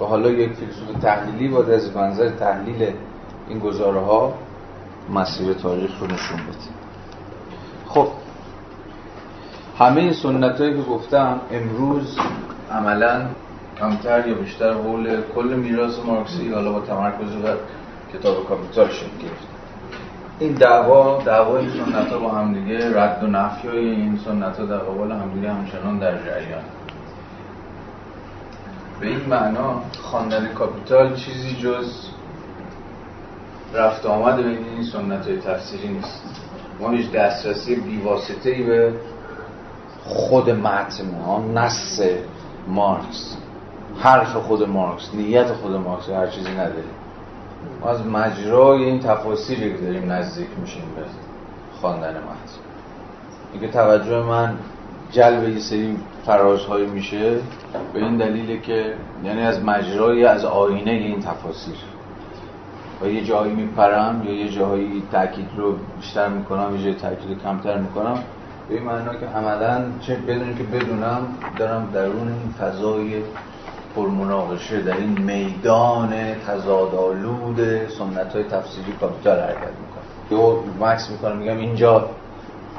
و حالا یک فیلسوف تحلیلی باید از منظر تحلیل این گزاره ها مسیر تاریخ رو نشون بده. خب همه این سنت هایی که گفتم امروز عملا کمتر یا بیشتر حول کل میراث مارکسی حالا با تمرکز بر کتاب کاپیتال شکل گرفت این دعوا دعوای این سنت ها با همدیگه رد و نفی های این سنت ها در قبال همدیگه همچنان در جریان. به این معنا خواندن کاپیتال چیزی جز رفت آمد بین این سنت های تفسیری نیست. ما هیچ دسترسی بیواسطه ای به خود متن ها نص مارکس. حرف خود مارکس نیت خود مارکس هر چیزی نداریم. ما از مجرای این تفاصیلی که داریم نزدیک میشیم به خواندن متن. اینکه توجه من جلب یه سری فرازهایی میشه به این دلیله که یعنی از مجرای از آینه این تفاصیل و یه جایی میپرم یا یه جایی تاکید رو بیشتر می‌کنم یه جایی تاکید کمتر می‌کنم به این معنا که عملا چه بدون که بدونم دارم درون این فضای پرمناقشه در این میدان تضادآلود سنت های تفسیری کاپیتال حرکت می‌کنم. یا مکس می‌کنم میگم اینجا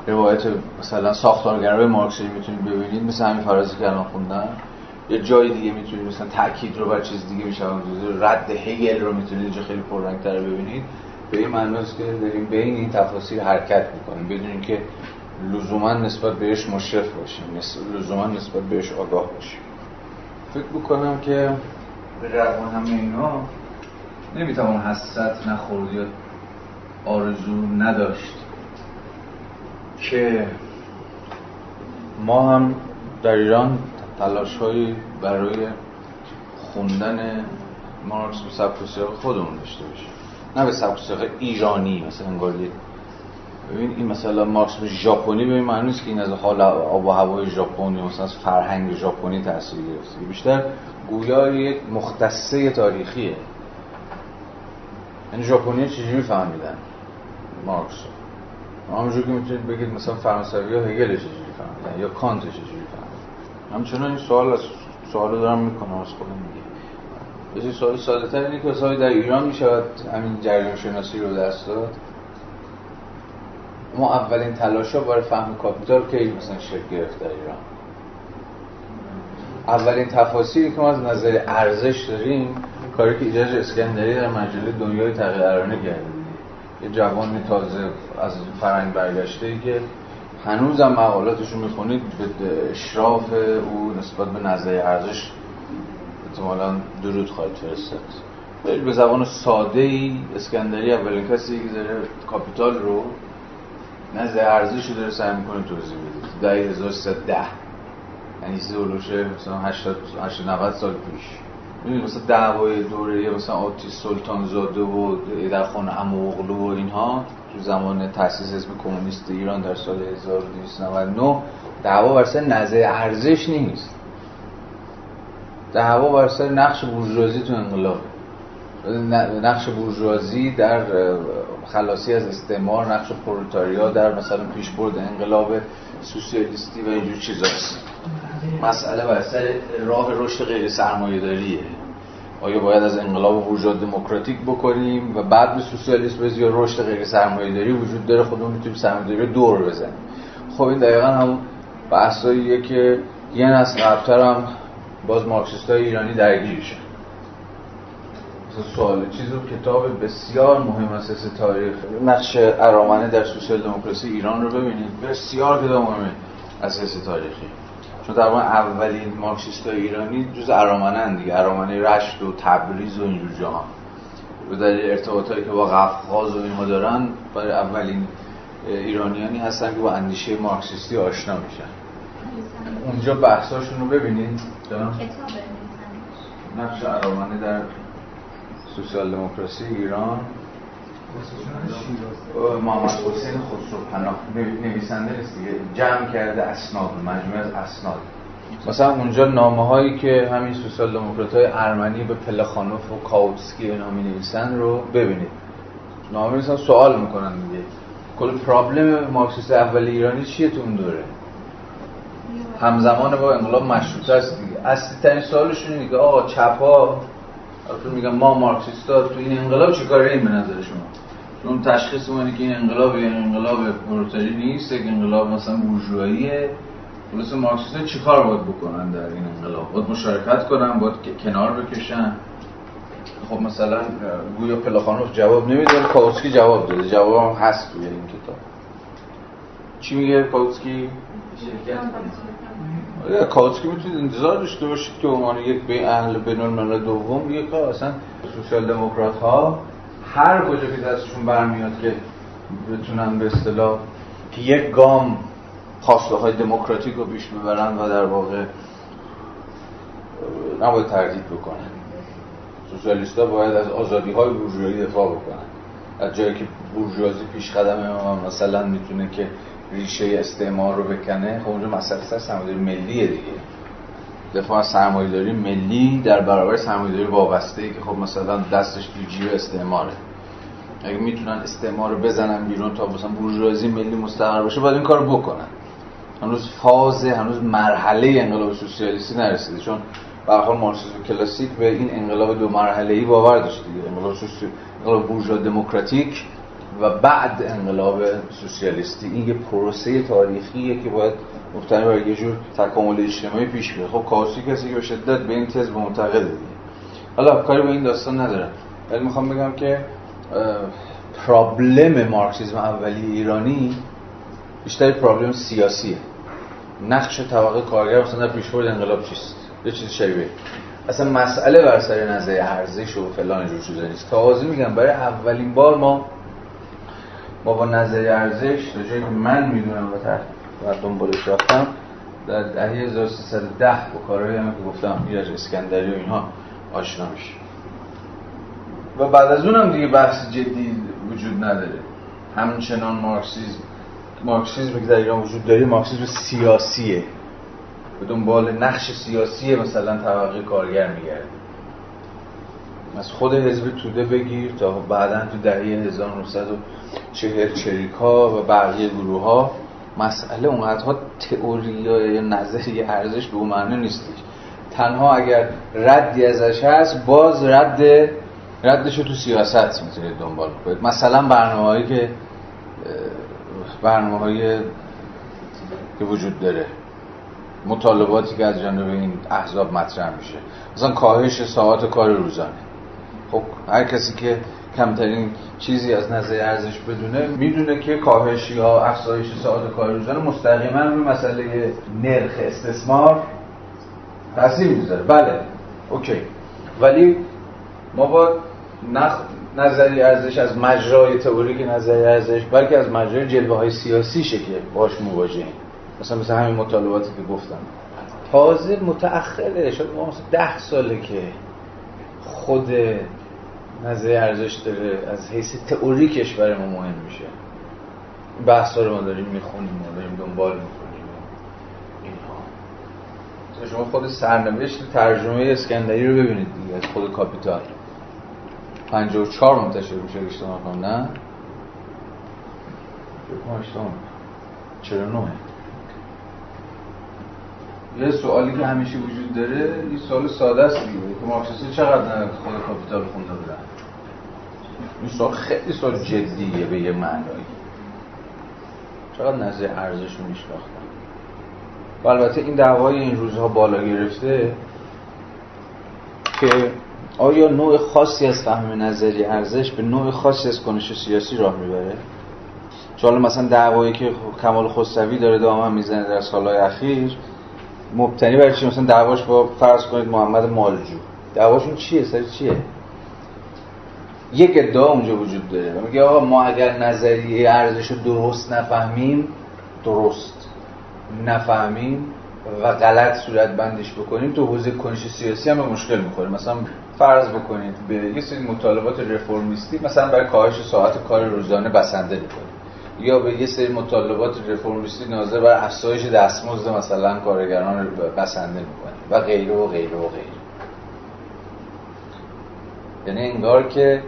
روایت مثلا ساختارگرای مارکسی می‌تونید ببینید. مثل همین فرازی که الان خوندم. یه جای دیگه می‌تونید مثلا تاکید رو بر چیز دیگه میشه رد هگل رو می‌تونید اینجا خیلی پررنگ‌تر ببینید. به این معناست که داریم بین این تفاصیل حرکت می‌کنیم. بدون اینکه لزوما نسبت بهش مشرف باشیم. لزوما نسبت بهش آگاه باشیم. فکر بکنم که به رغم همه اینا نمی‌توان حسرت نخورد آرزو نداشت. که ما هم در ایران تلاش هایی برای خوندن مارکس به سبک سیاق خودمون داشته باشیم. نه به سبک سیاق ایرانی مثلا انگار ببین این مثلا مارکس به ژاپنی به این معنی که این از حال آب و هوای ژاپنی مثلا از فرهنگ ژاپنی تاثیر گرفته. بیشتر گویا یک مختصه تاریخیه. یعنی ژاپنی چجوری فهمیدن مارکس همونجور که می‌تونید بگید مثلا فرانسوی ها هگل چجوری فهمیدن یا کانت چجوری فهمیدن؟ همچنان این سوال از سوال دارم می‌کنم از خودم میگه یه سوال ساده تر اینه که در ایران می‌شود همین جریان شناسی رو دست داد. ما اولین تلاش ها برای فهم کاپیتال که مثلا شکل گرفت در ایران؟ اولین تفاصیلی که ما از نظر ارزش داریم کاری که ایجاج اسکندری در مجله دنیای تغییرانه کرده یه جوان تازه از فرنگ برگشته ای که هنوز هم مقالاتش رو می‌خونید به اشراف او نسبت به نظر ارزش احتمالا درود خواهید فرستاد. به زبان ساده ای اسکندری اولین کسی که داره کاپیتال رو نظر ارزش رو داره سعی می‌کنه توضیح بده. در 1310 یعنی زولوشه مثلا 80 90 سال پیش. مثلا دعوای دوره مثلا آتی سلطان زاده و در خانه اموغلو و اینها تو زمان تاسیس حزب کمونیست ایران در سال 1299 دعوا بر سر نظر ارزش نیست. دعوا بر سر نقش بورژوازی تو انقلاب. نقش بورژوازی در خلاصی از استعمار نقش پرولتاریا در مثلا پیشبرد انقلاب سوسیالیستی و اینجور چیزاست. مسئله بر سر راه رشد غیر سرمایه داریه آیا باید از انقلاب ورژاد دموکراتیک بکنیم؟ و بعد به سوسیالیسم بزنیم یا رشد غیر سرمایه‌داری وجود داره خودمون می‌تونیم سرمایه‌داری دور بزنیم. خب این دقیقا هم بحثاییه که یه نسل قبلتر هم باز مارکسیست های ایرانی درگیرشن مثلا سوال چیز کتاب بسیار مهم اساس تاریخ نقش ارامنه در سوسیال دموکراسی ایران رو ببینید. بسیار کتاب مهمه اساس تاریخی. چون در اولین مارکسیست های ایرانی جز ارامنه دیگه. ارامنه رشت و تبریز و اینجور جاها. و در ارتباطاتی که با قفقاز و اینها دارن برای اولین ایرانیانی هستن که با اندیشه مارکسیستی آشنا میشن. اونجا بحثاشون رو ببینید نقش ارامنه در سوسیال دموکراسی ایران. محمد حسین پناه نویسنده نیست دیگه. جمع کرده اسناد مجموعه از اسناد. مثلا اونجا نامه هایی که همین سوسیال دموکرات های ارمنی به پلخانوف و کاوتسکی اینا می نویسن رو ببینید. نامه نویسن سوال می‌کنن دیگه. کل پرابلم مارکسیست اول ایرانی چیه تو اون دوره؟ همزمان با انقلاب مشروطه است دیگه. اصلی ترین سوالشون اینه که آقا چپ ها میگم ما مارکسیستا تو این انقلاب چیکاره این به نظر شما؟ چون تشخیص ما که این انقلاب یه انقلاب پرولتاری نیست یک انقلاب مثلا بورژواییه. خلاص مارکسیستا چیکار باید بکنن در این انقلاب؟ باید مشارکت کنن باید کنار بکشن؟ خب مثلا گویا پلاخانوف جواب نمیده کائوتسکی جواب داده. جواب هم هست توی این کتاب. چی میگه کائوتسکی کائوتسکی می‌تونید انتظار داشته باشید که عنوان یک به اهل بین الملل دوم یک اصلا سوسیال دموکرات ها هر کجا که دستشون برمیاد که بتونن به اصطلاح یک گام خواسته های دموکراتیک رو پیش ببرن و در واقع نباید تردید بکنن. سوسیالیست ها باید از آزادی های بورژوایی دفاع بکنن. از جایی که بورژوازی پیش قدم مثلا می‌تونه که ریشه استعمار رو بکنه خب اونجا مسئله سر سرمایه‌داری ملیه دیگه. دفاع از سرمایه‌داری ملی در برابر سرمایه‌داری وابسته که خب مثلا دستش تو جیب استعماره. اگه می‌تونن استعمار بزنن بیرون تا مثلا بورژوازی ملی مستقر باشه باید این کارو بکنن. هنوز فاز هنوز مرحله انقلاب سوسیالیستی نرسیده چون به حال مارکسیسم کلاسیک به این انقلاب دو مرحله ای باور داشت دیگه. انقلاب انقلاب بورژوا دموکراتیک و بعد انقلاب سوسیالیستی. این یه پروسه تاریخیه که باید مفتنی بر یه جور تکامل اجتماعی پیش بیاد. خب کاوسی کسی که به شدت به این تز معتقده دیگه. حالا کاری به این داستان ندارم. ولی می‌خوام بگم که پرابلم مارکسیسم اولی ایرانی بیشتر پرابلم سیاسیه. نقش طبقه کارگر مثلا در پیشبرد انقلاب چیست؟ یه چیز شبیه. اصلا مسئله بر سر نظر ارزش و فلان جور چیزا نیست. تازه میگم برای اولین بار ما ما با ارزش تا که من می‌دونم و تحت و دنبالش رفتم در دهه 1310 با کارهایی هم که گفتم ایرج اسکندری و اینها آشنا میشه. و بعد از اونم دیگه بحث جدی وجود نداره. همچنان مارکسیزم مارکسیزم که در ایران وجود داره مارکسیزم سیاسیه. به دنبال نقش سیاسی مثلا طبقه کارگر میگرده. از خود حزب توده بگیر تا بعدا تو دهه 1940 چریکا و بقیه گروه ها مسئله اونقدرها تئوری یا نظری ارزش به معنی نیستش. تنها اگر ردی ازش هست باز رد ردش تو سیاست می‌تونید دنبال کنید. مثلا برنامه هایی که برنامه هایی که وجود داره. مطالباتی که از جانب این احزاب مطرح میشه. مثلا کاهش ساعات کار روزانه. خب هر کسی که کمترین چیزی از نظر ارزش بدونه می‌دونه که کاهش یا افزایش ساعت کار روزانه مستقیما روی مسئله نرخ استثمار تاثیر می‌ذاره. بله اوکی. ولی ما با نخ... نظری ارزش از مجرای تئوریک نظری ارزش بلکه از مجرای جلوه های سیاسی که باش مواجهیم. مثلا مثل همین مطالباتی که گفتم. تازه متأخره. شاید ما مثلا ده ساله که خود نظر ارزش داره از حیث تئوریکش برای ما مهم میشه. بحث رو ما داریم می‌خونیم ما داریم دنبال می‌کنیم. اینها. شما خود سرنوشت ترجمه اسکندری رو ببینید دیگه از خود کاپیتال 54 منتشر میشه اشتباه کنم نه؟ 49 49 یه سوالی که همیشه وجود داره یه سوال ساده است دیگه. که مارکسیستا چقدر خود کاپیتال خونده بودن؟ این سوال خیلی سوال جدیه به یه معنایی. چقدر نظر ارزش رو میشناختن؟ و البته این دعوای این روزها بالا گرفته که آیا نوع خاصی از فهم نظری ارزش به نوع خاصی از کنش سیاسی راه می‌بره؟ چون مثلا دعوایی که کمال خسروی داره دامن می‌زنه در سالهای اخیر مبتنی بر چی؟ مثلا دعواش با فرض کنید محمد مالجو. دعواشون چیه؟ سر چیه؟ یک ادعا اونجا وجود داره. میگه آقا ما اگر نظریه ارزش رو درست نفهمیم درست نفهمیم و غلط صورت بندش بکنیم تو حوزه کنش سیاسی هم به مشکل می‌خوریم مثلا فرض بکنید به یه سری مطالبات رفرمیستی مثلا برای کاهش ساعت کار روزانه بسنده بکنید یا به یه سری مطالبات رفرمیستی ناظر بر افزایش دستمزد مثلا کارگران بسنده می‌کنه و غیره و غیره و غیره. یعنی انگار که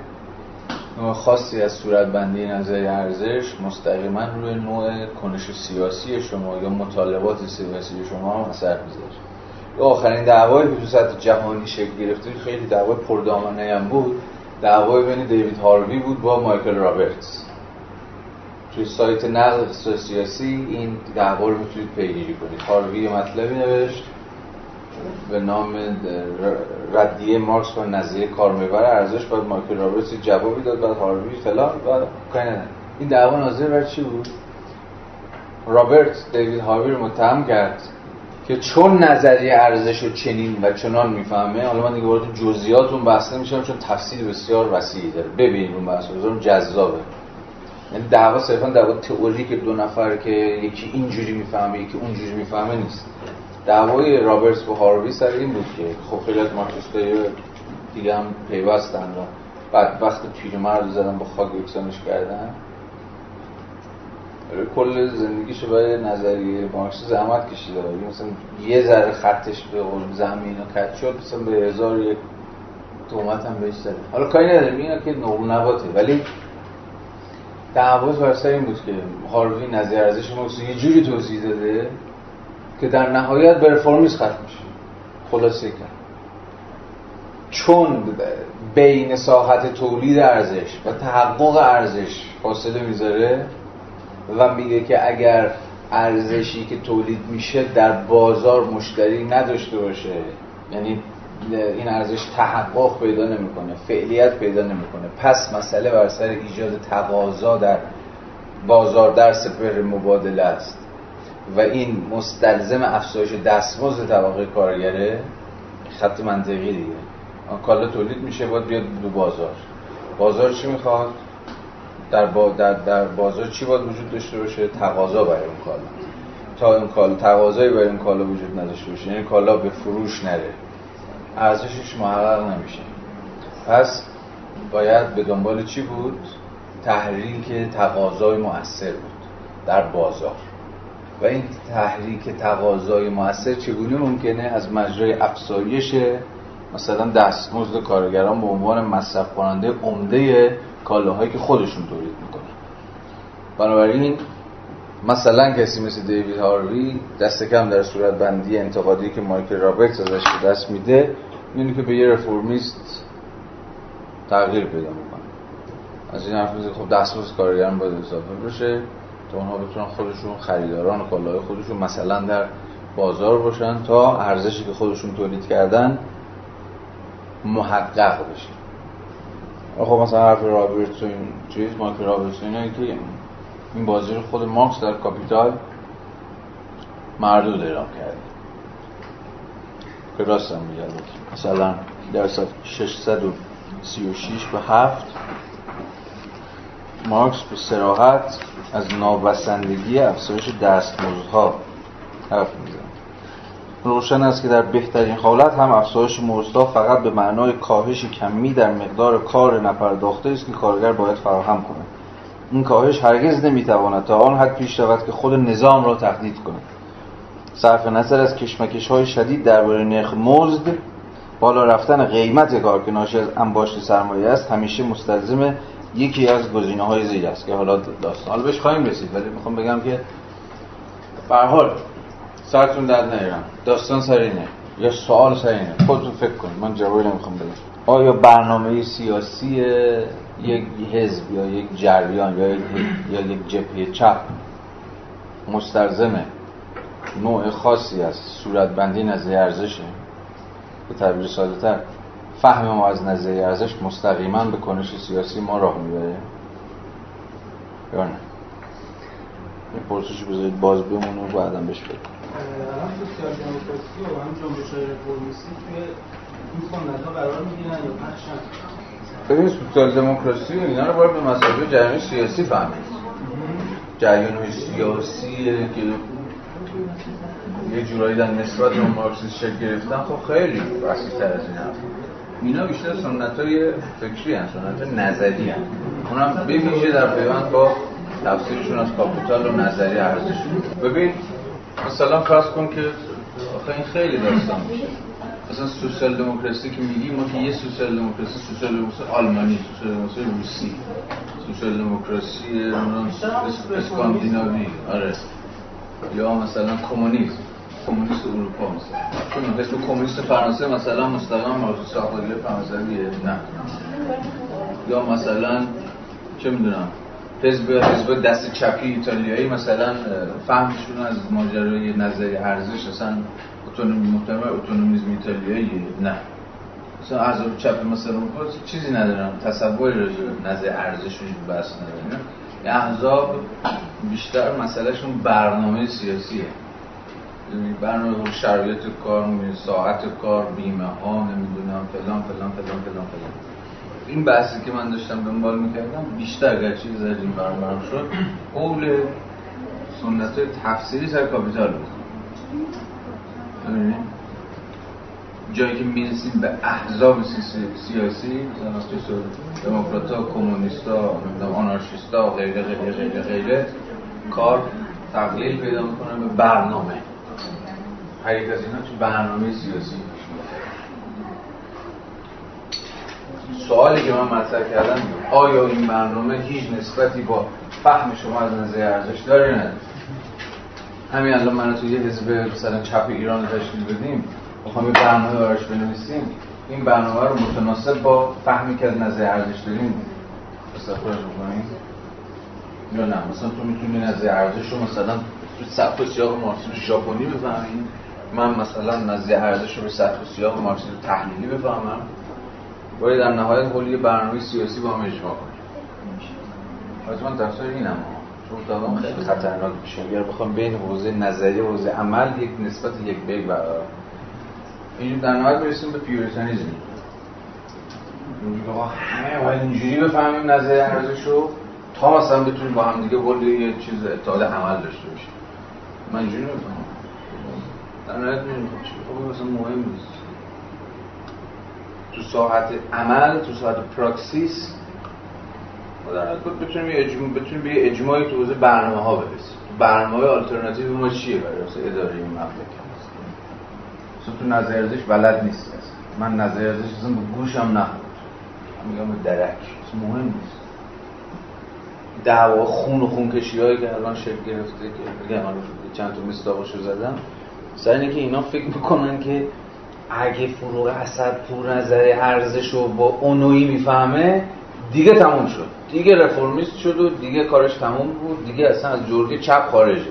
نوع خاصی از صورتبندی نظری ارزش مستقیما روی نوع کنش سیاسی شما یا مطالبات سیاسی شما هم اثر می‌ذاره. آخرین دعوای که تو جهانی شکل گرفته. خیلی دعوای پردامنه هم بود. دعوای بین دیوید هاروی بود با مایکل رابرتس. توی سایت نقد سیاسی این دعوا رو می‌تونید پیگیری کنید. هاروی مطلبی نوشت به نام ردیه مارکس و نظریه کارمحور ارزش بعد مایکل رابرتس جوابی داد بعد هاروی فلان و این دعوا ناظر بر چی بود؟ رابرت دیوید هاروی رو متهم کرد که چون نظریه ارزش رو چنین و چنان می‌فهمه حالا من دیگه وارد جزئیات اون بحث نمیشم چون تفصیل بسیار وسیعی داره. ببینید اون بحث جذابه. یعنی دعوا صرفا دعوا که دو نفر که یکی اینجوری می‌فهمه یکی اونجوری می‌فهمه نیست. دعوای رابرتس با هاروی سر این بود که خب خیلی از دیگه هم پیوستن و بعد وقت پیرمرد زدن با خاک یکسانش کردن. کل زندگیشو برای نظریه مارکس زحمت کشیده. مثلا یه ذره خطش به قول زمین و کت شد مثلا به هزار یک تومت هم بهش زده حالا کاری نداریم اینا که نقل نباته ولی دعواز بر سر این بود که هاروی نظر ارزش یه جوری توضیح داده که در نهایت به رفرمیز ختم میشه. خلاصه کرد چون بین ساحت تولید ارزش و تحقق ارزش فاصله می‌ذاره و میگه که اگر ارزشی که تولید میشه در بازار مشتری نداشته باشه یعنی این ارزش تحقق پیدا نمی‌کنه فعلیت پیدا نمی‌کنه. پس مسئله بر سر ایجاد تقاضا در بازار در سپر مبادله است. و این مستلزم افزایش دستمزد طبقه کارگره خط منطقی دیگه. کالا تولید میشه باید بیاد دو بازار. بازار چی می‌خواد؟ در, با در, در بازار چی باید وجود داشته باشه؟ تقاضا برای اون کالا. تا اون کالا تقاضایی برای اون کالا وجود نداشته باشه. یعنی کالا به فروش نره. ارزشش محقق نمیشه. پس باید به دنبال چی بود؟ تحریک تقاضای مؤثر بود در بازار. و این تحریک تقاضای موثر چگونه ممکنه؟ از مجرای افزایش مثلا دستمزد کارگران به عنوان مصرف کننده عمده کالاهایی که خودشون تولید می‌کنن. بنابراین مثلا کسی مثل دیوید هاروی دست کم در صورت بندی انتقادی که مایکل رابرتس ازش دست میده اینه که به یه رفرمیست تغییر پیدا می‌کنه. از این حرف میزه خب دستمزد کارگران باید اضافه بشه تا اونها بتونن خودشون خریداران کالای خودشون مثلا در بازار باشن تا ارزشی که خودشون تولید کردن محقق بشه. خب مثلا حرف رابرتس این چیز مایکل رابرتس اینه که این بازی رو خود مارکس در کاپیتال مردود اعلام کرده که راست هم مثلا در صفحه 636 به 7 مارکس به صراحت از نابسندگی افزایش دستمزدها حرف می‌زنه. روشن است که در بهترین حالت هم افزایش مزدها فقط به معنای کاهش کمی در مقدار کار نپرداخته است که کارگر باید فراهم کند. این کاهش هرگز نمی‌تواند تا آن حد پیش رود که خود نظام را تهدید کند. صرف نظر از کشمکش های شدید درباره نرخ مزد بالا رفتن قیمت کار که ناشی از انباشت سرمایه است همیشه مستلزم یکی از گزینه های زیر است که حالا داستان حالا بهش خواهیم رسید. ولی می‌خوام بگم که به حال سرتون درد نیارم. داستان سر اینه. یا سوال سر اینه. خودتون فکر کنید. من جوابی نمی‌خوام بدم. آیا برنامه سیاسی یک حزب یا یک جریان یا یک, یا یک جبهه چپ مستلزمه. نوع خاصی از صورتبندی نظریه ارزشه. به تعبیر ساده تر فهم ما از نظریه ارزش مستقیما به کنش سیاسی ما راه می‌بره. یا نه؟ این پرسش بذارید باز بمونه و بعدم بهش و هم جنبش های رفرمیستی توی این سنت ها قرار می‌گیرن یا پخشن ببین سوسیال دموکراسی اینا رو باید به مسابقه جریان سیاسی فهمید. جریان سیاسی که یه جورایی در نسبت به مارکسیسم شکل گرفتن خب خیلی وسیع‌تر از این حرف اینا بیشتر سنت های فکری هست سنت نظری هست اونم به ویژه در پیوند با تفسیرشون از کاپیتال و نظری ارزش. ببین مثلا فرض کن که آخه این خیلی داستان میشه. مثلا سوسیال دموکراسی که میگیم ما که یه سوسیال دموکراسی سوسیال دموکراسی آلمانی سوسیال دموکراسی روسی. سوسیال دموکراسی اسکاندیناوی. آره. یا مثلا کمونیسم. کمونیست اروپا مثلا. چون حزب کمونیست فرانسه مثلا مستقیم موضوع ساختاری فرانسویه. نه. یا مثلا چه می‌دونم حزب حزب دست چپی ایتالیایی مثلا فهمشون از ماجرای نظری ارزش اصلا اتونومی محتمل اتونومیزم ایتالیایی نه. مثلا احزاب چپ مثلا چیزی ندارم. تصوری راجع به نظر ارزش رو بحث ندارم. احزاب بیشتر مسئلهشون برنامه سیاسیه. یعنی برنامه شرایط کار ساعت کار بیمه ها نمی‌دونم فلان فلان فلان فلان فلان. این بحثی که من داشتم دنبال می‌کردم بیشتر اگر چیز از این شد قول سنت تفسیری سر کاپیتال بود. جایی که می‌رسیم به احزاب سیاسی مثلا دموکرات ها کمونیست ها آنارشیست ها غیره غیره غیره غیره کار تقلیل پیدا می‌کنه به برنامه. هر یک از اینا تو برنامه سیاسی. سوالی که من مطرح کردم آیا این برنامه هیچ نسبتی با فهم شما از نظر ارزش داره نه همین الان من تو یه حزب مثلا چپ ایران تشکیل بدیم بخوام یه برنامه براش بنویسیم. این برنامه رو متناسب با فهمی که از نظر ارزش داریم استخراج بکنیم یا نه مثلا تو می‌تونی نظر ارزش رو مثلا تو سطح و سیاق مارکسیسم ژاپنی بفهمی. من مثلا نظر ارزش رو به سطح و سیاق مارکسیسم تحلیلی بفهمم. باید در نهایت کلی برنامه سیاسی با هم اجماع کنیم. حالا من تفسیر اینم. چون دادم خیلی خطرناک میشه. اگر بخوام بین حوزه نظری و حوزه عمل یک نسبت یک به یک برقرار اینجور در نهایت برسیم به پیوریتانیزم. اینجوری همه باید اینجوری بفهمیم نظر ارزش رو تا مثلا بتونیم با هم دیگه کلی یه چیز اتحاد عمل داشته باشیم. من اینجوری نمی‌فهمم. در نهایت می‌دونم خب مثلا مهم نیست. تو ساعت عمل تو ساعت پراکسیس ما در بتونیم یه اجماع بتونیم به اجماعی تو حوزه برنامه ها برسیم. برنامه های آلترناتیو ما چیه برای واسه اداره این مملکت؟ اصلا تو نظر ارزش بلد نیست. من نظر ارزش اصلا به گوشم نخورد. میگم به درک. مهم نیست. دعوا خون و خون کشی هایی که الان شکل گرفته که بگم چند تا مستاقشو زدم. سر اینه که اینا فکر می‌کنن که اگه فروغ اسد پور نظر ارزش رو با اونویی می‌فهمه دیگه تموم شد. دیگه رفرمیست شد و دیگه کارش تموم بود دیگه اصلا از جرگه چپ خارجه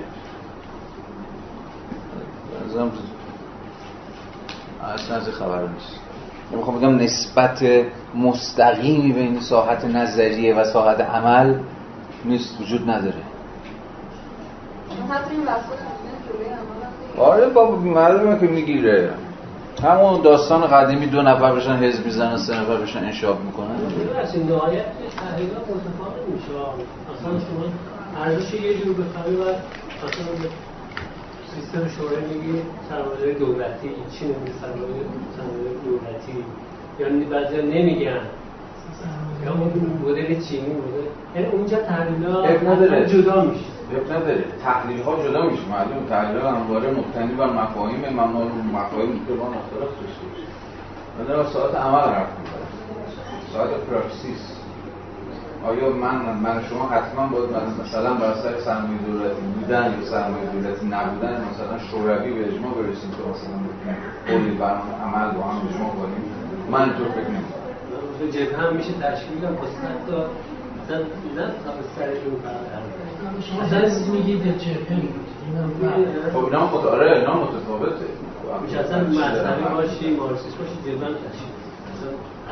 اصلا از خبر نیست. می‌خوام بگم نسبت مستقیمی بین ساحت نظریه و ساحت عمل نیست وجود نداره. آره بابا معلومه که می‌گیره. همون داستان قدیمی دو نفر بشن حزب می‌زنن سه نفر بشن انشاب می‌کنن. از این نهایت تحقیقات متفاوت میشه. اصلا شما ارزش یه جور بفهمی و اصلا سیستم شورای میگی سرمایه دولتی چی نمیگه سرمایه دولتی. یعنی بعضی نمیگن یا مدل چینی مدل یعنی اونجا تحلیلات جدا میشه. اب نداره. تحلیل ها جدا میشه معلوم تحلیل ها همواره مبتنی بر مفاهیم مفاهیم که با اختلاف داشته باشه. من ساعت عمل حرف می‌زنم. ساعت پراکسیس. آیا من من شما حتما باید مثلا بر سر سرمایه دولتی بودن یا سرمایه دولتی نبودن مثلا شوروی به اجماع برسیم که مثلا کلی برنامه عمل با هم اجماع کنیم من اینطور فکر نمی‌کنم. جبهه هم میشه تشکیل هم واسه تا مثلا نه تا سر اون اصلا میگید جبهه خب اینا متعاره اینا متفاوته. میشه اصلا مذهبی باشی مارکسیست باشی جبهه هم تشکیل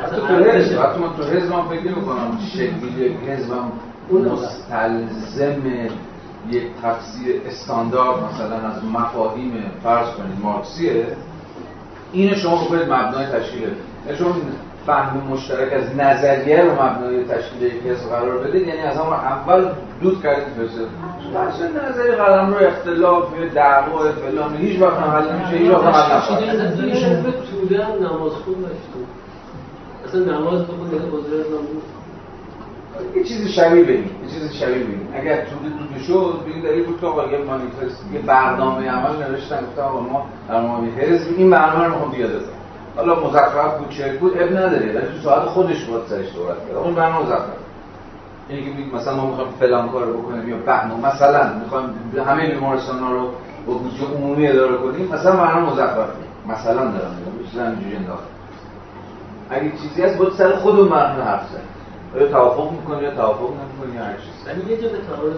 حتی تو حزب حتی من تو حزب هم فکر نمی کنم شکلی یک حزب هم مستلزم یک تفسیر استاندارد مثلا از مفاهیم فرض کنید مارکسیه. اینو شما بکنید مبنای تشکیل. شما فهم مشترک از نظریه رو مبنای تشکیل یک حزب قرار بدید یعنی از همون اول دود کردید بسید بحث نظری قلم رو اختلاف دعوا فلان هیچ وقت حل نمیشه هیچ وقت حل نمیشه. توده هم نماز خود داشتیم اصلا نماز بخون یه بزرگ یه چیزی شبیه بگیم یه چیزی شبیه بگیم. اگر توده دود شد بگید در این بود که آقا یه مانیفست یه برنامه عمل نوشتن گفتم آقا ما در حزب این برنامه رو می‌خوام بیاد حالا مزخرف بود چه بود اب نداره ولی تو ساعت خودش باید سرش صحبت کرد اون برنامه مزخرف. اینی که مثلا ما می‌خوایم فلان کار بکنیم یا برنامه مثلا می‌خوایم همه بیمارستان ها رو با بودجه عمومی اداره کنیم مثلا برنامه مزخرف مثلا دارم میگم چیزا اینجوری انداخت. اگه چیزی هست باید سر خودمون برنامه حرف زنیم. یا توافق می‌کنی یا توافق نمی‌کنی یا هر چیز ولی یه جا به تعارض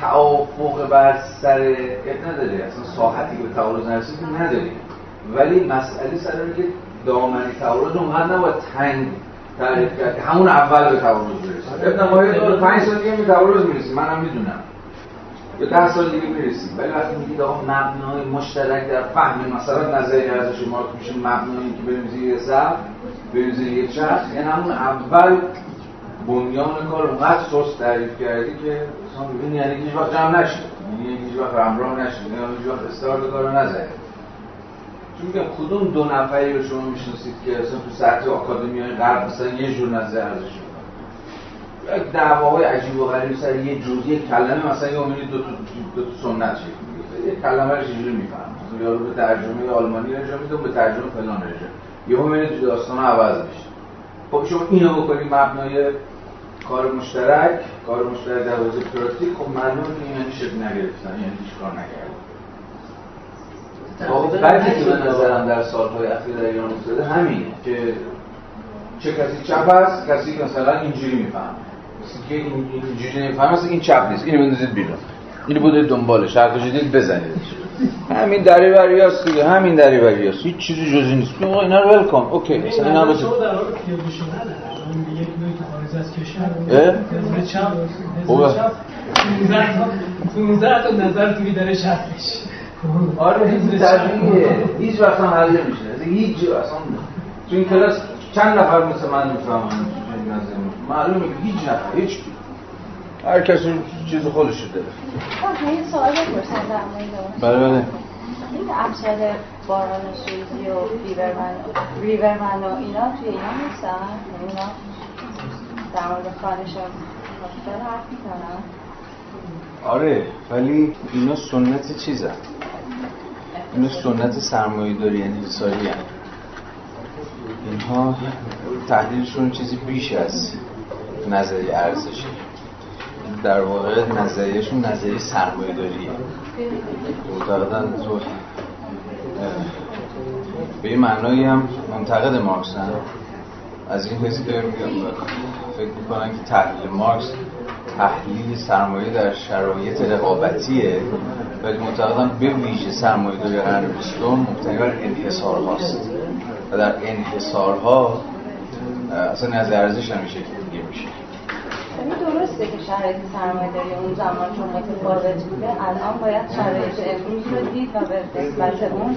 توافق بر سر اب نداره. اصلا ساحتی که به تعارض نرسید نداریم. ولی مسئله سر که دامنی تعارض اونقدر نباید تنگ تعریف کرد. که همون اول به تعارض برسیم ابن ماهی دو پنج سال دیگه به تعارض می‌رسیم. منم می‌دونم. به ده سال دیگه می‌رسیم. ولی وقتی میگید آقا مبنای مشترک در فهم مثلا نظری ارزش ما میشه مبنایی که بریم زیر سر بریم زیر یک چرخ. یعنی همون اول بنیان کار اونقدر سست تعریف کردی که اصلا ببین یعنی هیچ وقت جمع نشد. یعنی هیچ وقت همراه نشد. یعنی هیچ وقت استارت کارو نزد چون میگم کدوم دو نفری رو شما می‌شناسید که اصلا تو سطح آکادمی های غرب مثلا یه جور نظر ارزش یک دعواهای عجیب و غریب سر یه جور کلمه مثلا یه امید دو تا دو تا سنت یک کلمه رو چجوری میفهم یارو به ترجمه آلمانی ارجاع میده به ترجمه فلان ارجاع یهو می‌بینید تو داستان عوض میشه. خب شما اینو بکنید مبنای کار مشترک کار مشترک در حوزه پراتیک خب معلومه که یعنی شکل نگرفتن یعنی هیچ کار نکردن. بعدی که به نظرم در سالهای اخیر در ایران افتاده همینه که چه کسی چپ هست کسی که مثلا اینجوری میفهم که اینجوری نمیفهم مثلا این چپ نیست. اینو بندازید بیرون. اینو بوده دنبالش. حرف جدید بزنیدش همین دری بری هست دیگه. همین دری بری هست. هیچ چیزی جزی نیست. آقا اینا رو ول کن. اوکی. مثلا اینا رو چپ. 15 تا نظر توی در شهرش آره هیچ طبیعیه. هیچ وقت هم حل نمیشه هیچ اصلا تو این کلاس چند نفر مثل من می‌فهمن معلومه که هیچ نفر هیچ. هر کسی چیز خودش داره. من یه سوال بپرسم در مورد بله بله. این امثال باران سوزی و ریورمن ریورمن و اینا توی اینا نیستن؟ یعنی اینا در مورد خانشان هاستل حرف می‌زنن؟ آره ولی اینا سنت چیزن؟ اینا سنت سرمایه داری انحصاری هن. اینها تحلیلشون چیزی بیش از نظری ارزشی. در واقع نظریهشون نظری سرمایه داریه معتقدن تو به این معنایی هم منتقد مارکس هم از این حیث که فکر می‌کنن که تحلیل مارکس تحلیل سرمایه در شرایط رقابتیه ولی معتقدم به ویژه سرمایه داری قرن بیستم مبتنی بر انحصار هاست و در انحصارها اصلا نظر ارزش هم شکل دیگه میشه. یعنی درسته که شرایط سرمایه داری اون زمان چون متفاوت بوده الان باید شرایط امروز رو دید و به نسبت اون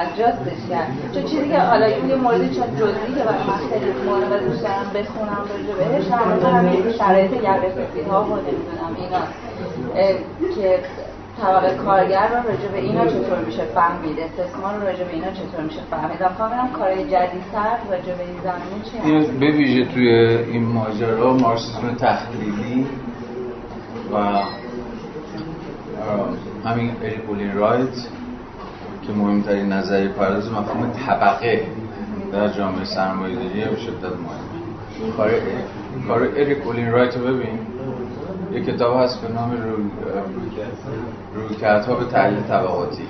اجاستش کرد چون چیزی که حالا یه موردی چون جزئی که برای من خیلی مهمه و دوست دارم بخونم راجع بهش مورد همین شرایط یقه سفیدها و نمی‌دونم اینا که طبقه کارگر رو راجع به اینا چطور میشه فهمید استثمار رو راجع به اینا چطور میشه فهمید. و ببینم کارهای جدیدتر راجع به این زمینه چی این به ویژه توی این ماجرا مارکسیسم تحلیلی و همین اریک اولین رایت که مهمترین نظریه پرداز مفهوم طبقه در جامعه سرمایه داری به شدت مهمه. کار کار اریک اولین رایت رو ببین. یه کتاب هست به نام روی رویکردها به تحلیل طبقاتی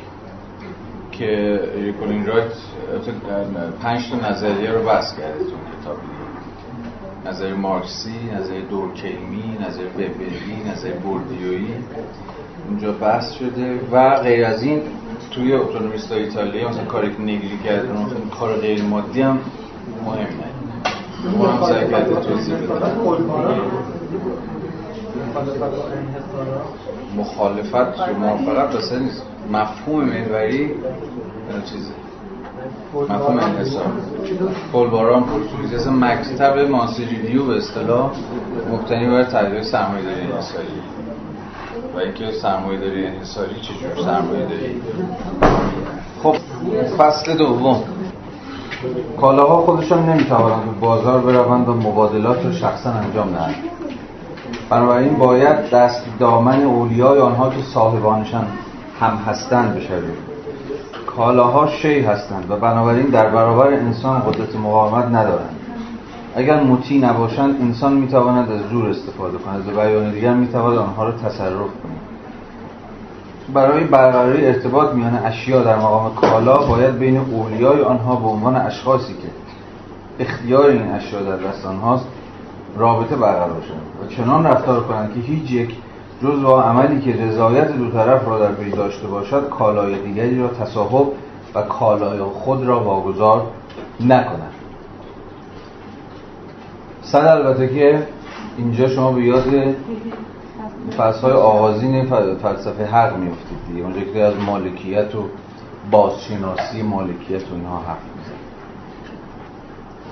که اریک اولین رایت پنج تا نظریه رو بحث کرده تو کتاب. نظر مارکسی، نظر دورکیمی، نظر وبری، نظر بوردیویی. اونجا بحث شده و غیر از این توی اتونومیست ایتالیا مثلا کاری که نگری کرده کار غیر مادی هم مهمه. اون هم سعی کرده توضیح بده. مخالفت یا موافقت اصلا نیست. مفهوم محوری چیزه. مفهوم انحصار. پلباران پرتویزی اصلا مکتب مانسیریلیو به اصطلاح مبتنی بر تحلیل سرمایه داری و اینکه سرمایه داری انحصاری چجور سرمایه داری؟ خب فصل دوم. کالاها خودشان نمی‌توانند به بازار بروند و مبادلات رو شخصا انجام دهند. بنابراین باید دست دامن اولیای آنها که صاحبانشان هم هستند بشوید کالاها شی هستند و بنابراین در برابر انسان قدرت مقاومت ندارند. اگر مطیع نباشند انسان می‌تواند از زور استفاده کند. و بیان دیگر می‌تواند آنها را تصرف کند. برای برقراری ارتباط میان اشیا در مقام کالا باید بین اولیای آنها به عنوان اشخاصی که اختیار این اشیا در دست آنهاست رابطه برقرار شد و چنان رفتار کنند که هیچ یک جز با عملی که رضایت دو طرف را در پی داشته باشد کالای دیگری را تصاحب و کالای خود را واگذار نکنند صد البته که اینجا شما به یاد های آغازین فلسفه حق میفتید دیگه. اونجا که از مالکیت و بازشناسی مالکیت و اینها حرف میزن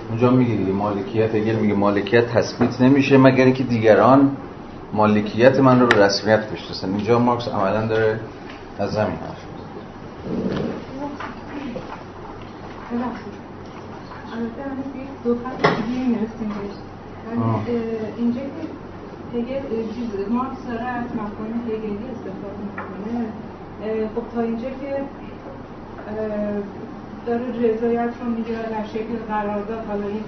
اونجا میگه مالکیت اگر میگه مالکیت تثبیت نمیشه مگر اینکه دیگران مالکیت من رو به رسمیت بشناسن. اینجا مارکس عملا داره از زمین حرف دو خط اینجا که هگل چیز مارکس داره از مفهوم هگلی استفاده می‌کنه. خب تا اینجا که داره رضایت رو می‌گیره در شکل قرارداد حالا این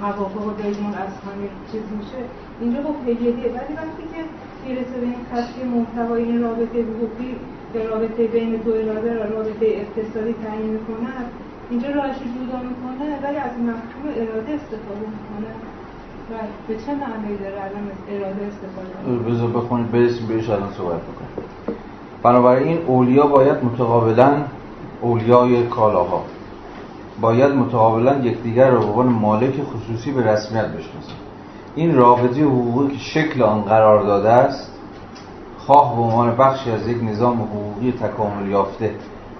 توافق بین از همه چیز میشه. اینجا خب هگلیه. ولی وقتی که می‌رسه به این خطی محتوای این رابطه حقوقی به رابطه بین دو اراده را رابطه اقتصادی تعیین می‌کنه اینجا راهش جدا می‌کنه ولی از مفهوم اراده استفاده می‌کنه. به چه معنی داره الان اراده استفاده بذار بخونید برسیم بهش الان صحبت بکنیم. بنابراین اولیا باید متقابلا اولیای کالاها باید متقابلا یکدیگر را به عنوان مالک خصوصی به رسمیت بشناسند این رابطه حقوقی که شکل آن قرار داده است خواه به عنوان بخشی از یک نظام حقوقی تکامل یافته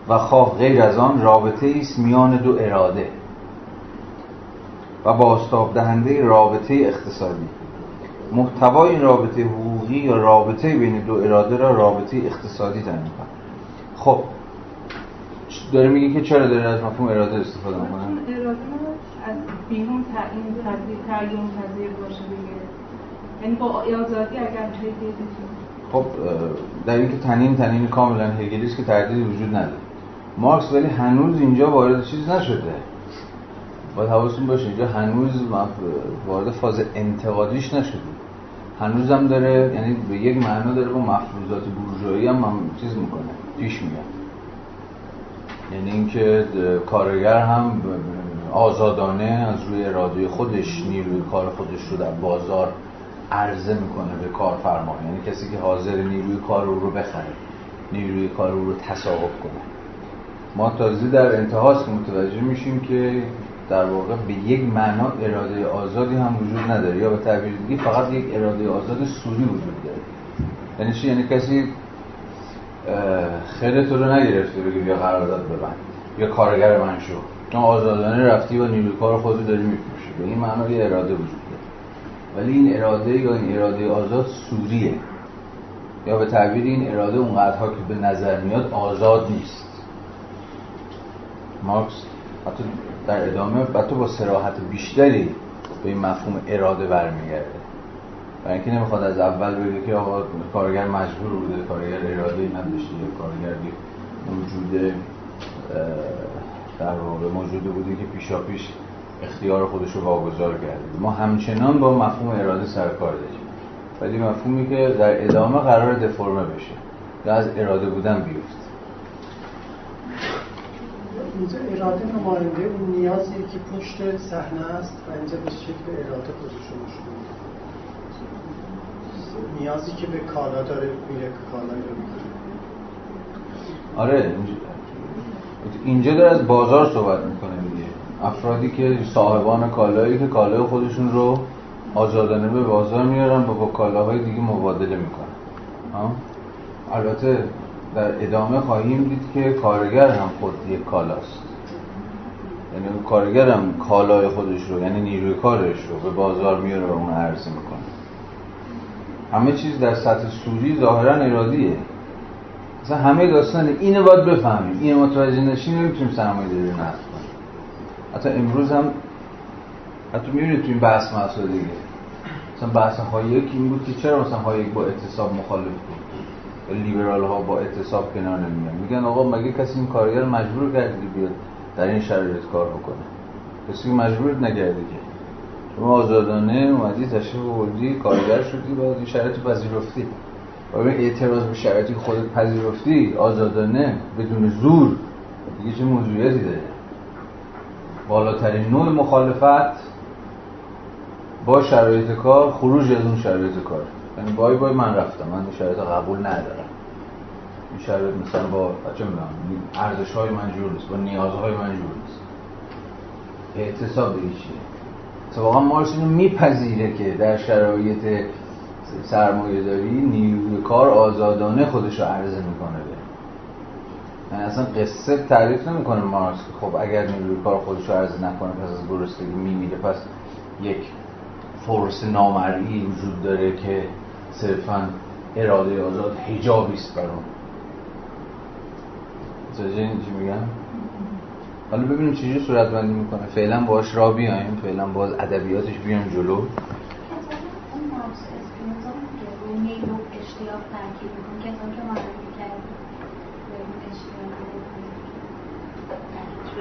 و خواه غیر از آن رابطه است میان دو اراده. و باستاب دهنده رابطه اقتصادی. محتوای این رابطه حقوقی یا رابطه بین دو اراده را رابطه اقتصادی تعیین کنه خب داره میگه که چرا داره از مفهوم اراده استفاده می‌کنه؟ اراده از بیرون تعیین پذیر تعیین پذیر باشه دیگه. یعنی با آزادی اگر خب در اینکه تنین تنین کاملا هگلیست که تردیدی وجود نداره. مارکس ولی هنوز اینجا وارد چیز نشده. باید حواستون باشه اینجا هنوز وارد فاز انتقادیش نشده. هنوز هم داره یعنی به یک معنا داره با مفروضات بورژوایی هم, هم چیز می‌کنه پیش میاد. یعنی اینکه کارگر هم آزادانه از روی اراده خودش نیروی کار خودش رو در بازار عرضه می‌کنه به کارفرما. یعنی کسی که حاضر نیروی کار رو رو بخره نیروی کار رو رو تصاحب کنه. ما تازه در انتهاست متوجه میشیم که در واقع به یک معنا اراده آزادی هم وجود نداره. یا به تعبیر دیگه فقط یک اراده آزاد سوری وجود داره. یعنی چی؟ یعنی کسی خیلی تو رو نگرفته بگی بیا قرارداد ببند یا کارگر من شو. تو آزادانه رفتی و نیروی کار خودت داری میفروشی. به این معنا یه اراده وجود داره. ولی این اراده یا این اراده آزاد سوریه یا به تعبیر این اراده اونقدرها که به نظر میاد آزاد نیست. مارکس حتی در ادامه تو با سراحت بیشتری به این مفهوم اراده برمیگرده. برای اینکه نمی‌خواد از اول بگه که آقا کارگر مجبور بوده کارگر اراده نداشته یا کارگر موجود در واقع موجود بوده که پیشا پیش اختیار خودش رو واگذار کرده. ما همچنان با مفهوم اراده سرکار داریم. ولی مفهومی که در ادامه قرار دفرمه بشه یا از اراده بودن بیفت اینجا اراده نماینده اون نیازی که پشت صحنه است و اینجا به شکل اراده position شده. نیازی که به کالا داره میره که کالایی رو می‌گیره آره اینجا داره از بازار صحبت می‌کنه میگه افرادی که صاحبان کالایی که کالای خودشون رو آزادانه به بازار میارن و با کالاهای دیگه مبادله می‌کنن. البته در ادامه خواهیم دید که کارگر هم خود یک کالاست. یعنی کارگر هم کالای خودش رو یعنی نیروی کارش رو به بازار میاره و اون عرضه می‌کنه. همه چیز در سطح سوری ظاهرا ارادیه. مثلا همه داستان اینو باید بفهمیم. اینو متوجه نشیم نمی‌تونیم سرمایه داری نقد کنیم. حتی امروز هم حتی می‌بینید تو این بحث مسئله دیگه. مثلا بحث هایک این بود که چرا مثلا هایک با اعتصاب مخالف بود؟ لیبرال ها با اعتصاب کنار نمیان. میگن آقا مگه کسی این کارگر مجبور کرده بیاد در این شرایط کار بکنه؟ کسی مجبور نکرده که. شما آزادانه اومدی تشریف بردی کارگر شدی با این شرایط پذیرفتی. و اعتراض به شرایطی خودت پذیرفتی آزادانه بدون زور دیگه چه موضوعیتی داره؟ بالاترین نوع مخالفت با شرایط کار خروج از اون شرایط کار. یعنی بای بای من رفتم. من این شرایط قبول ندارم. این شرایط مثلا با چه می‌دونم ارزش های من جور نیست با نیازهای من جور نیست. اعتصاب دیگه چیه واقعا مارکس اینو میپذیره که در شرایط سرمایه داری نیروی کار آزادانه خودش رو عرضه می‌کنه به. یعنی اصلا قصه تعریف نمی‌کنه مارکس که خب اگر نیروی کار خودش رو عرضه نکنه پس از گرسنگی میمیره. پس یک فرس نامرئی وجود داره که صرفا اراده آزاد حجابی است بر اون چی میگم؟ حالا ببینیم چجوری صورت بندی می‌کنه. فعلا باش را بیایم فعلا باز ادبیاتش بیایم جلو.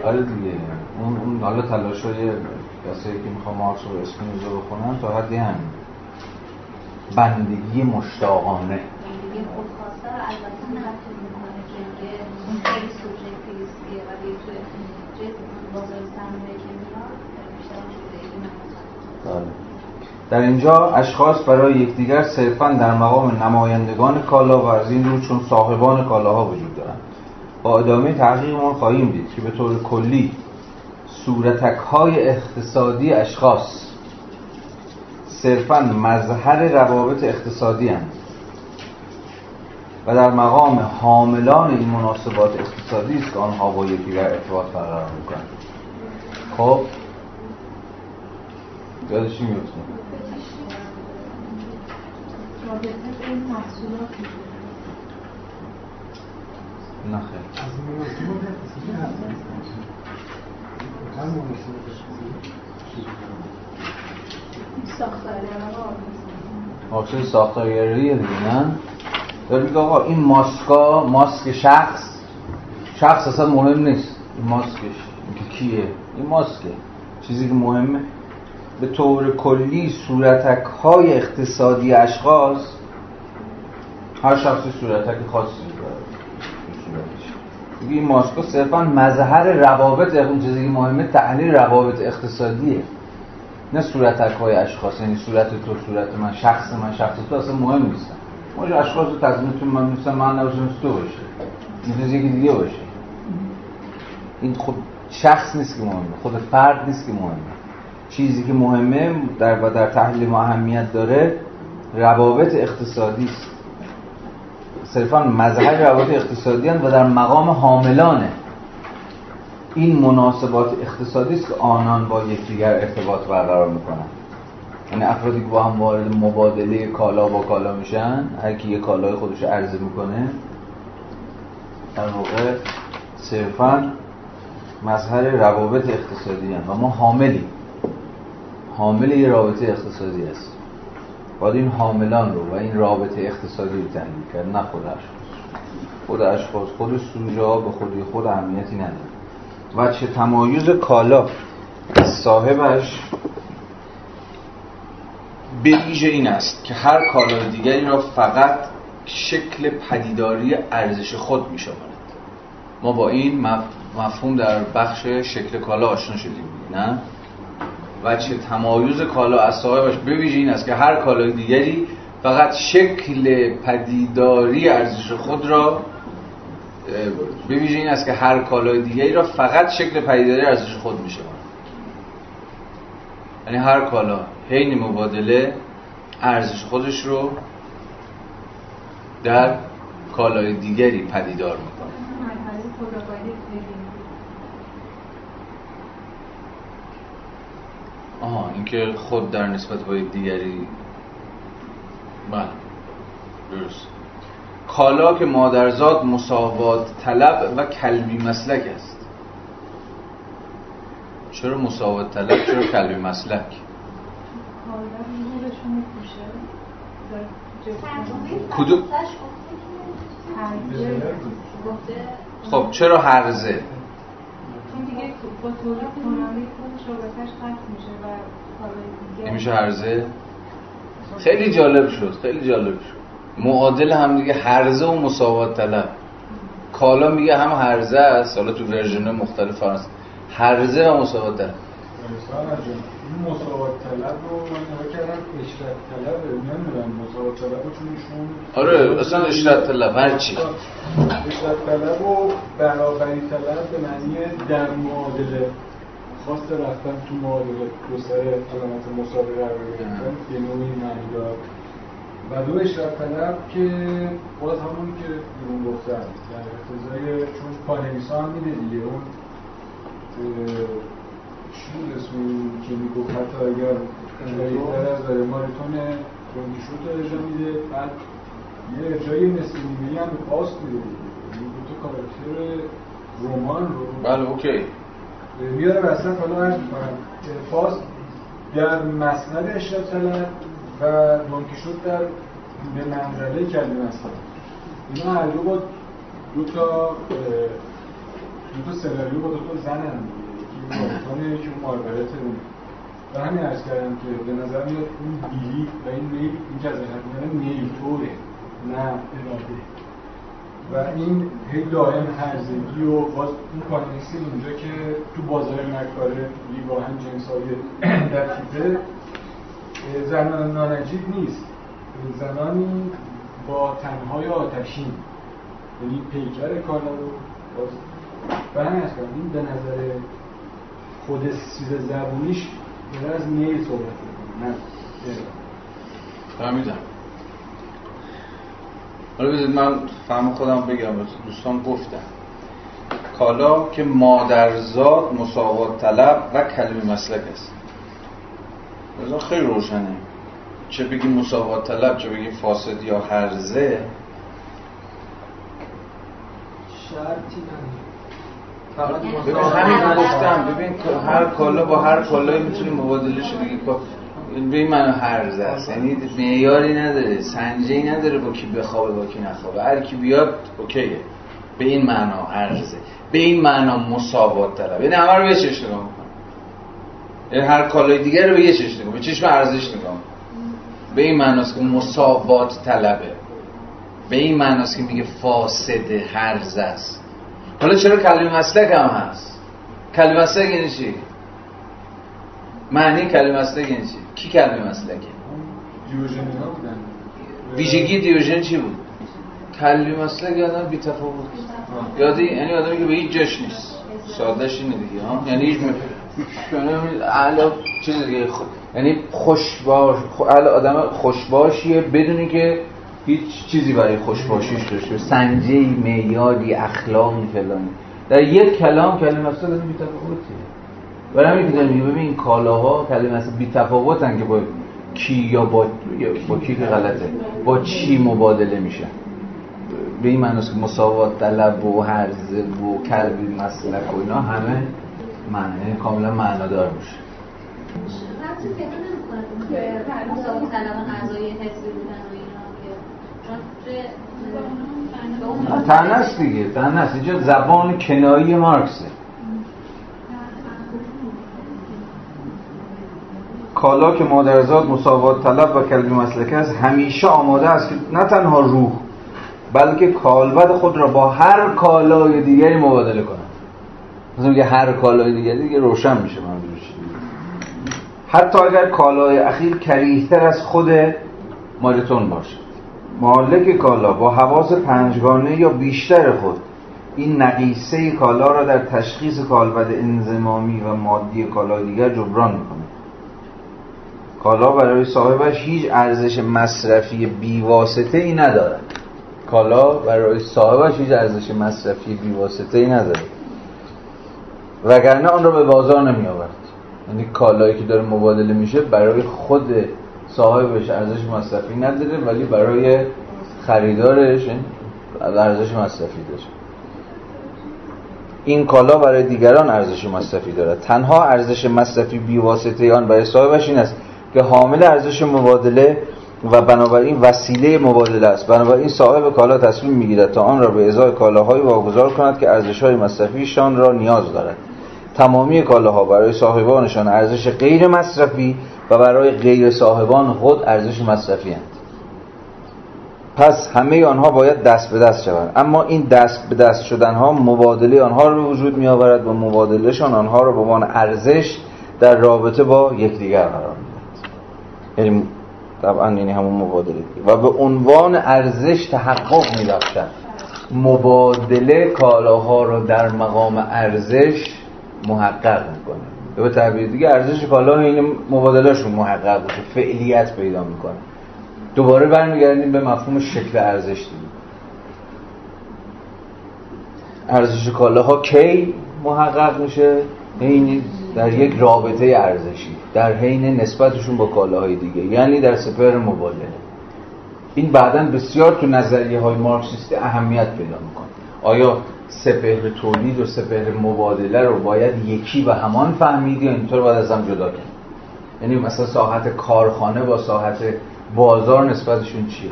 آره دیگه. اون اون حالا تلاش های کسایی که می‌خوام مارکس و اسپینوزا بخونن تا حدی همین. بندگی مشتاقانه. در اینجا اشخاص برای یکدیگر صرفا در مقام نمایندگان کالا و از این رو چون صاحبان کالاها وجود دارند. با ادامه تحقیقمان خواهیم دید که به طور کلی صورتک های اقتصادی اشخاص صرفا مظهر روابط اقتصادی هستند و در مقام حاملان این مناسبات اقتصادی است که آنها با یکدیگر ارتباط برقرار می‌کنند. خب؟ یادش میفته نه خیلی واقعی ساختارگرایی دیگه نه؟ داره میگه آقا این ماسکا ماسک شخص شخص اصلا مهم نیست. این ماسکش این کیه؟ این ماسکه. چیزی که مهمه. به طور کلی صورتک های اقتصادی اشخاص هر شخصی صورتک خاصی داره. این ماسکا صرفا مظهر روابط اون چیزی که مهمه تحلیل روابط اقتصادیه. نه صورتک های اشخاص یعنی صورت تو صورت من شخص من شخص تو اصلا مهم نیستن ما اشخاص رو تضمینتون من نیستن من نباشم تو باشه. می‌تونست یکی دیگه باشه. این خود شخص نیست که مهمه خود فرد نیست که مهمه. چیزی که مهمه در و در تحلیل ما اهمیت داره روابط اقتصادی است. صرفا مظهر روابط اقتصادی و در مقام حاملانه. این مناسبات اقتصادی است که آنان با یکدیگر ارتباط برقرار می‌کنن یعنی افرادی که با هم وارد مبادله کالا با کالا میشن هر کی یه کالای خودش عرضه می‌کنه در واقع صرفا مظهر روابط اقتصادی هست و ما حاملیم. حامل یه رابطه اقتصادی است. باید این حاملان رو و این رابطه اقتصادی رو تحلیل کرد نه خود اشخاص. خود اشخاص خود سوژه به خودی خود اهمیتی نداره. و چه تمایز کالا. صاحبش به ویژه این است که هر کالای دیگری را فقط شکل پدیداری ارزش خود می ما با این مفهوم در بخش شکل کالا آشنا شدیم نه؟ و چه تمایز کالا از صاحبش به ویژه این است که هر کالای دیگری فقط شکل پدیداری ارزش خود را به این است که هر کالای دیگری را فقط شکل پدیداری ارزش خود میشه یعنی هر کالا حین مبادله ارزش خودش رو در کالای دیگری پدیدار می‌کنه. آها اینکه خود در نسبت با دیگری بله درست. کالا که مادرزاد مساوات طلب و کلبی مسلک است. چرا مساوات طلب؟ چرا کلبی مسلک؟ کدوم؟ خب چرا هرزه نمیشه هرزه خیلی جالب شد خیلی جالب شد. معادل هم دیگه هرزه و مساوات طلب. کالا میگه هم هرزه است. حالا تو ورژن مختلف هست. هرزه و مساوات طلب. مساوات طلب رو من نگاه کردم. اشرت طلب نمی‌دونم مساوات طلب چون ایشون آره اصلا اشرت طلب هر چی. اشرت طلب و برابری طلب به معنی در معادله. خواست رفتن تو معادله دو سر علامت مساوی قرار گرفتن یه نوعی معنی و دو اشرت طلب که باز همون که بیرون گفتن در اقتضای چون پانویسا هم میده دیگه اون چی بود اسم که می‌گفت حتی اگر جاییتر از داره مارتون رونکیشوت رو اجرا میده بعد یه ارجای نصف نیمه هم به پاست میده این دو تا کاراکتر رمان رو بله اوکی. میاره وسط حالا می‌کنم فاست در مسند اشرف طلب. و دونکیشوت در به منزله کلمه مسند اینا هر دو با دو تا دو تا سناریو با دو تا زن هم مارتونه که اون مارگارت اون. و همین ارز کردم که به نظر میاد اون بیلی و این میل این که از حرف میل طوره نه اراده. و این هی دائم هرزگی و باز اون کانکسی اونجا که تو بازار مکاره لیواهن جنس های در تیپه زنان نانجیب نیست. زنانی با تنهای آتشین. یعنی پیکر کالا رو باز همین این به نظر خود سیز زبونیش داره از نیل صحبت می‌کنه. نه. حالا بذارید من فهم خودم بگم. دوستان گفتم کالا که مادرزاد مساوات طلب و کلمه مسلک است. مثلا خیلی روشنه. چه بگیم مساوات طلب چه بگیم فاسد یا هرزه. شرطی ببین همین گفتم. ببین هر کالا با هر کالایی می‌تونیم مبادله شه بگیم به این منو هرز است. یعنی معیاری نداره سنجی نداره با کی بخوابه با کی نخوابه. هر کی بیاد اوکیه. به این معنا هرزه. به این معنا مساوات طلب. یعنی همه رو به چشم نگاه می‌کنه. یعنی هر کالای دیگر رو به یه چشم نگاه به چشم ارزش نگاه به این معناست که مساوات طلبه. به این معناست که میگه فاسد هرز است. حالا چرا کلمه مسلک هم هست؟ کلمه مسلک یعنی چی؟ معنی کلمه مسلک یعنی چی؟ کی کلمه مسلکه؟ ویژگی دیوژن چی بود؟ کلمه مسلک آدم بی تفاوت یادی؟ یعنی آدمی که به هیچ جاش نیست. سادهش اینه دیگه ها؟ یعنی هیچ اعلا چیز دیگه خود یعنی خوشباش آدم خوشباشیه بدونی که هیچ چیزی برای خوشباشیش داشته سنجی معیاری اخلاقی فلانی. در یک کلام کلمه مسلک آدم بی تفاوتیه برای همین که داریم ببین کالاها کلمه اصلا بی تفاوتن که با کی یا با, با کی که غلطه. با چی مبادله میشه. به این معنیست که مساوات طلب و هرز و کلبی مسلک و اینا همه معنی کاملا معنادار میشه تنست دیگه تنست اینجا زبان کنایی مارکسه. کالا که مادرزاد مساوات طلب و کلبی مسلکه است همیشه آماده است که نه تنها روح بلکه کالبد خود را با هر کالای دیگری مبادله کنند مثلا میگه هر کالای دیگری دیگه روشن میشه منظورش حتی اگر کالای اخیر کریهتر از خود ماریتون باشه. مالک کالا با حواس پنجگانه یا بیشتر خود این نقیصه کالا را در تشخیص کالبد انزمامی و مادی کالای دیگر جبران می‌کنه. کالا برای صاحبش هیچ ارزش مصرفی بیواسطه ای ندارد. کالا برای صاحبش هیچ ارزش مصرفی بیواسطه ای نداره وگرنه آن را به بازار نمی آورد یعنی کالایی که داره مبادله میشه برای خود صاحبش ارزش مصرفی نداره ولی برای خریدارش ارزش مصرفی داره. این کالا برای دیگران ارزش مصرفی دارد تنها ارزش مصرفی بیواسطه آن برای صاحبش این است که حامل ارزش مبادله و بنابراین وسیله مبادله است. بنابراین صاحب کالا تصمیم می‌گیرد تا آن را به ازای کالاهایی واگذار کند که ارزش‌های مصرفیشان را نیاز دارد. تمامی کالاها برای صاحبانشان ارزش غیر مصرفی و برای غیر صاحبان خود ارزش مصرفی هست. پس همه آنها باید دست به دست شوند. اما این دست به دست شدن ها مبادله آنها را به وجود می آورد و مبادلهشان آنها را به عنوان ارزش در رابطه با یکدیگر قرار می‌دهد. یعنی طبعا یعنی همون مبادله. و به عنوان ارزش تحقق می مبادله کالاها را در مقام ارزش محقق می‌کنه. به تعبیر دیگه ارزش کالا این مبادلهشون محقق بشه فعلیت پیدا می‌کنه. دوباره برمیگردیم به مفهوم شکل ارزش دیگه. ارزش کالاها کی محقق میشه؟ این در یک رابطه ارزشی در حین نسبتشون با کالاهای دیگه یعنی در سپر مبادله. این بعدا بسیار تو نظریه های مارکسیستی اهمیت پیدا می‌کنه. آیا سپهر تولید و سپهر مبادله رو باید یکی و همان فهمید یا اینطور باید از هم جدا کرد یعنی مثلا ساحت کارخانه با ساحت بازار نسبتشون چیه؟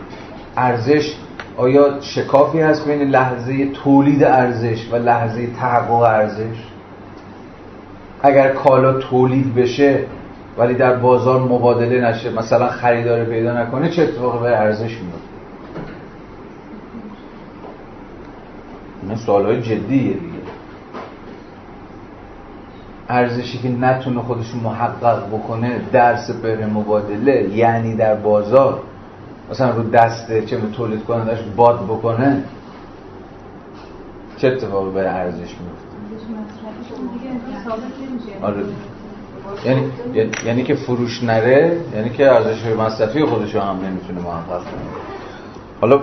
ارزش آیا شکافی هست بین لحظه تولید ارزش و لحظه تحقق ارزش؟ اگر کالا تولید بشه ولی در بازار مبادله نشه مثلا خریدار پیدا نکنه چه اتفاقی به ارزش میفته این سوال های جدیه دیگه. ارزشی که نتونه خودش محقق بکنه در سپر مبادله یعنی در بازار. مثلا رو دسته چه تولید کنندش باد بکنه چه اتفاقی برای ارزش میفته آره. یعنی یعنی که فروش نره یعنی که ارزش مصرفی خودش هم نمی‌تونه محقق کنه. حالا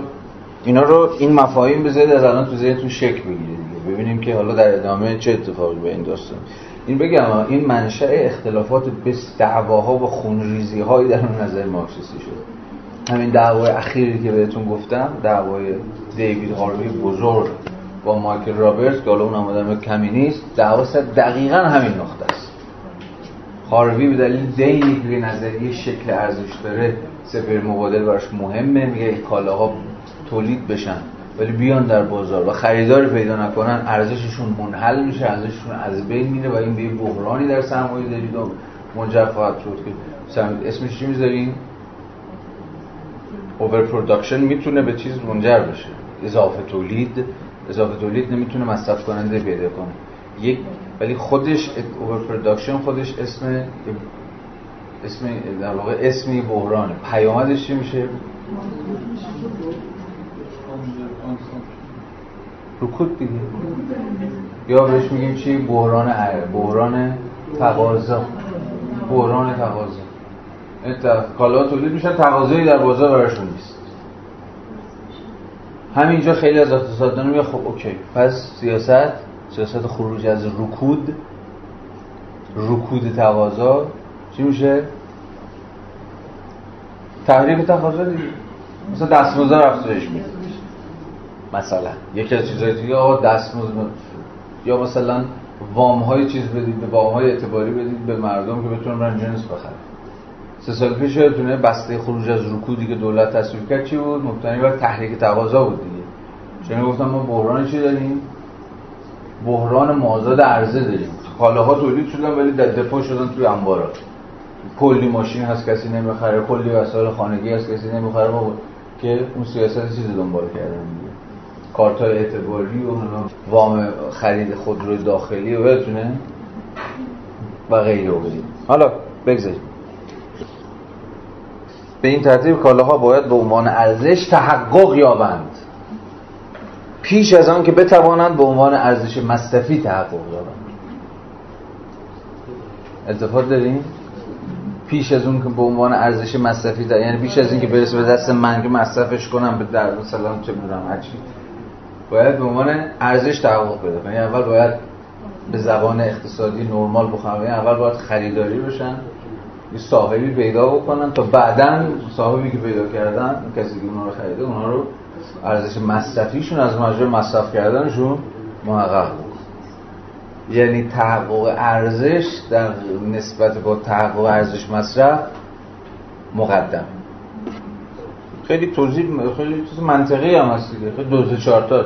اینا رو این مفاهیم بذارید از الان تو ذهنتون شکل بگیره دیگه ببینیم که حالا در ادامه چه اتفاقی به این داستان. این بگم این منشأ اختلافات بس دعواها و خونریزی هایی در اون نظر مارکسیستی شد همین دعوای اخیری که بهتون گفتم دعوای دیوید هاروی بزرگ با مایکل رابرت که حالا اون آدم کمی نیست دعوا دقیقا همین نقطه است. هاروی به دلیل دینی نظریه شکل ارزش داره سپر مبادل براش مهمه میگه کالاها تولید بشن ولی بیان در بازار و خریدار پیدا نکنن ارزششون منحل میشه ارزششون از بین میره و این به بحرانی در سرمایه دارید. و منجر خواهد شد که اسمش چی می‌ذارین؟ over production می‌تونه به چیز منجر بشه. اضافه تولید. اضافه تولید نمی‌تونه مصرف کننده پیدا کنه. یک ولی خودش over production خودش اسم اسم در واقع اسمی بحرانه. پیامدش چی میشه؟ رکود دیگه یا بهش میگیم چی؟ بحران بحران تقاضا. بحران تقاضا. کالا تولید میشن تقاضایی در بازار براشون نیست. همینجا خیلی از اقتصاددانا میگه خب اوکی. پس سیاست سیاست خروج از رکود رکود تقاضا. چی میشه؟ تحریف تقاضا دیگه. مثلا دستمزد افزایش میده. مثلا یکی از چیزهای دیگه آقا دستمزد یا مثلا وام های چیز بدید به وام های اعتباری بدید به مردم که بتونن برن جنس بخرن. سه سال پیش یادتونه بسته خروج از رکودی که دولت تصویب کرد چی بود؟ مبتنی بر تحریک تقاضا بود دیگه. چون گفتم ما بحران چی داریم؟ بحران مازاد عرضه داریم. کالاها تولید شدن ولی در دفاع شدن توی انبارات کلی ماشین هست کسی نمی‌خره. کلی وسایل خانگی هست کسی نمی‌خره. که اون سیاست چیزی دنبال کردن؟ کارت های اعتباری و وام خرید خودروی داخلی و بتونه و غیره و حالا بگذاریم. به این ترتیب کالاها باید به عنوان ارزش تحقق یابند. پیش از آن که بتوانند به عنوان ارزش مصرفی تحقق یابند. التفات داریم پیش از اون که به عنوان ارزش مصرفی دار یعنی پیش از این که برسه به دست من که مصرفش کنم به در مثلا چه می‌دونم هرچی باید به عنوان ارزش تحقق کنه یعنی اول باید به زبان اقتصادی نرمال بخوام. یعنی اول باید خریداری بشن یه صاحبی پیدا بکنن تا بعدا صاحبی که پیدا کردن کسی که اونها رو خریده اونها رو ارزش مصرفیشون از مجرد مصرف کردنشون محقق یعنی تحقق ارزش در نسبت با تحقق ارزش مصرف مقدم. خیلی توضیح خیلی چیز منطقی هم هست دیگه. خیلی دو چهار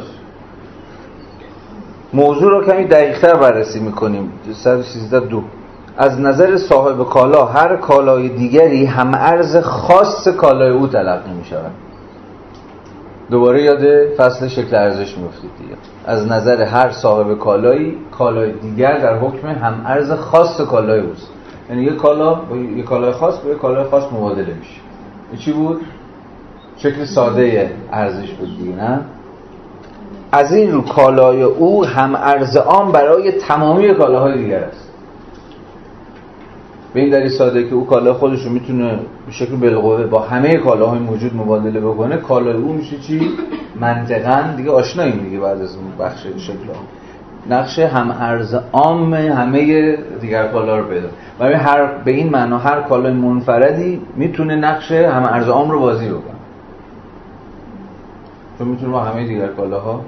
موضوع رو کمی دقیقتر بررسی می‌کنیم. 113 دو. از نظر صاحب کالا هر کالای دیگری هم ارز خاص کالای او تلقی می شود دوباره یاد فصل شکل ارزش میفتید دیگه. از نظر هر صاحب کالایی کالای دیگر در حکم هم ارز خاص کالای اوست. یعنی یه کالا با یه کالای خاص با یه کالای خاص مبادله میشه. چی بود؟ شکل ساده ارزش بود نه؟ از این رو کالای او هم ارز آن برای تمامی کالاهای دیگر است. به این دلیل ساده که او کالا خودش رو می‌تونه به شکل بالقوه با همه کالاهای موجود مبادله بکنه کالای او میشه چی؟ منطقا دیگه آشناییم دیگه بعد از اون بخش شکل نقش هم ارز عام همه دیگر کالا رو پیدا برای هر به این معنا هر کالای منفردی می‌تونه نقش هم ارز عام رو بازی بکنه. چون می‌تونه با همه دیگر کالاها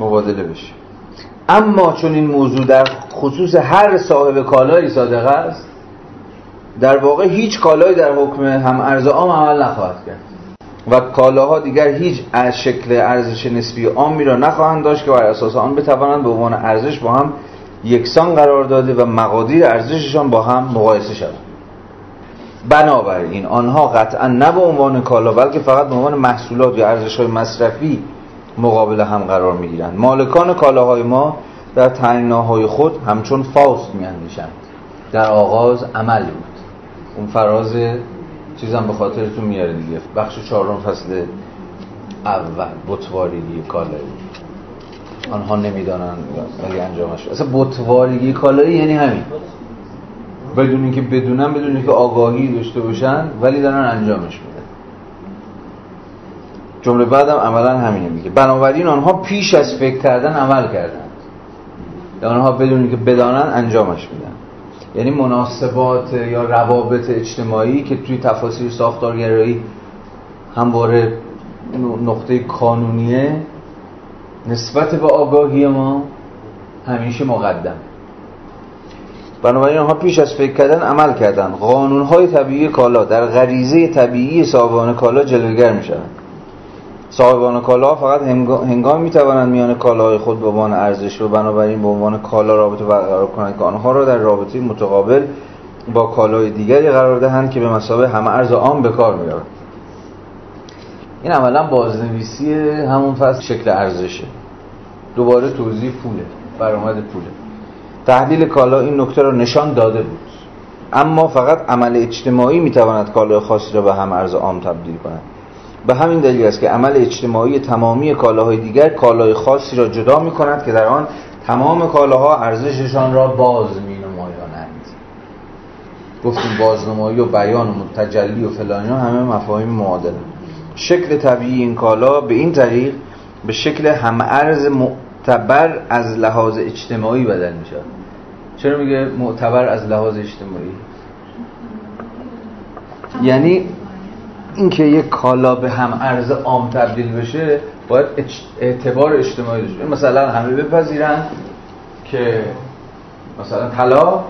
مبادله بشه اما چون این موضوع در خصوص هر صاحب کالایی صادق است در واقع هیچ کالایی در حکم هم ارز عام عمل نخواهد کرد. و کالاها دیگر هیچ از شکل ارزش نسبی عامی را نخواهند داشت که بر اساس آن بتوانند به عنوان ارزش با هم یکسان قرار داده و مقادیر ارزششان با هم مقایسه شود بنابراین آنها قطعا نه به عنوان کالا بلکه فقط به عنوان محصولات یا ارزش های مصرفی مقابل هم قرار می‌گیرند. مالکان کالاهای ما در تنگناهای خود همچون فاست میاندیشند. در آغاز عمل بود. اون فراز چیزم به خاطرتون میاره دیگه. بخش چهارم فصل اول. بطواریگی کالایی. آنها نمی‌دانن ولی انجامش. اصلا بطواریگی کالایی یعنی همین. بدون اینکه بدونن بدون اینکه آگاهی داشته باشن ولی دارن انجامش میدن. جمله بعدم عملا همینه میگه. بنابراین آنها پیش از فکر کردن عمل کردن آنها بدون که بدانن انجامش میدن. یعنی مناسبات یا روابط اجتماعی که توی تفاصیل ساختارگرایی همواره نقطه کانونیه نسبت به آگاهی ما همیشه مقدم بنابراین آنها پیش از فکر کردن عمل کردن. قانونهای طبیعی کالا در غریزه طبیعی صاحبان کالا جلوگر می شوند صاحبان کالا فقط هنگام می توانند میان کالاهای خود به عنوان ارزش و بنابراین به عنوان کالا رابطه برقرار کنند که آنها را در رابطه متقابل با کالای دیگری قرار دهند که به مسابقه همه ارز آن به کار میاد این عملا بازنویسی همون فصل شکل ارزشه. دوباره توضیح پوله. برآمد پوله. تحلیل کالا این نکته را نشان داده بود. اما فقط عمل اجتماعی می‌تواند کالای خاصی را به هم ارز عام تبدیل کند. به همین دلیل است که عمل اجتماعی تمامی کالاهای دیگر کالای خاصی را جدا می کند که در آن تمام کالاها ارزششان را باز می نمایانند گفتیم بازنمایی و بیان و تجلی و فلانی همه مفاهیم معادل. شکل طبیعی این کالا به این طریق به شکل هم ارز معتبر از لحاظ اجتماعی بدل می شود چرا میگه معتبر از لحاظ اجتماعی؟ یعنی اینکه یک کالا به هم ارز عام تبدیل بشه باید اعتبار اجتماعی داشته مثلا همه بپذیرن که مثلا طلا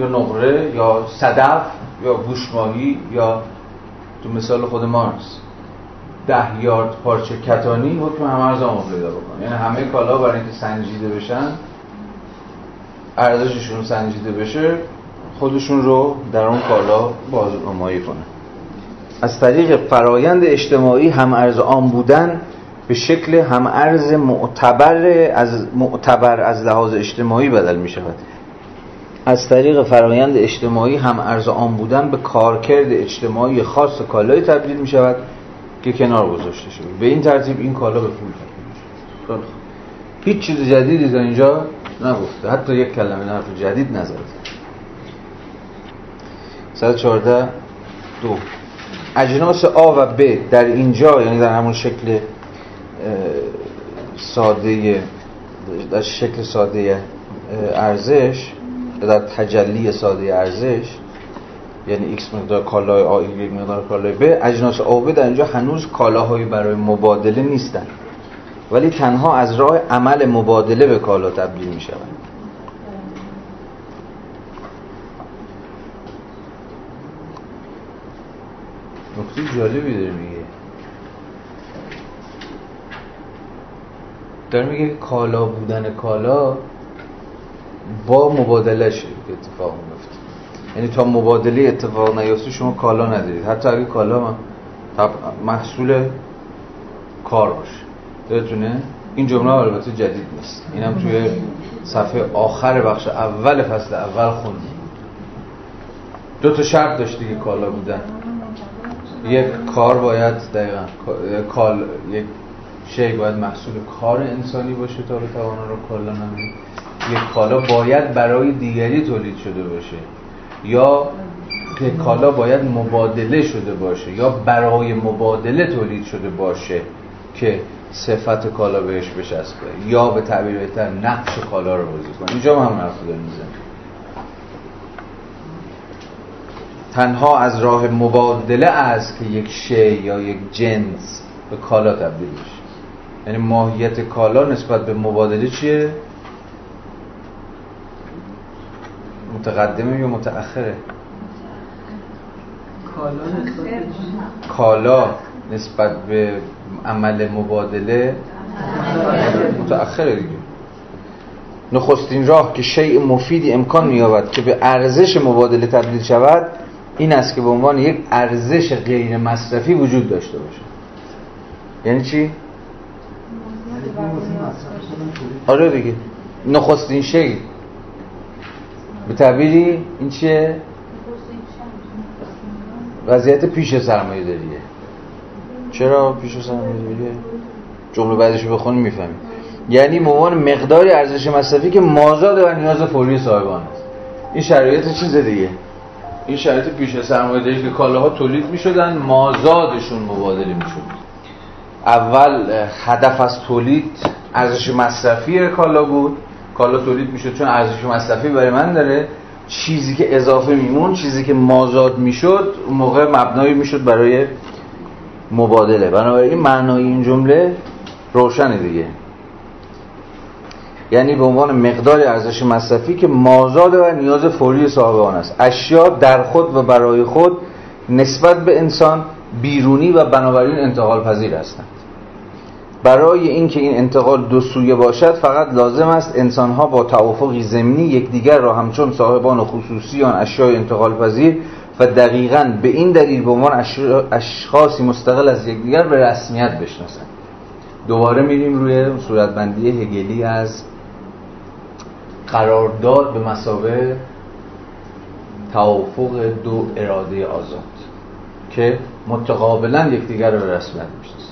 یا نقره یا صدف یا گوشماهی یا تو مثال خود مارس ده یارد پارچه کتانی حکم هم ارز عام پیدا بکن یعنی همه کالا برای اینکه سنجیده بشن ارزششون سنجیده بشه خودشون رو در اون کالا بازنمایی کنن از طریق فرایند اجتماعی هم ارز آن بودن به شکل هم ارز معتبر از معتبر از لحاظ اجتماعی بدل می شود. از طریق فرایند اجتماعی هم ارز آن بودن به کارکرد اجتماعی خاص کالای تبدیل می شود که کنار گذاشته شده. به این ترتیب این کالا به پول تبدیل می هیچ چیز جدیدی تا اینجا نگفته. حتی یک کلمه حرف جدید نزده 114 دو. اجناس آ و ب در اینجا یعنی در همون شکل ساده در شکل ساده ارزش در تجلی ساده ارزش یعنی x مقدار کالای آ یک مقدار کالای ب اجناس آ و ب در اینجا هنوز کالاهایی برای مبادله نیستن. ولی تنها از راه عمل مبادله به کالا تبدیل می شوند نکته جالبی داره میگه. داره میگه کالا بودن کالا با مبادله که اتفاق میفته یعنی تا مبادله اتفاق نیفته شما کالا ندارید. حتی اگه کالا محصول کار باشه. یادتونه این جمله البته جدید نیست. اینم توی صفحه آخر بخش اول فصل اول خوندیم. دو تا شرط داشت دیگه کالا بودن. یک کار باید دقیقا کال یک شی باید محصول کار انسانی باشه تا بتوانا رو کالا نمید یک کالا باید برای دیگری تولید شده باشه. یا یک کالا باید مبادله شده باشه. یا برای مبادله تولید شده باشه. که صفت کالا بهش بچسبه یا به تعبیر بهتر نقش کالا رو بازی کنه. اینجا هم حرف داریم تنها از راه مبادله است که یک شی یا یک جنس به کالا تبدیل بشه. یعنی ماهیت کالا نسبت به مبادله چیه؟ متقدمه یا متأخره؟ کالا. نسبت به عمل مبادله؟ متأخره دیگه. نخستین راه که شیء مفیدی امکان می‌یابد که به ارزش مبادله تبدیل شود این است که به عنوان یک ارزش غیر مصرفی وجود داشته باشه. یعنی چی؟ آره دیگه. نخستین شی به تعبیری این چیه؟ وضعیت پیش سرمایه داریه. چرا پیش داریه؟ جمله بعدش رو بخونیم می‌فهمیم یعنی به عنوان مقداری ارزش مصرفی که مازاد و نیاز فوری صاحبان است. این شرایط چیز دیگه. این شرایط پیش سرمایه‌داری که کالاها تولید می‌شدن مازادشون مبادله می‌شد. اول هدف از تولید ارزش مصرفی کالا بود. کالا تولید می‌شد چون ارزش مصرفی برای من داره. چیزی که اضافه میمون چیزی که مازاد می‌شد موقع مبنایی می‌شد برای مبادله. بنابراین معنای این جمله روشنه دیگه. یعنی به عنوان مقدار ارزش مصرفی که مازاد و نیاز فوری صاحب آن است. اشیا در خود و برای خود نسبت به انسان بیرونی و بنابراین انتقال پذیر هستند. برای اینکه این انتقال دو سویه باشد فقط لازم است انسانها با توافقی ضمنی یکدیگر را همچون صاحبان خصوصی آن اشیاء انتقال پذیر و دقیقا به این دلیل به عنوان اشخاصی مستقل از یکدیگر به رسمیت بشناسند. دوباره میریم روی صورتبندی هگلی از قرارداد به مسابه توافق دو اراده آزاد که متقابلا یکدیگر رو به رسمیت می‌شناسن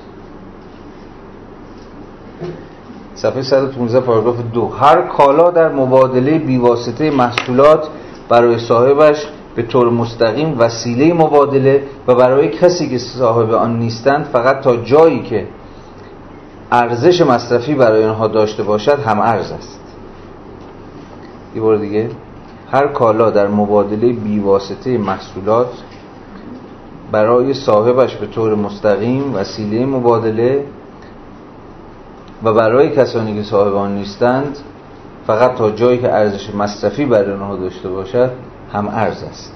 صفحه 115 پاراگراف دو. هر کالا در مبادله بیواسطه محصولات برای صاحبش به طور مستقیم وسیله مبادله و برای کسی که صاحب آن نیستند فقط تا جایی که ارزش مصرفی برای آنها داشته باشد هم ارز است. یه بار دیگه هر کالا در مبادله بیواسطه محصولات برای صاحبش به طور مستقیم وسیله مبادله و برای کسانی که صاحب آن نیستند فقط تا جایی که ارزش مصرفی برای آنها داشته باشد هم ارز است.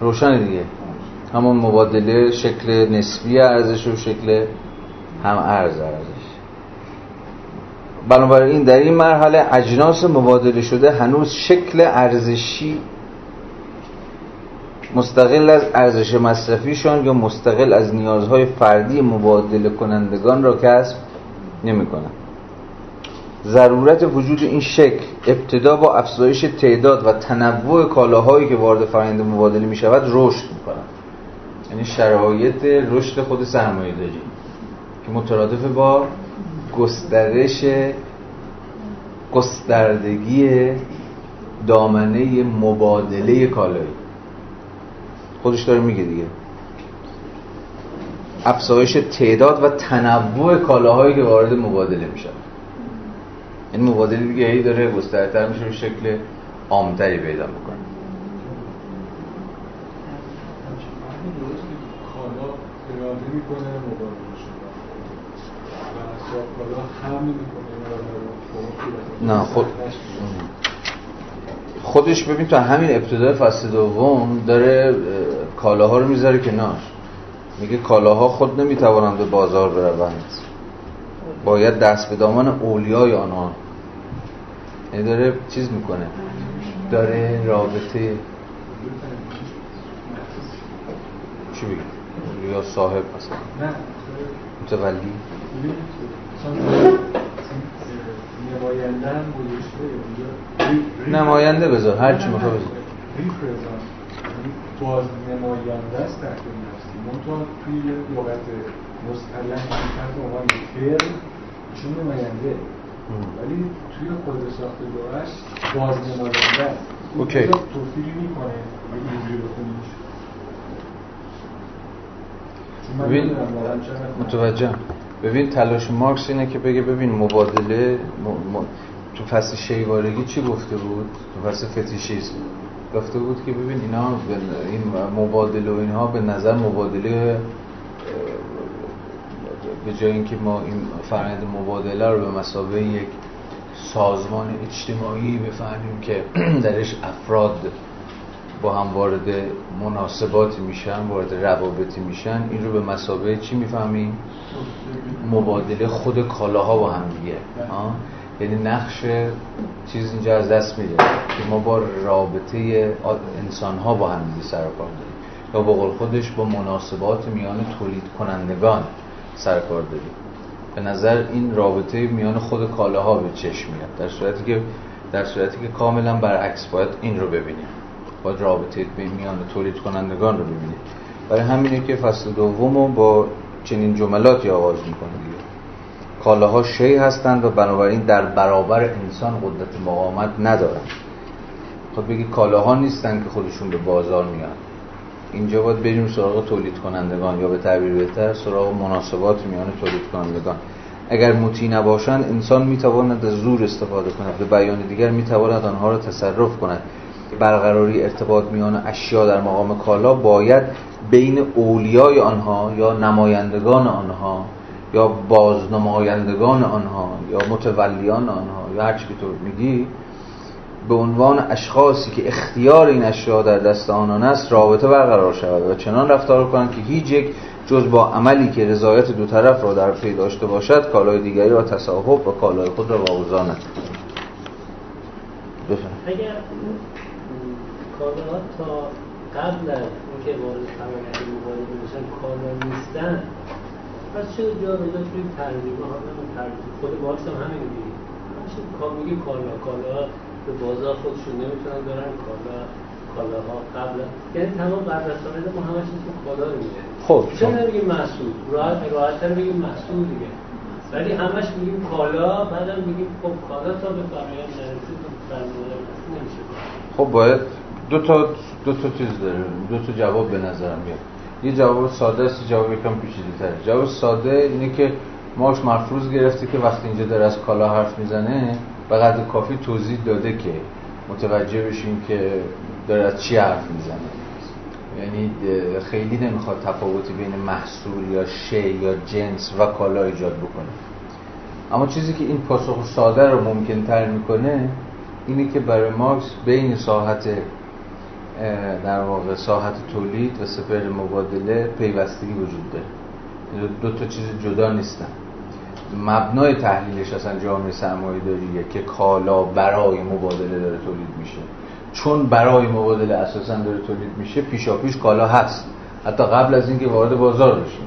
روشن دیگه. همون مبادله شکل نسبی ارزش و شکل هم ارز ارزش. بنابراین در این مرحله اجناس مبادله شده هنوز شکل ارزشی مستقل از ارزش مصرفیشان یا مستقل از نیازهای فردی مبادله کنندگان را کسب نمی ضرورت وجود این شکل ابتدا با افزایش تعداد و تنوع کالاهایی که وارد فرآیند مبادله می شود رشد می کنند یعنی شرایط رشد خود سرمایه داری که مترادف با گسترش گستردگی دامنه مبادله کالایی خودش داره میگه دیگه. افزایش تعداد و تنوع کالاهایی که وارد مبادله میشن این مبادله دیگه هی داره گسترتر میشه به شکل عامتری پیدا و می‌کنه. نه خود خودش ببین تا همین ابتدای فصل دوم داره کالاها رو می‌ذاره کنار. میگه کالاها خود نمی‌توانند به بازار بروند. باید دست به دامان اولیای آنها یعنی داره چیز می‌کنه. داره رابطه چی بگه اولیا صاحب مثلا. نه. متولی. نماینده بذار هر چی می‌خواد بذار. یعنی باز نماینده است تحت نفسی منتها توی لغت مصطلح تحت عنوان فرم چون نماینده. ولی توی خود ساختگاهش باز نماینده است اوکی توفیری می‌کنه اینجوری بخونیش. ببین متوجه ببین تلاش مارکس اینه که بگه ببین مبادله م... م... تو فصل شیوارگی چی گفته بود؟ تو فصل فتیشیسم گفته بود که ببین اینا این مبادله و اینها به نظر مبادله به جای اینکه ما این فرآیند مبادله رو به مسابقه یک سازمان اجتماعی بفهمیم که <clears throat> درش افراد با هم وارد مناسباتی میشن وارد روابطی میشن این رو به مسابقه چی می‌فهمیم؟ مبادله خود کالاها با هم دیگه. یعنی نقش چیز اینجا از دست میده که ما با رابطه انسان ها با هم دیگه سر کار داریم. یا با قول خودش با مناسبات میان تولید کنندگان سر کار داریم به نظر این رابطه میان خود کالاها به چشم میاد. در صورتی که در صورتی که کاملا برعکس باید این رو ببینیم باید رابطه میان تولید کنندگان رو ببینیم برای همینه که فصل دوم با چنین جملاتی آغاز می‌کنه دیگه. کالاها شی هستند و بنابراین در برابر انسان قدرت مقاومت ندارند. خب بگی کالاها نیستن که خودشون به بازار میان. اینجا باید بریم سراغ تولید کنندگان یا به تعبیر بهتر سراغ مناسبات میان تولید کنندگان اگر مطیع نباشند انسان می‌تواند از زور استفاده کند. به بیان دیگر می‌تواند آنها را تصرف کند. برقراری ارتباط میان اشیا در مقام کالا باید بین اولیای آنها یا نمایندگان آنها یا بازنمایندگان آنها یا متولیان آنها یا هر که تو میگی به عنوان اشخاصی که اختیار این اشیا در دست آنان است رابطه برقرار شود و چنان رفتار کنند که هیچ یک جز با عملی که رضایت دو طرف را در پی داشته باشد کالای دیگری را تصاحب و کالای خود را واگذارند اگر کالا تا قبل از اینکه وارد فرآیند مبادله بشن کالا نیستن پس چه جا به جا توی ترجمه ها خود مارکس هم همین میگه. همشه میگه کالا کالا به بازار خودشون نمی‌تونن برن کالا کالاها قبل. یعنی تمام از ما همش اسم کالا رو میگه خب چرا نمیگیم محصول؟ راحت راحت‌تر بگیم محصول دیگه. ولی همش میگیم کالا بعدم میگیم خب کالا تا به فرآیند نرسید نمیشه خب باید دو تا دو تا چیز داره دو تا جواب به نظرم میاد. یه جواب ساده است جواب یکم پیچیده‌تر. جواب ساده اینه که ماش مفروض گرفته که وقتی اینجا داره از کالا حرف می‌زنه به قدر کافی توضیح داده که متوجه بشیم که داره از چی حرف می‌زنه. یعنی خیلی نمی‌خواد تفاوتی بین محصول یا شی یا جنس و کالا ایجاد بکنه. اما چیزی که این پاسخ ساده رو ممکن تر می‌کنه اینه که برای مارکس بین ساحت در واقع ساحت تولید و سپر مبادله پیوستگی وجود داره. دو تا چیز جدا نیستن. مبنای تحلیلش اصلا جامعه سرمایه داریه که کالا برای مبادله داره تولید میشه. چون برای مبادله اساسا داره تولید میشه پیشا پیش کالا هست. حتی قبل از اینکه وارد بازار بشه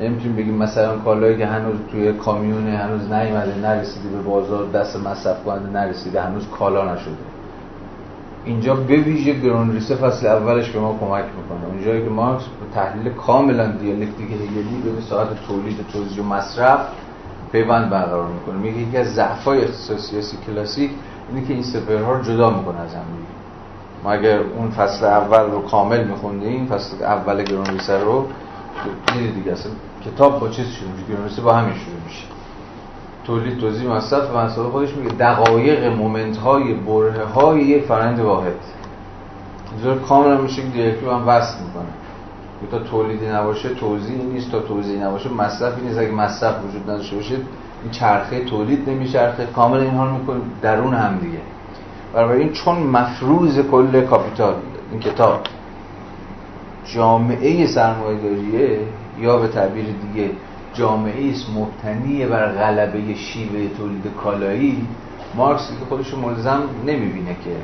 نمی‌تونیم بگیم مثلا کالایی که هنوز توی کامیونه هنوز نیومده نرسیده به بازار دست مصرف کننده نرسیده هنوز کالا نشده. اینجا به ویژه گرونریسه فصل اولش به ما کمک می‌کنه. اونجایی که مارکس تحلیل کاملا دیالکتیک هگلی به ساحت تولید توزیع و مصرف پیوند برقرار می‌کنه. میگه یکی از ضعف‌های اقتصاد سیاسی کلاسیک اینه که این sphere ها رو جدا می‌کنه از هم ما اگر اون فصل اول رو کامل میخوندیم فصل اول گروندریسه رو دیدید دیگه اصلا کتاب با چیز شروع میشه گروندریسه با همین شروع میشه. تولید توزیع مصرف و مسائل خودش میگه دقایق moment های برهه های فرایند واحد. اینجور کاملا میشه که دیالکتیکی هم وصل می‌کنه. تا تولیدی نباشه توزیع نیست. تا توزیع نباشه مصرفی نیست. اگه مصرف وجود نداشته باشه این چرخه تولید نمیچرخه. کاملا اینها رو می‌کنه درون هم دیگه. این چون مفروض کل کاپیتال این کتاب جامعه سرمایه‌داریه یا به تعبیر دیگه جامعه است مبتنی بر غلبه شیوه تولید کالایی مارکس که خودش ملزم نمی‌بینه که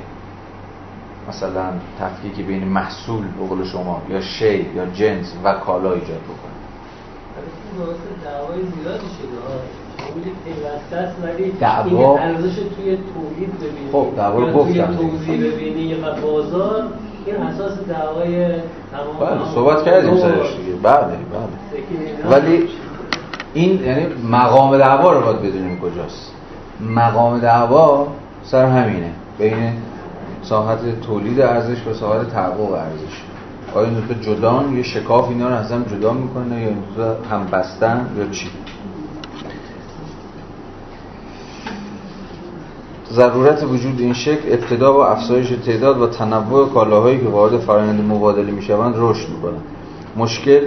مثلا تفکیک بین محصول به قول شما یا شی یا جنس و کالا ایجاد بکنه. دعوا ارزش توی تولید ببینی خب دعوا رو گفتم. توزیع ببینی و بازار. این اساس دعوای تمام بله صحبت کردیم سرش دیگه بله بله. ولی این یعنی مقام دعوا رو باید بدونیم کجاست. مقام دعوا سر همینه. بین ساحت تولید ارزش و ساحت تحقق ارزش. آیا این دوتا جدان یه شکاف اینا رو از هم جدا می‌کنه یا این هم بستن یا چی؟ ضرورت وجود این شکل ابتدا با افزایش تعداد و تنوع کالاهایی که وارد فرآیند مبادله می‌شوند رشد می‌کنند. مشکل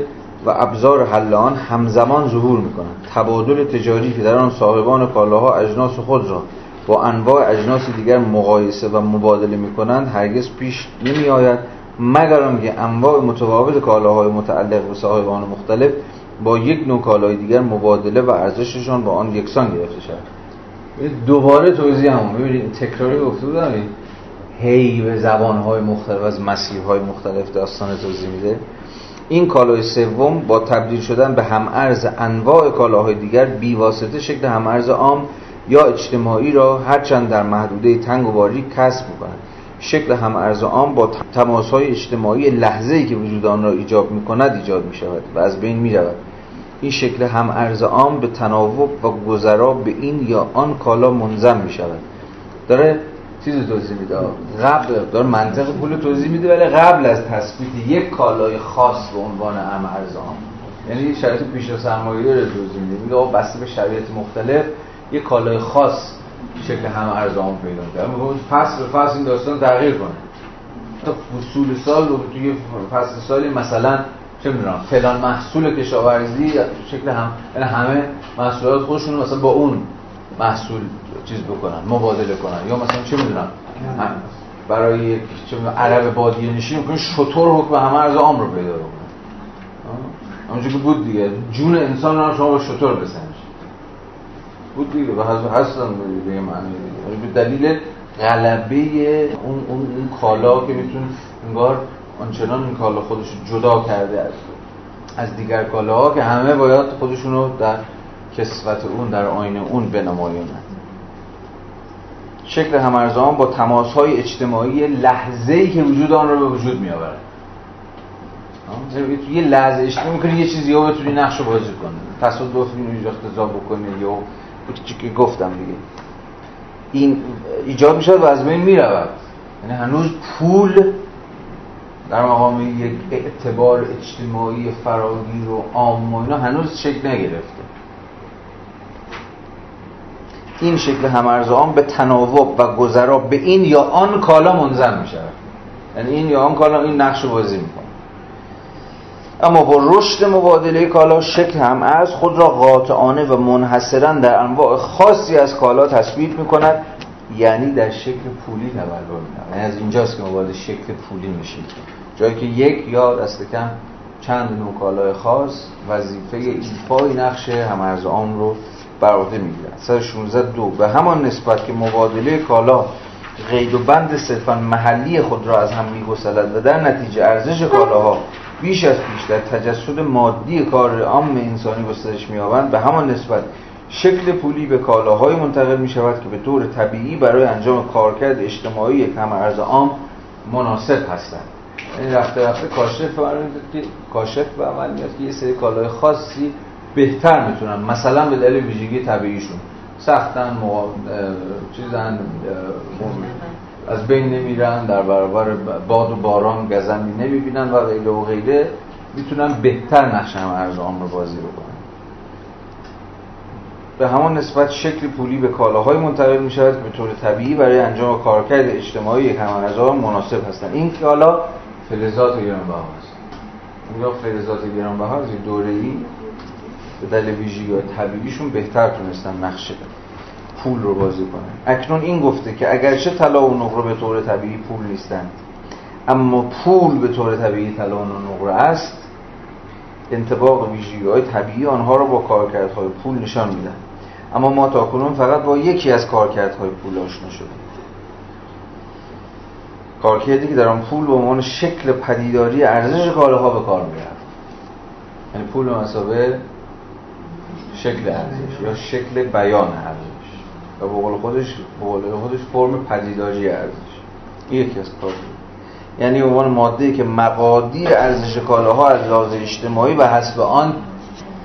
و ابزار حل آن همزمان ظهور می‌کنند. تبادل تجاری که در آن صاحبان کالاها اجناس خود را با انواع اجناس دیگر مقایسه و مبادله می‌کنند هرگز پیش نمی آید مگر آنکه انواع متفاوت کالاهای متعلق به صاحبان مختلف با یک نوع کالای دیگر مبادله و ارزششان با آن یکسان گرفته شود؟ دوباره توضیح هم ببینید تکراری گفته بودم هی به زبانهای مختلف از مسیرهای مختلف داستان توضیح میده. این کالای سوم با تبدیل شدن به هم ارز انواع کالاهای دیگر بیواسطه شکل هم ارز عام یا اجتماعی را هرچند در محدوده تنگ و باریک کسب می‌کنند شکل هم ارز عام با تماس های اجتماعی لحظه ای که وجود آن را ایجاب می کند ایجاد می شود و از بین می رود این شکل هم ارز عام به تناوب و گذرا به این یا آن کالا منظم می شود داره چیز توضیح میده؟ قبل داره منطق پول توضیح میده ولی قبل از تثبیت یک کالای خاص به عنوان هم ارز عام یعنی شرایط پیش سرمایه رو توضیح میده. میگه بسته به شرایط مختلف. یک کالای خاص شکل هم ارز عام پیدا کرد. فصل به فصل این داستان تغییر کنه. تا فصول سال رو توی فصل سالی مثلا چه می‌دونم فلان محصول کشاورزی شکل هم یعنی همه محصولات خودشون مثلا با اون محصول چیز بکنن مبادله کنن. یا مثلا چه می‌دونم برای چه عرب بادیه نشین می‌کنه شطور حکم همه ارز عام رو پیدا کنه همونجور که بود دیگه. جون انسان رو شما با شطور بسنج بود دیگه. و هستن به یه معنی دیگه. به دلیل غلبه اون, اون, اون کالا که می‌تونه انگار آنچنان این کالا خودش جدا کرده از از دیگر کالاها که همه باید خودشون رو در کسوت اون در آینه اون بنمایونند شکل همرزان با تماس های اجتماعی لحظه ای که وجود آن رو به وجود می آورد یه لحظه اجتماعی می‌کنی یه چیزی ها بتونی نقش رو بازی کنه تصادف اینو اینجا اختزا بکنه یا که گفتم دیگه. این ایجاد میشه و از بین می‌رود. یعنی هنوز پول در مقام یک اعتبار اجتماعی فراگیر و عام و اینا هنوز شکل نگرفته. این شکل همارزان به تناوب و گذرا به این یا آن کالا منظم می شود یعنی این یا آن کالا این نقش بازی می‌کنه. اما با رشد مبادله کالا شکل هم از خود را قاطعانه و منحصرا در انواع خاصی از کالا تثبیت می کند یعنی در شکل پولی تبلور می یعنی از اینجاست که مبادله شکل پولی میشید جایی که یک یا دست کم چند نوع کالای خاص وظیفه ایفای نقش همارز عام رو بر عهده می‌گیرند 116 دو. به همان نسبت که مبادله کالا قید و بند صرفا محلی خود را از هم میگسلد و در نتیجه ارزش کالاها بیش از پیش در تجسد مادی کار عام انسانی گسترش می‌یابند به همان نسبت شکل پولی به کالاهای منتقل می شود که به طور طبیعی برای انجام کارکرد اجتماعی همه ارز عام مناسب هستند. یعنی رفته رفته کاشف که کاشف به عمل میاد که یه سری کالای خاصی بهتر می‌تونن مثلا به دلیل ویژگی طبیعیشون. سختن مقا... چیزن از بین نمیرن در برابر باد و باران گزندی نمی‌بینن و غیره و غیره می‌تونن بهتر نقش هم ارز رو بازی بکنن به همان نسبت شکل پولی به کالاهای منتقل می شود به طور طبیعی برای انجام کارکرد اجتماعی یک همارزها مناسب هستند. این کالا فلزات گرانبها هست یا فلزات گرانبها از دوره ای به دلیل ویژگی طبیعیشون بهتر تونستن نقشه پول رو بازی کنن اکنون این گفته که اگرچه طلا و نقره به طور طبیعی پول نیستند اما پول به طور طبیعی طلا و نقره است انتباق ویژگی های طبیعی آنها را با کارکردهای پول نشان میدن اما ما تا کنون فقط با یکی از کارکردهای پول آشنا شدیم. کارکردی که در آن پول به عنوان شکل پدیداری ارزش کالاها به کار می‌رفت. یعنی پول مسابه شکل ارزش یا شکل بیان ارزش. و به قول خودش به قول خودش فرم پدیداری ارزش. یکی از کار یعنی عنوان ماده که مقادیر ارزش کالاها از لحاظ اجتماعی و حسب آن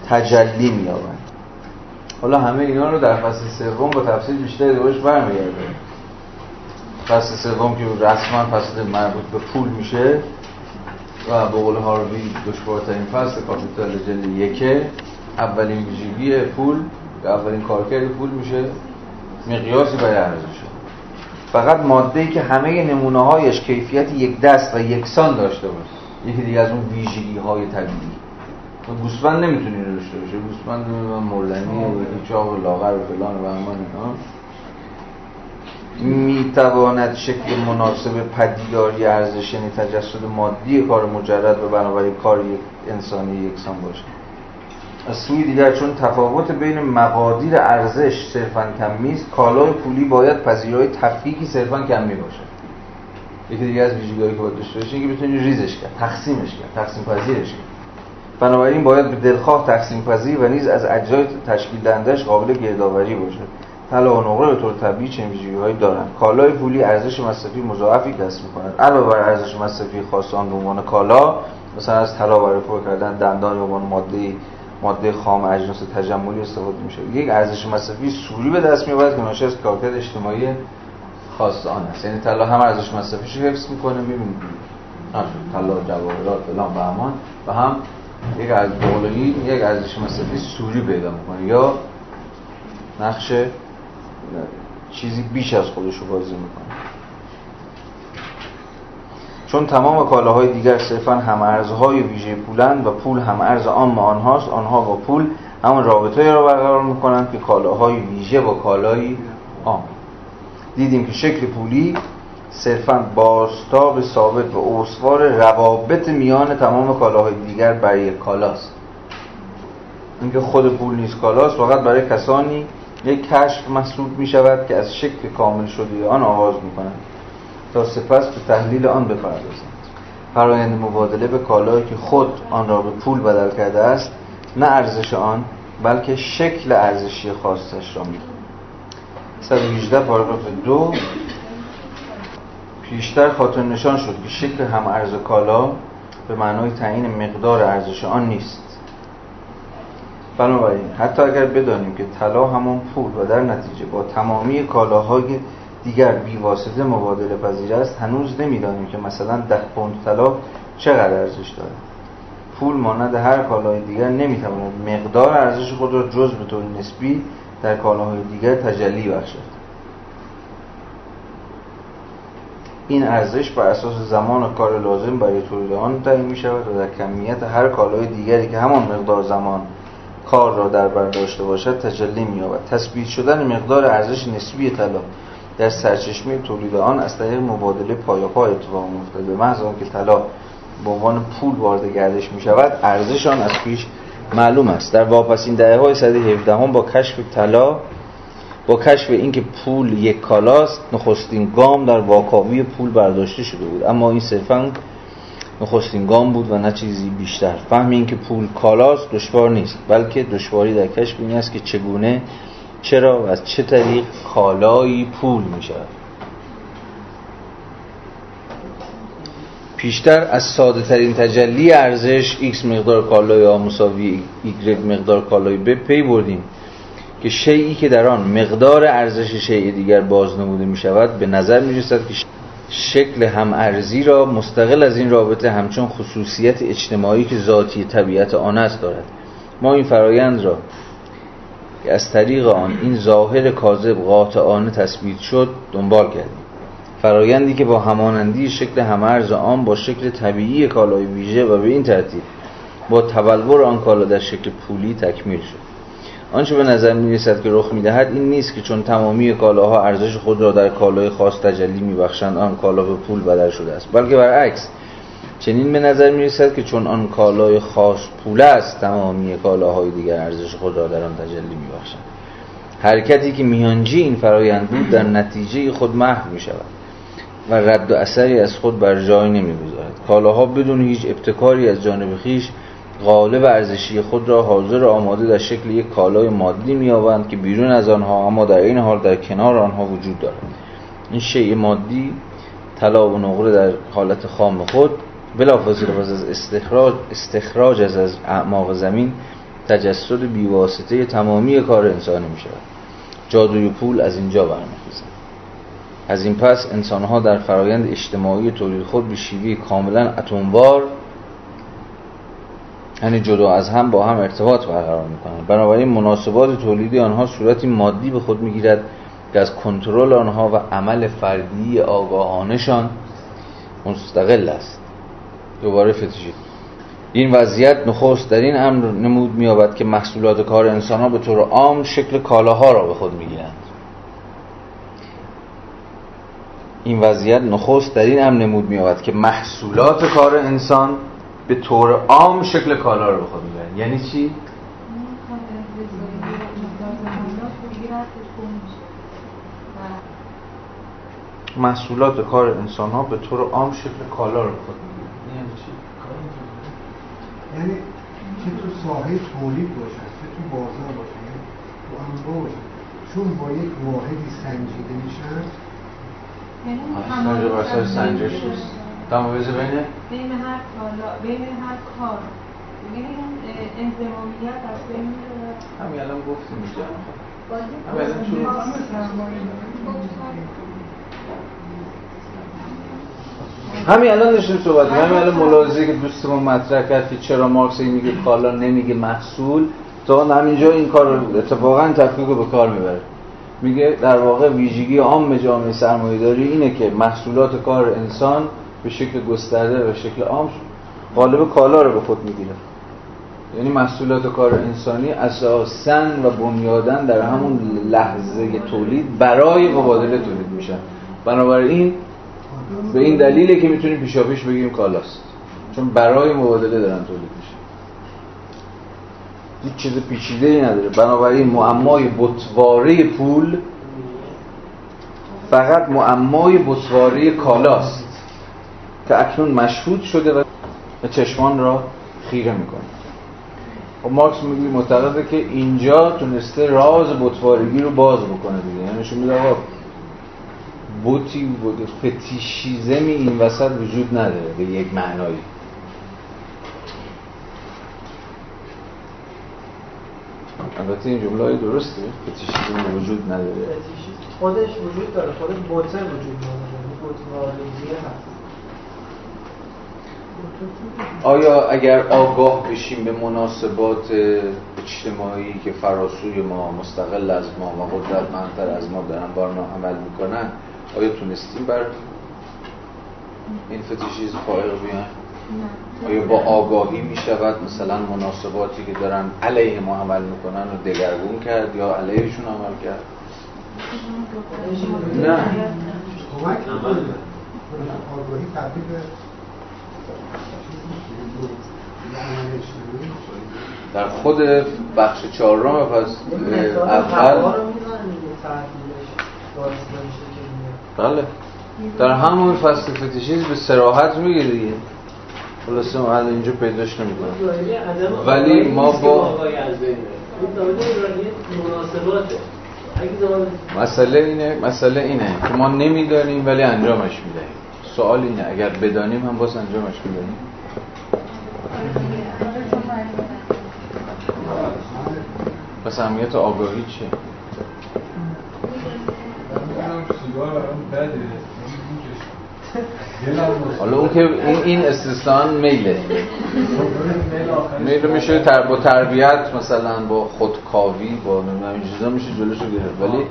تجلی می‌یابند. حالا همه اینا رو در فصل سوم با تفصیل بیشتر دوش برمیگرده فصل سوم که رسما فصل مربوط به پول میشه و به قول هاروی دشوارترین فصل کاپیتال جلد یکه اولین ویژگی پول اولین کارکرد پول میشه. مقیاسی برای ارزش فقط ماده ای که همه نمونه هایش کیفیت یک دست و یکسان داشته باشه. یکی دیگه از اون ویژگی های طبیعی گوسفند نمی‌تونی رو داشته باشه گوسفند مردنی و چاق و لاغر و فلان و همان اینا. می‌تواند شکل مناسب پدیداری ارزش یعنی تجسد مادی کار مجرد و بنابراین کار انسانی یکسان باشه. از سوی دیگر چون تفاوت بین مقادیر ارزش صرفا کمی است کالای پولی باید پذیرای تفکیکی صرفا کمی باشه یکی دیگه از ویژگی‌هایی که باید داشته باشه اینکه بتونی ریزش کرد تقسیمش کرد تقسیم پذیرش کرد. بنابراین باید به دلخواه تقسیم پذیر و نیز از اجزای تشکیل دهندش قابل گردآوری باشه طلا و نقره به طور طبیعی چنین ویژگی‌هایی دارند. کالای پولی ارزش مصرفی مضاعفی کسب می‌کند. علاوه بر ارزش مصرفی خاص آن به عنوان کالا مثلا از طلا برای پر کردن دندان به عنوان ماده ماده خام اجناس تجملی استفاده میشه. یک ارزش مصرفی سوری به دست میاد که ناشی از کارکرد اجتماعی خاص آن است. یعنی طلا هم ارزش مصرفیش حفظ می‌کنه می‌بینید. طلا جواهرات فلان و همان. و هم یک از بولایی یک ارزش مصرفی سوری پیدا می‌کنه. یا نقش چیزی بیش از خودش رو بازی می‌کنه. چون تمام کالاهای دیگر صرفا هم ارزهای ویژه پولند و پول هم ارز عام آنهاست آنها با پول همون رابطه را برقرار می‌کنند که کالاهای ویژه با کالای عام دیدیم که شکل پولی صرفا باستاب ثابت و استوار روابط میان تمام کالاهای دیگر برای کالاست. اینکه خود پول نیست کالاست فقط برای کسانی یک کشف محسوب می شود که از شکل کامل شده آن آغاز می تا سپس به تحلیل آن بپردازند. فرایند مبادله به کالایی که خود آن را به پول بدل کرده است نه ارزش آن بلکه شکل ارزشی خاصش را می 118 پاراگراف دو پیشتر خاطر نشان شد که شکل هم ارز کالا به معنای تعیین مقدار ارزش آن نیست. بنابراین حتی اگر بدانیم که طلا همان پول و در نتیجه با تمامی کالاهای دیگر بیواسطه مبادله پذیر است هنوز نمی‌دانیم که مثلا ده پوند طلا چقدر ارزش دارد. پول مانند هر کالای دیگر نمی‌تواند مقدار ارزش خود را جز به طور نسبی در کالاهای دیگر تجلی بخشد. این ارزش بر اساس زمان و کار لازم برای تولید آن تعیین می شود و در کمیت هر کالای دیگری که همان مقدار زمان کار را در بر داشته باشد تجلی می یابد تثبیت شدن مقدار ارزش نسبی طلا در سرچشمه تولید آن از طریق مبادله پایاپا اتفاق میافتد به محض که طلا به عنوان پول وارد گردش می شود ارزش آن از پیش معلوم است. در واپسین دهه های صده 17 هم با کشف طلا با کشف اینکه پول یک کالاست نخستین گام در واکاوی پول برداشته شده بود. اما این صرفا نخستین گام بود و نه چیزی بیشتر. فهم اینکه پول کالاست دشوار نیست بلکه دشواری در کشف این است که چگونه چرا و از چه طریق کالایی پول می شود پیشتر از ساده ترین تجلی ارزش x مقدار کالای آ مساوی y مقدار کالای ب پی بردیم که شیعی که در آن مقدار ارزش شیء دیگر بازنموده می شود به نظر می رسد که شکل هم ارزی را مستقل از این رابطه همچون خصوصیت اجتماعی که ذاتی طبیعت آن است دارد. ما این فرایند را که از طریق آن این ظاهر کاذب قاطعانه تثبیت شد دنبال کردیم. فرایندی که با همانندی شکل همارز آن با شکل طبیعی کالای ویژه و به این ترتیب با تبلور آن کالا در شکل پولی تکمیل شد. آنچه به نظر می رسد که رخ می دهد این نیست که چون تمامی کالاها ارزش خود را در کالای خاص تجلی می بخشند آن کالا به پول بدل شده است. بلکه برعکس چنین به نظر می رسد که چون آن کالای خاص پول است تمامی کالاهای دیگر ارزش خود را در آن تجلی می بخشند حرکتی که میانجی این فرایند بود در نتیجه خود محو می شود و رد و اثری از خود بر جای نمی‌گذارد. کالاها بدون هیچ ابتکاری از جانب خیش غالب ارزشی خود را حاضر و آماده در شکل یک کالای مادی مییابند که بیرون از آنها اما در این حال در کنار آنها وجود دارد. این شیء مادی طلا و نقره در حالت خام خود بلافاصله پس از استخراج استخراج از از اعماق زمین تجسد بیواسطه تمامی کار انسانی می شود جادوی پول از اینجا برمیخیزد. از این پس انسانها در فرایند اجتماعی تولید خود به شیوه کاملا اتموار یعنی جدا از هم با هم ارتباط برقرار می‌کنند. بنابراین مناسبات تولیدی آنها صورتی مادی به خود می‌گیرد که از کنترل آنها و عمل فردی آگاهانشان مستقل است. دوباره فتشی این وضعیت نخست در این امر نمود مییابد که محصولات کار انسان ها به طور عام شکل کالاها را به خود می‌گیرند. این وضعیت نخست در این امر نمود مییابد که محصولات کار انسان به طور عام شکل کالا رو به خود می‌گیرن یعنی چی؟ محصولات کار انسان ها به طور عام شکل کالا رو به خود می‌گیرن چی یعنی چه تو ساحه تولید باشه چه تو بازار باشه تو انبا باشه چون با یک واحدی سنجیده میشن. یعنی اصلا سنجش نیست. تمایز بین؟ بین هر کالا بین هر کار. یعنی اون انضمامیت از بین همین الان گفتیم اینجا همین الان داشتیم صحبت همین الان ملاحظه که دوستمون مطرح کرد که چرا مارکس میگه کالا نمیگه محصول تا همینجا این کار اتفاقا تفکیک رو به کار می‌بره. میگه در واقع ویژگی عام جامعه سرمایه‌داری اینه که محصولات کار انسان به شکل گسترده و شکل عام قالب کالا رو به خود می‌گیره. یعنی محصولات کار انسانی اساسا و بنیادن در همون لحظه تولید برای مبادله تولید میشن. بنابراین به این دلیله که می‌تونیم پیشاپیش بگیم کالاست. چون برای مبادله دارن تولید میشن هیچ چیز پیچیده ای نداره. بنابراین معمای بطواره پول فقط معمای بطواره کالاست که اکنون مشهود شده و چشمان را خیره می‌کنه. و خب مارکس میگوی معتقده که اینجا تونسته راز بطوارگی رو باز بکنه دیگه. یعنی آقا بوتی بوده فتیشیزمی این وسط وجود نداره به یک معنایی. البته این جمله درسته فتیشیزم وجود نداره. خودش وجود داره خود بوته وجود داره بوتواریزی هست. آیا اگر آگاه بشیم به مناسبات اجتماعی که فراسوی ما مستقل از ما و قدرتمندتر از ما دارن بار ما عمل می‌کنن آیا تونستیم بر این فتیشیز فائق بیان؟ آیا با آگاهی می‌شود مثلا مناسباتی که دارن علیه ما عمل می‌کنن رو دگرگون کرد یا علیهشون عمل کرد؟ نه. آگاهی تبدیل در خود بخش چهارم پس اول بله. در همون فصل فتیشیز به سراحت میگه دیگه. خلاصه ما الان اینجا پیداش نمی‌کنم ولی ما با مسئله اینه مسئله اینه که ما نمی‌دانیم ولی انجامش می‌دهیم. سوال اینه اگر بدانیم هم باز انجامش می‌دهیم. پس اهمیت آگاهی چیه؟ حالا اون که این, این استثنان میله. میل میشه تر با تربیت مثلا با خودکاوی با نمی‌دونم چیزا میشه جلوشو گرفت. ولی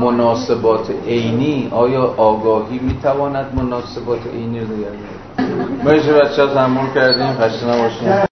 مناسبات عینی آیا آگاهی می‌تواند مناسبات عینی رو نگه ما بچه ها تحمل کردیم خسته نباشیم